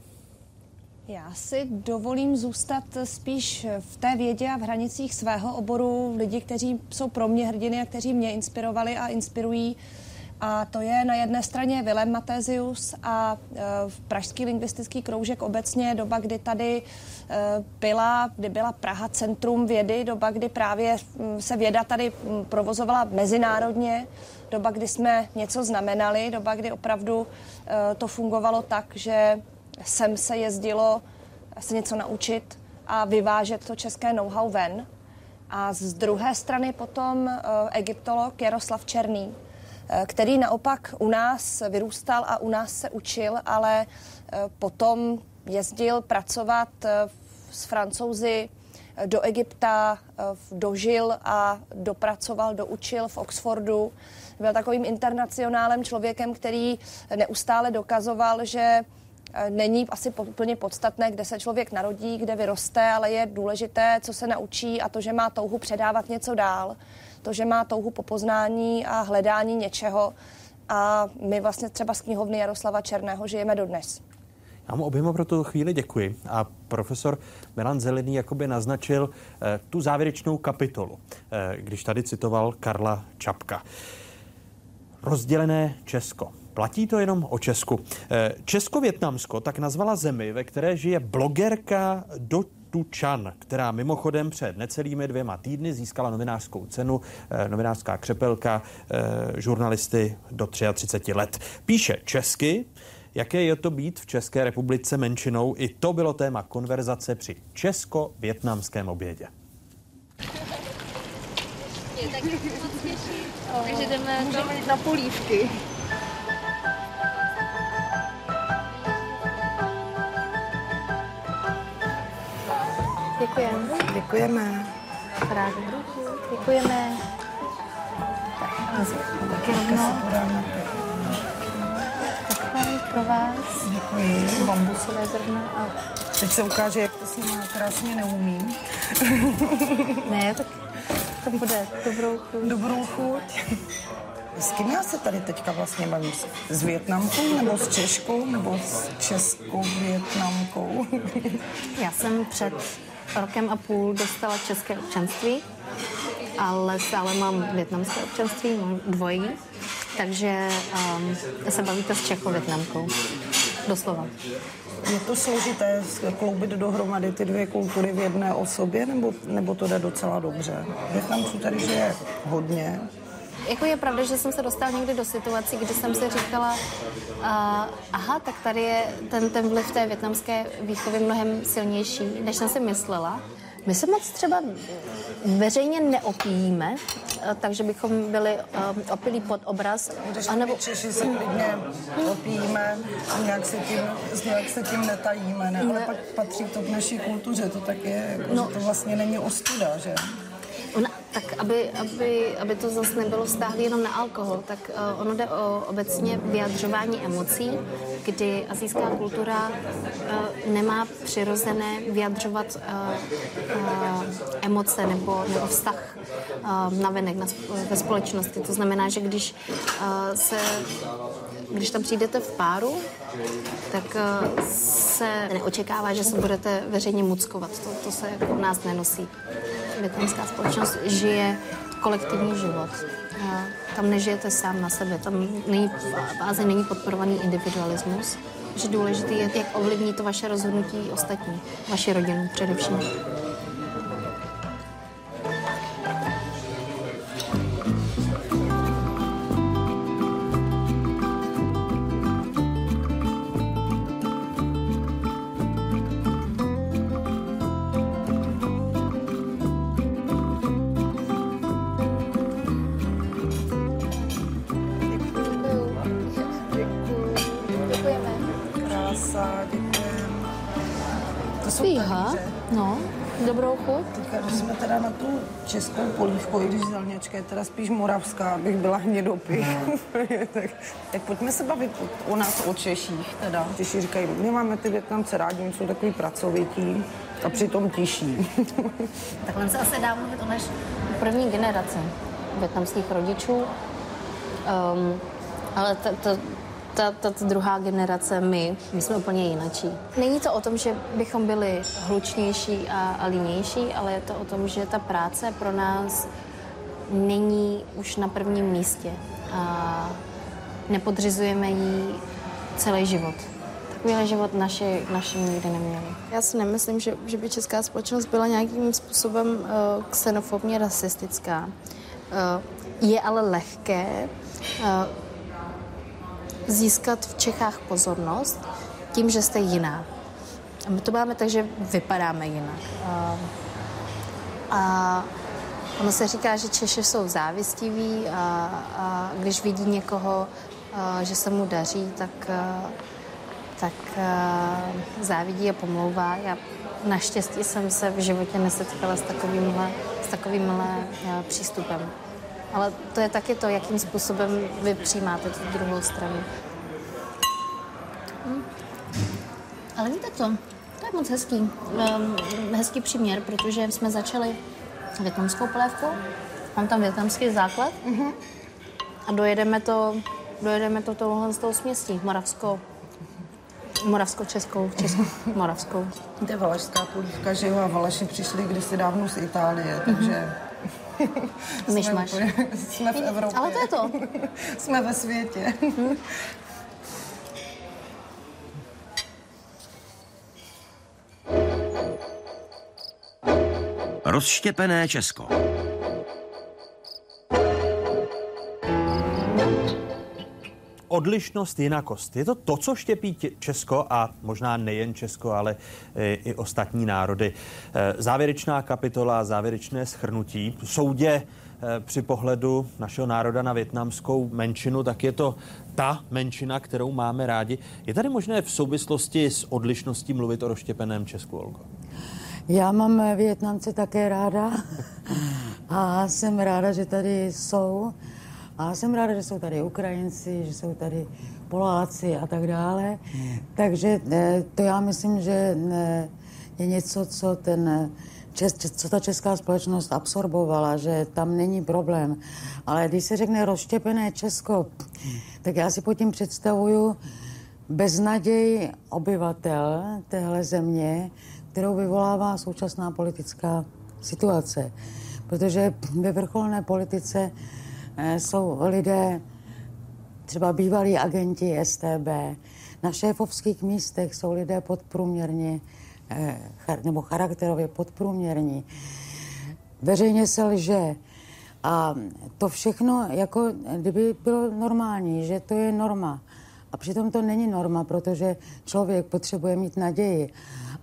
[SPEAKER 31] Já si dovolím zůstat spíš v té vědě a v hranicích svého oboru lidi, kteří jsou pro mě hrdiny a kteří mě inspirovali a inspirují. A to je na jedné straně Vilém Matézius a e, Pražský lingvistický kroužek obecně, doba, kdy tady e, byla, kdy byla Praha centrum vědy, doba, kdy právě se věda tady provozovala mezinárodně, doba, kdy jsme něco znamenali, doba, kdy opravdu e, to fungovalo tak, že sem se jezdilo se něco naučit a vyvážet to české know-how ven. A z druhé strany potom egyptolog Jaroslav Černý, který naopak u nás vyrůstal a u nás se učil, ale potom jezdil pracovat s francouzi do Egypta, dožil a dopracoval, doučil v Oxfordu. Byl takovým internacionálem člověkem, který neustále dokazoval, že není asi úplně podstatné, kde se člověk narodí, kde vyroste, ale je důležité, co se naučí a to, že má touhu předávat něco dál, to, že má touhu po poznání a hledání něčeho. A my vlastně třeba z knihovny Jaroslava Černého žijeme dodnes.
[SPEAKER 9] Já mu oběma pro tu chvíli děkuji. A profesor Milan Zelený jakoby naznačil eh, tu závěrečnou kapitolu, eh, když tady citoval Karla Čapka. Rozdělené Česko. Platí to jenom o Česku. Eh, Česko-Větnamsko tak nazvala zemi, ve které žije blogerka do Tu Chan, která mimochodem před necelými dvěma týdny získala novinářskou cenu, novinářská křepelka žurnalisty do 33 let. Píše česky, Jaké je to být v České republice menšinou? I to bylo téma konverzace při česko-větnamském obědě.
[SPEAKER 19] Takže jdeme na polívky.
[SPEAKER 23] Děkujeme. Děkujeme.
[SPEAKER 19] Ráda. Děkujeme.
[SPEAKER 23] Taky rovnou.
[SPEAKER 19] Takhle pro vás.
[SPEAKER 23] Děkuji.
[SPEAKER 19] Bambusové zrna a...
[SPEAKER 23] Teď se ukáže, jak to s ním krásně neumím.
[SPEAKER 19] ne, tak to bude dobrou chuť.
[SPEAKER 23] Dobrou chuť. S kým já se tady teďka vlastně bavím? S Větnamkou nebo s Češkou nebo s Českou Větnamkou?
[SPEAKER 34] Já jsem před rokem a půl dostala české občanství, ale stále mám větnamské občanství, mám dvojí, takže um, se bavíte s Čecho-Větnamkou. Doslova.
[SPEAKER 23] Je to složité kloubit dohromady ty dvě kultury v jedné osobě, nebo, nebo to jde docela dobře? Větnamců tady žije hodně,
[SPEAKER 34] Jako je pravda, že jsem se dostala někdy do situací, kdy jsem si říkala, uh, aha, tak tady je ten, ten vliv té větnamské výchovy mnohem silnější, než jsem si myslela. My se moc třeba veřejně neopijíme, eh, takže bychom byli uh, opilí pod obraz.
[SPEAKER 23] Když a nebo... Češi se klidně opijíme a nějak se tím, nějak se tím netajíme, ne? ale
[SPEAKER 34] Ne.
[SPEAKER 23] pak patří to k naší kultuře, to tak je, jako,
[SPEAKER 34] No.
[SPEAKER 23] že to vlastně není ostuda, že?
[SPEAKER 34] Ona, tak aby, aby, aby to zase nebylo vztáhlé jenom na alkohol, tak uh, ono jde o obecně vyjadřování emocí, kdy azijská kultura uh, nemá přirozené vyjadřovat uh, uh, emoce nebo, nebo vztah uh, na venek na, ve společnosti. To znamená, že když uh, se když tam přijdete v páru, tak uh, se neočekává, že se budete veřejně muckovat. To, to se jako u nás nenosí. Větnamská společnost žije kolektivní život. Tam nežijete sám na sebe, tam není, v není podporovaný individualismus. Že důležité je, jak ovlivní to vaše rozhodnutí ostatní, vaši rodinu především. No, dobrou chuť.
[SPEAKER 23] Teďka, když jsme teda na tu českou polívku, i když zelněčka je teda spíš moravská, abych byla hnědopy. tak, tak pojďme se bavit o, o nás, o Češích teda. Češi říkají, my máme ty Větnamce rádi, oni jsou takový pracovití a přitom tiší.
[SPEAKER 34] Takhle se asi dá mluvit o naš první generaci větnamských rodičů. Um, ale ta, ta, ta, ta, ta druhá generace, my, my jsme úplně jinačí. Není to o tom, že bychom byli hlučnější a, a línější, ale je to o tom, že ta práce pro nás není už na prvním místě. A nepodřizujeme jí celý život. Takovýhle život naši, naši nikdy neměli. Já si nemyslím, že, že by česká společnost byla nějakým způsobem uh, xenofobně rasistická. Uh, je ale lehké uh, získat v Čechách pozornost tím, že jste jiná. A my to máme tak, že vypadáme jinak. Uh, a ono se říká, že Češi jsou závistiví a, a když vidí někoho, a, že se mu daří, tak, a, tak a, závidí a pomlouvá. Já naštěstí jsem se v životě nesetkala s takovýmhle, s takovýmhle a, přístupem. Ale to je taky to, jakým způsobem vy přijímáte tu druhou stranu. Hm. Ale víte co? To je moc hezký. Um, hezký příměr, protože jsme začali větnamskou polévku. Mám tam větnamský základ. Mm-hmm. A dojedeme to, dojedeme to touhle z toho směstí. Moravsko, Moravsko-českou, českou, moravskou.
[SPEAKER 23] To je valašská polívka, že jo, a Valaši přišli kdysi dávno z Itálie, takže...
[SPEAKER 34] Myš
[SPEAKER 23] jsme,
[SPEAKER 34] máš.
[SPEAKER 23] jsme v Evropě.
[SPEAKER 34] Ale to je to.
[SPEAKER 23] jsme ve světě.
[SPEAKER 33] Rozštěpené Česko.
[SPEAKER 9] Odlišnost, jinakost. Je to to, co štěpí tě- Česko a možná nejen Česko, ale e, i ostatní národy. E, Závěrečná kapitola, závěrečné schrnutí. Soudě e, při pohledu našeho národa na větnamskou menšinu, tak je to ta menšina, kterou máme rádi. Je tady možné v souvislosti s odlišností mluvit o rozštěpeném Česku, Olgo?
[SPEAKER 35] Já mám Větnamce také ráda a jsem ráda, že tady jsou. A jsem ráda, že jsou tady Ukrajinci, že jsou tady Poláci a tak dále. Takže eh, to já myslím, že eh, je něco, co ten
[SPEAKER 11] čes, co ta česká společnost absorbovala, že tam není problém. Ale když se řekne rozštěpené Česko, tak já si pod tím představuju beznaděj obyvatel téhle země, kterou vyvolává současná politická situace. Protože ve vrcholné politice eh, jsou lidé, třeba bývalí agenti STB, na šéfovských místech jsou lidé podprůměrně eh, nebo charakterově podprůměrní. Veřejně se lže. A to všechno, jako kdyby bylo normální, že to je norma. A přitom to není norma, protože člověk potřebuje mít naději.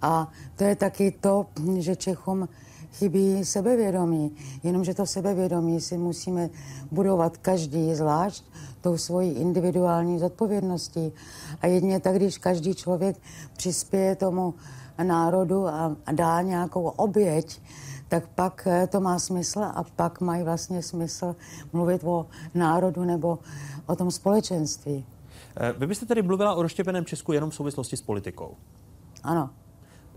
[SPEAKER 11] A to je taky to, že Čechům chybí sebevědomí. Jenomže to sebevědomí si musíme budovat každý zvlášť tou svojí individuální zodpovědností. A jedině tak, když každý člověk přispěje tomu národu a, a dá nějakou oběť, tak pak eh, to má smysl a pak mají vlastně smysl mluvit o národu nebo o tom společenství.
[SPEAKER 9] Eh, vy byste tedy mluvila o rozštěpeném Česku jenom v souvislosti s politikou.
[SPEAKER 11] Ano.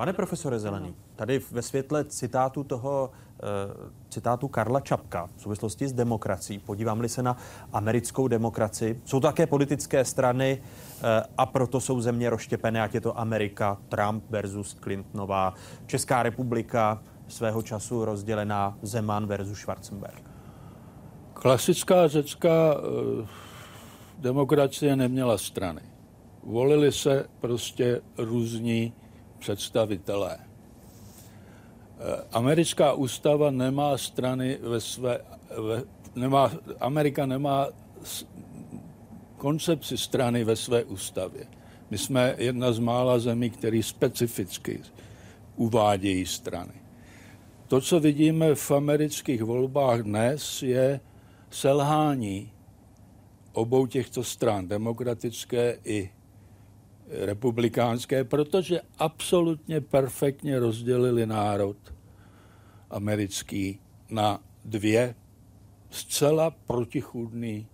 [SPEAKER 9] Pane profesore Zelený, tady ve světle citátu toho, uh, citátu Karla Čapka v souvislosti s demokracií, podívám-li se na americkou demokracii, jsou také politické strany uh, a proto jsou země rozštěpené, ať je to Amerika, Trump versus Clintonová, Česká republika, svého času rozdělená Zeman versus Schwarzenberg.
[SPEAKER 32] Klasická řecká uh, demokracie neměla strany. Volili se prostě různí představitelé. Eh, americká ústava nemá strany ve své, ve, nemá, Amerika nemá koncepci strany ve své ústavě. My jsme jedna z mála zemí, který specificky uvádějí strany. To, co vidíme v amerických volbách dnes, je selhání obou těchto stran, demokratické i republikánské, protože absolutně perfektně rozdělili národ americký na dvě zcela protichůdné e,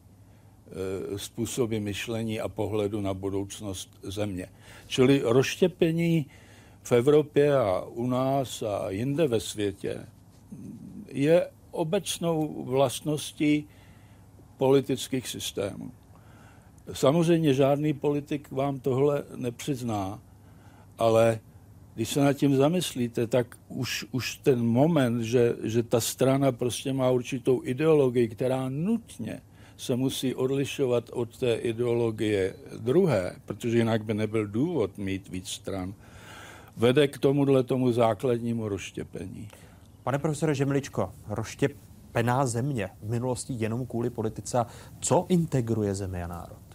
[SPEAKER 32] způsoby myšlení a pohledu na budoucnost země. Čili rozštěpení v Evropě a u nás a jinde ve světě je obecnou vlastností politických systémů. Samozřejmě žádný politik vám tohle nepřizná, ale když se nad tím zamyslíte, tak už, už ten moment, že, že ta strana prostě má určitou ideologii, která nutně se musí odlišovat od té ideologie druhé, protože jinak by nebyl důvod mít víc stran, vede k tomuhle tomu základnímu rozštěpení.
[SPEAKER 9] Pane profesore Žemličko, rozštěpená země v minulosti jenom kvůli politice, co integruje zemi a národ?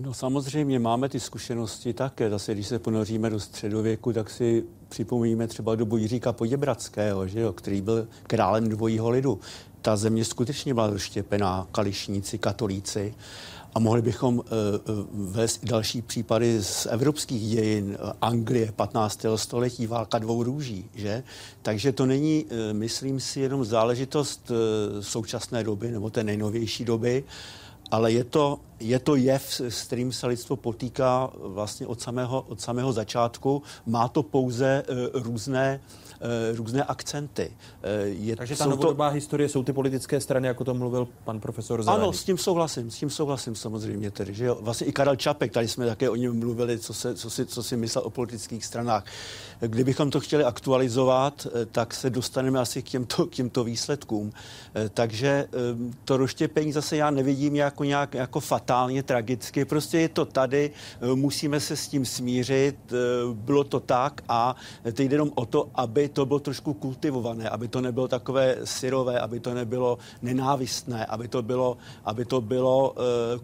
[SPEAKER 21] No samozřejmě máme ty zkušenosti také. Zase, když se ponoříme do středověku, tak si připomíníme třeba dobu Jiříka Poděbradského, že jo, který byl králem dvojího lidu. Ta země skutečně byla rozštěpená, kališníci, katolíci. A mohli bychom uh, vést i další případy z evropských dějin. Anglie, 15. století, válka dvou růží, že? Takže to není, uh, myslím si, jenom záležitost uh, současné doby nebo té nejnovější doby, ale je to, je to jev, s kterým se lidstvo potýká vlastně od samého, od samého začátku. Má to pouze uh, různé různé akcenty.
[SPEAKER 9] Uh, je, Takže ta novodobá to... historie jsou ty politické strany, jako to mluvil pan profesor Zelený.
[SPEAKER 21] Ano, s tím souhlasím, s tím souhlasím samozřejmě tedy, že jo. Vlastně i Karel Čapek, tady jsme také o něm mluvili, co, se, co, si, co si myslel o politických stranách. Kdybychom to chtěli aktualizovat, tak se dostaneme asi k těmto, k těmto výsledkům. Takže to rozštěpení zase já nevidím jako nějak jako fatálně tragicky. Prostě je to tady, musíme se s tím smířit, bylo to tak a teď jde jenom o to, aby to bylo trošku kultivované, aby to nebylo takové syrové, aby to nebylo nenávistné, aby to bylo, aby to bylo uh,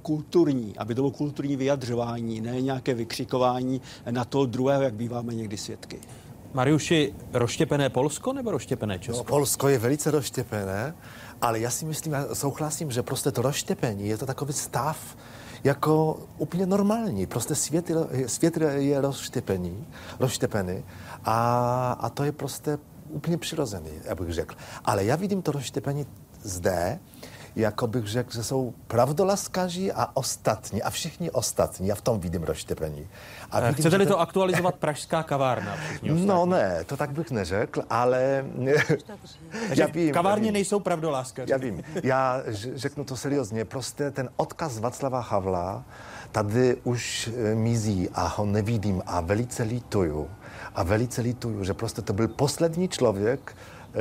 [SPEAKER 21] kulturní, aby to bylo kulturní vyjadřování, ne nějaké vykřikování na toho druhého, jak býváme někdy svědky.
[SPEAKER 9] Mariuši, rozštěpené Polsko nebo rozštěpené Česko? No,
[SPEAKER 3] Polsko je velice rozštěpené, ale já si myslím, já souhlasím, že prostě to rozštěpení je to takový stav, jako úplně normální. Prostě svět svět je rozštěpený, rozštěpený a, a to je prostě úplně přirozený, já bych řekl. Ale já vidím to rozštěpení zde jako bych řekl, že jsou pravdolaskaří a ostatní, a všichni ostatní. Já v tom vidím rozštěpení. A
[SPEAKER 9] Eh,
[SPEAKER 3] vidím,
[SPEAKER 9] Chcete-li to aktualizovat pražská kavárna?
[SPEAKER 3] No ne, to tak bych neřekl, ale...
[SPEAKER 9] Takže kavárně nejsou pravdoláskaři.
[SPEAKER 3] Já vím. Já řeknu to seriózně. Prostě ten odkaz Václava Havla tady už eh, mizí a ho nevidím a velice lítuju. A velice lítuju, že prostě to byl poslední člověk eh,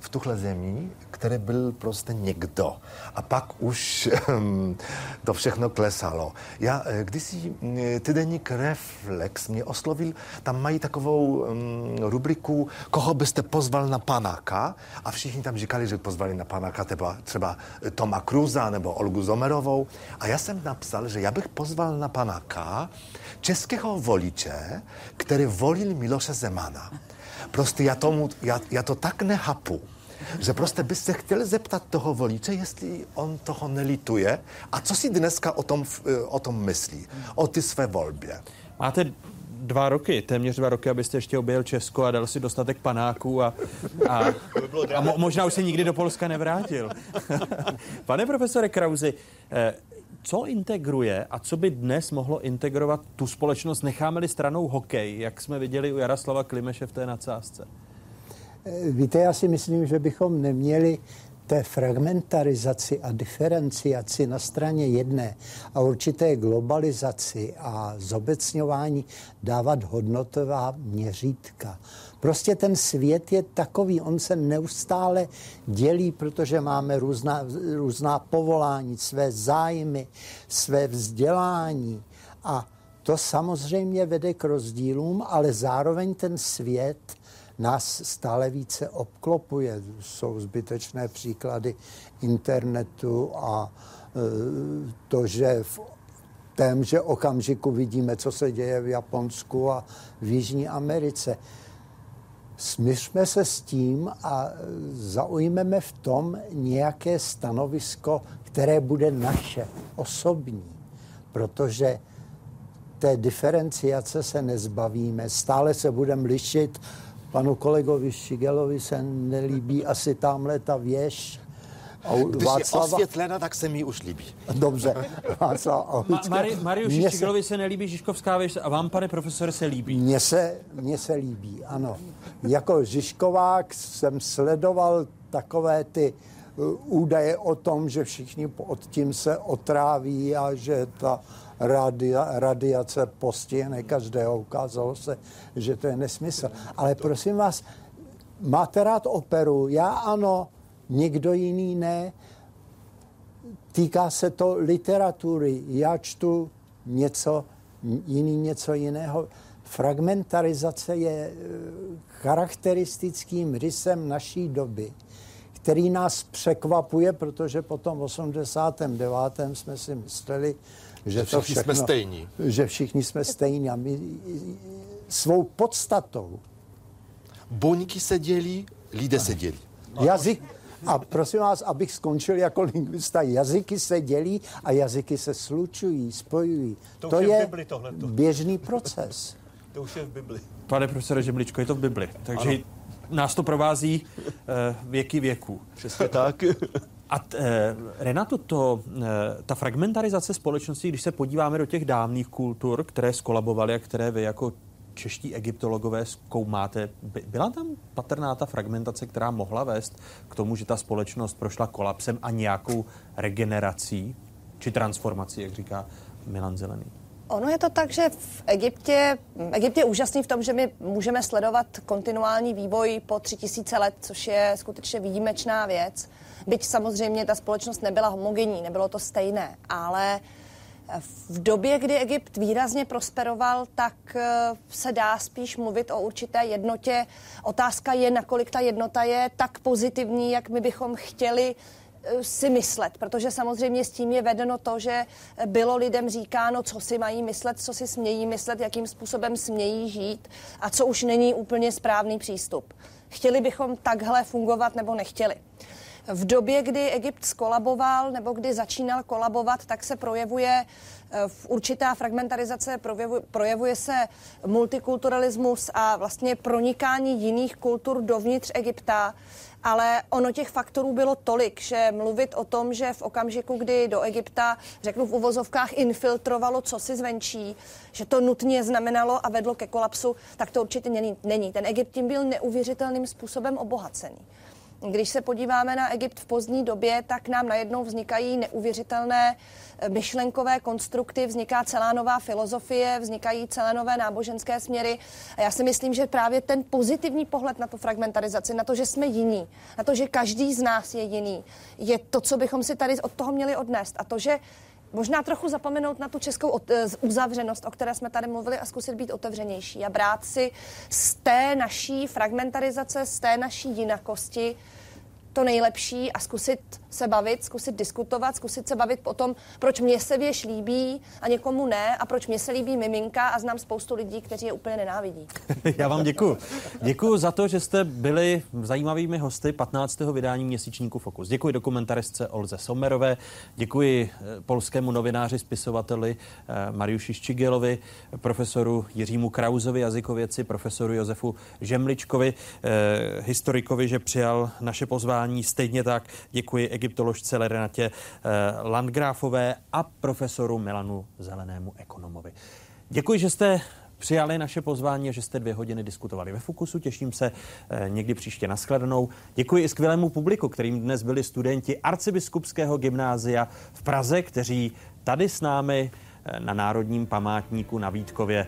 [SPEAKER 3] v tuhle zemi, který byl prostě někdo. A pak už ehm, to všechno klesalo. Já, eh, když si eh, týdeník Reflex mě oslovil, tam mají takovou um, rubriku, koho byste pozval na panáka a všichni tam říkali, že pozvali na panáka třeba, třeba Toma Cruza nebo Olgu Zomerovou. A já jsem napsal, že já bych pozval na panáka českého voliče, který volil Miloše Zemana. Prostě já, tomu, já, já to tak nehapu, že prostě by se chtěl zeptat toho voliče, jestli on toho nelituje a co si dneska o tom, eh, o tom myslí, o ty své volbě.
[SPEAKER 9] Máte dva roky, téměř dva roky, abyste ještě objel Česko a dal si dostatek panáků a, a, a mo, možná už se nikdy do Polska nevrátil. Pane profesore Krauzi, eh, co integruje a co by dnes mohlo integrovat tu společnost? Necháme-li stranou hokej, jak jsme viděli u Jaroslava Klimeše v té nadsázce?
[SPEAKER 20] Eh, Víte, já si myslím, že bychom neměli té fragmentarizaci a diferenciaci na straně jedné a určité globalizaci a zobecňování dávat hodnotová měřítka. Prostě ten svět je takový, on se neustále dělí, protože máme různá, různá povolání, své zájmy, své vzdělání a to samozřejmě vede k rozdílům, ale zároveň ten svět nás stále více obklopuje. Jsou zbytečné příklady internetu a e, to, že v témže okamžiku vidíme, co se děje v Japonsku a v Jižní Americe. Smířme se s tím a zaujmeme v tom nějaké stanovisko, které bude naše, osobní. Protože té diferenciace se nezbavíme, stále se budeme lišit. Panu kolegovi Šigelovi se nelíbí asi tamhle ta věž. A u
[SPEAKER 3] Když je osvětlena, tak se mi už líbí.
[SPEAKER 20] Dobře, Václav
[SPEAKER 9] Ma-. Mari, Mariuši
[SPEAKER 20] se-
[SPEAKER 9] Šigelovi se nelíbí Žižkovská věž a vám, pane profesore, se líbí.
[SPEAKER 20] Mně se, mně se líbí, ano. Jako Žižkovák jsem sledoval takové ty uh, údaje o tom, že všichni pod tím se otráví a že ta radia, radiace postihne každého. Ukázalo se, že to je nesmysl. Ale prosím vás, máte rád operu? Já ano, někdo jiný ne. Týká se to literatury. Já čtu něco, jiný něco jiného. Fragmentarizace je eh, charakteristickým rysem naší doby, který nás překvapuje, protože po tom 89. jsme si mysleli, že,
[SPEAKER 3] Že
[SPEAKER 20] to
[SPEAKER 3] všichni
[SPEAKER 20] všechno,
[SPEAKER 3] jsme stejní.
[SPEAKER 20] Že všichni jsme stejní a my svou podstatou
[SPEAKER 3] Buňky se dělí, lidé se dělí.
[SPEAKER 20] Jazyk, a prosím vás, abych skončil jako lingvista, jazyky se dělí a jazyky se slučují, spojují.
[SPEAKER 21] To
[SPEAKER 20] To,
[SPEAKER 21] už je v
[SPEAKER 20] je
[SPEAKER 21] Bibli tohleto.
[SPEAKER 20] běžný proces.
[SPEAKER 21] To už je v Bibli.
[SPEAKER 9] Pane profesore Žemličko, je to v Bibli, takže ano. nás to provází uh, věky věků.
[SPEAKER 21] Přesně tak.
[SPEAKER 9] A t, eh, Renato, to, eh, ta fragmentarizace společnosti, když se podíváme do těch dávných kultur, které skolabovaly a které vy jako čeští egyptologové zkoumáte, by, byla tam patrná ta fragmentace, která mohla vést k tomu, že ta společnost prošla kolapsem a nějakou regenerací či transformací, jak říká Milan Zelený?
[SPEAKER 31] Ono je to tak, že v Egyptě, Egypt je úžasný v tom, že my můžeme sledovat kontinuální vývoj po tři tisíce let, což je skutečně výjimečná věc. Byť samozřejmě ta společnost nebyla homogenní, nebylo to stejné, ale v době, kdy Egypt výrazně prosperoval, tak eh, se dá spíš mluvit o určité jednotě. Otázka je, nakolik ta jednota je tak pozitivní, jak my bychom chtěli si myslet, protože samozřejmě s tím je vedeno to, že bylo lidem říkáno, co si mají myslet, co si smějí myslet, jakým způsobem smějí žít a co už není úplně správný přístup. Chtěli bychom takhle fungovat nebo nechtěli. v době, kdy Egypt skolaboval nebo kdy začínal kolabovat, tak se projevuje eh, v určitá fragmentarizace, projevuje, projevuje se multikulturalismus a vlastně pronikání jiných kultur dovnitř Egypta ale ono těch faktorů bylo tolik, že mluvit o tom, že v okamžiku, kdy do Egypta, řeknu v uvozovkách, infiltrovalo co si zvenčí, že to nutně znamenalo a vedlo ke kolapsu, tak to určitě není. Ten Egypt tím byl neuvěřitelným způsobem obohacený. Když se podíváme na Egypt v pozdní době, tak nám najednou vznikají neuvěřitelné eh, myšlenkové konstrukty, vzniká celá nová filozofie, vznikají celé nové náboženské směry. A já si myslím, že právě ten pozitivní pohled na tu fragmentarizaci, na to, že jsme jiní, na to, že každý z nás je jiný, je to, co bychom si tady od toho měli odnést. A to, že možná trochu zapomenout na tu českou eh, uzavřenost, o které jsme tady mluvili a zkusit být otevřenější a brát si z té naší fragmentarizace, z té naší jinakosti to nejlepší a zkusit se bavit, zkusit diskutovat, zkusit se bavit o tom, proč mě se věž líbí a někomu ne a proč mě se líbí miminka a znám spoustu lidí, kteří je úplně nenávidí.
[SPEAKER 9] Já vám děkuji. Děkuji za to, že jste byli zajímavými hosty 15. vydání měsíčníku Fokus. Děkuji dokumentaristce Olze Somerové, děkuji eh, polskému novináři, spisovateli eh, Mariuši Ščigelovi, profesoru Jiřímu Krauzovi, jazykověci, profesoru Josefu Žemličkovi, eh, historikovi, že přijal naše pozvání. Stejně tak děkuji egyptoložce Renatě eh, Landgráfové a profesoru Milanu Zelenému ekonomovi. Děkuji, že jste přijali naše pozvání a že jste dvě hodiny diskutovali ve Fokusu. Těším se eh, někdy příště nashledanou. Děkuji i skvělému publiku, kterým dnes byli studenti Arcibiskupského gymnázia v Praze, kteří tady s námi eh, na Národním památníku na Vítkově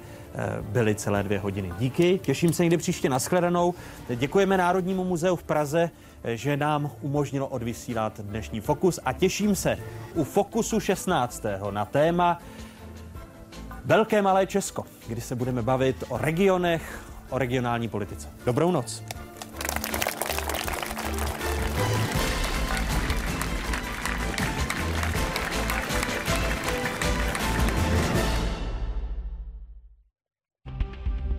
[SPEAKER 9] byli celé dvě hodiny. Díky, těším se někdy příště nashledanou. Děkujeme Národnímu muzeu v Praze, že nám umožnilo odvysílat dnešní Fokus a těším se u Fokusu 16. na téma Velké malé Česko, kdy se budeme bavit o regionech, o regionální politice. Dobrou noc.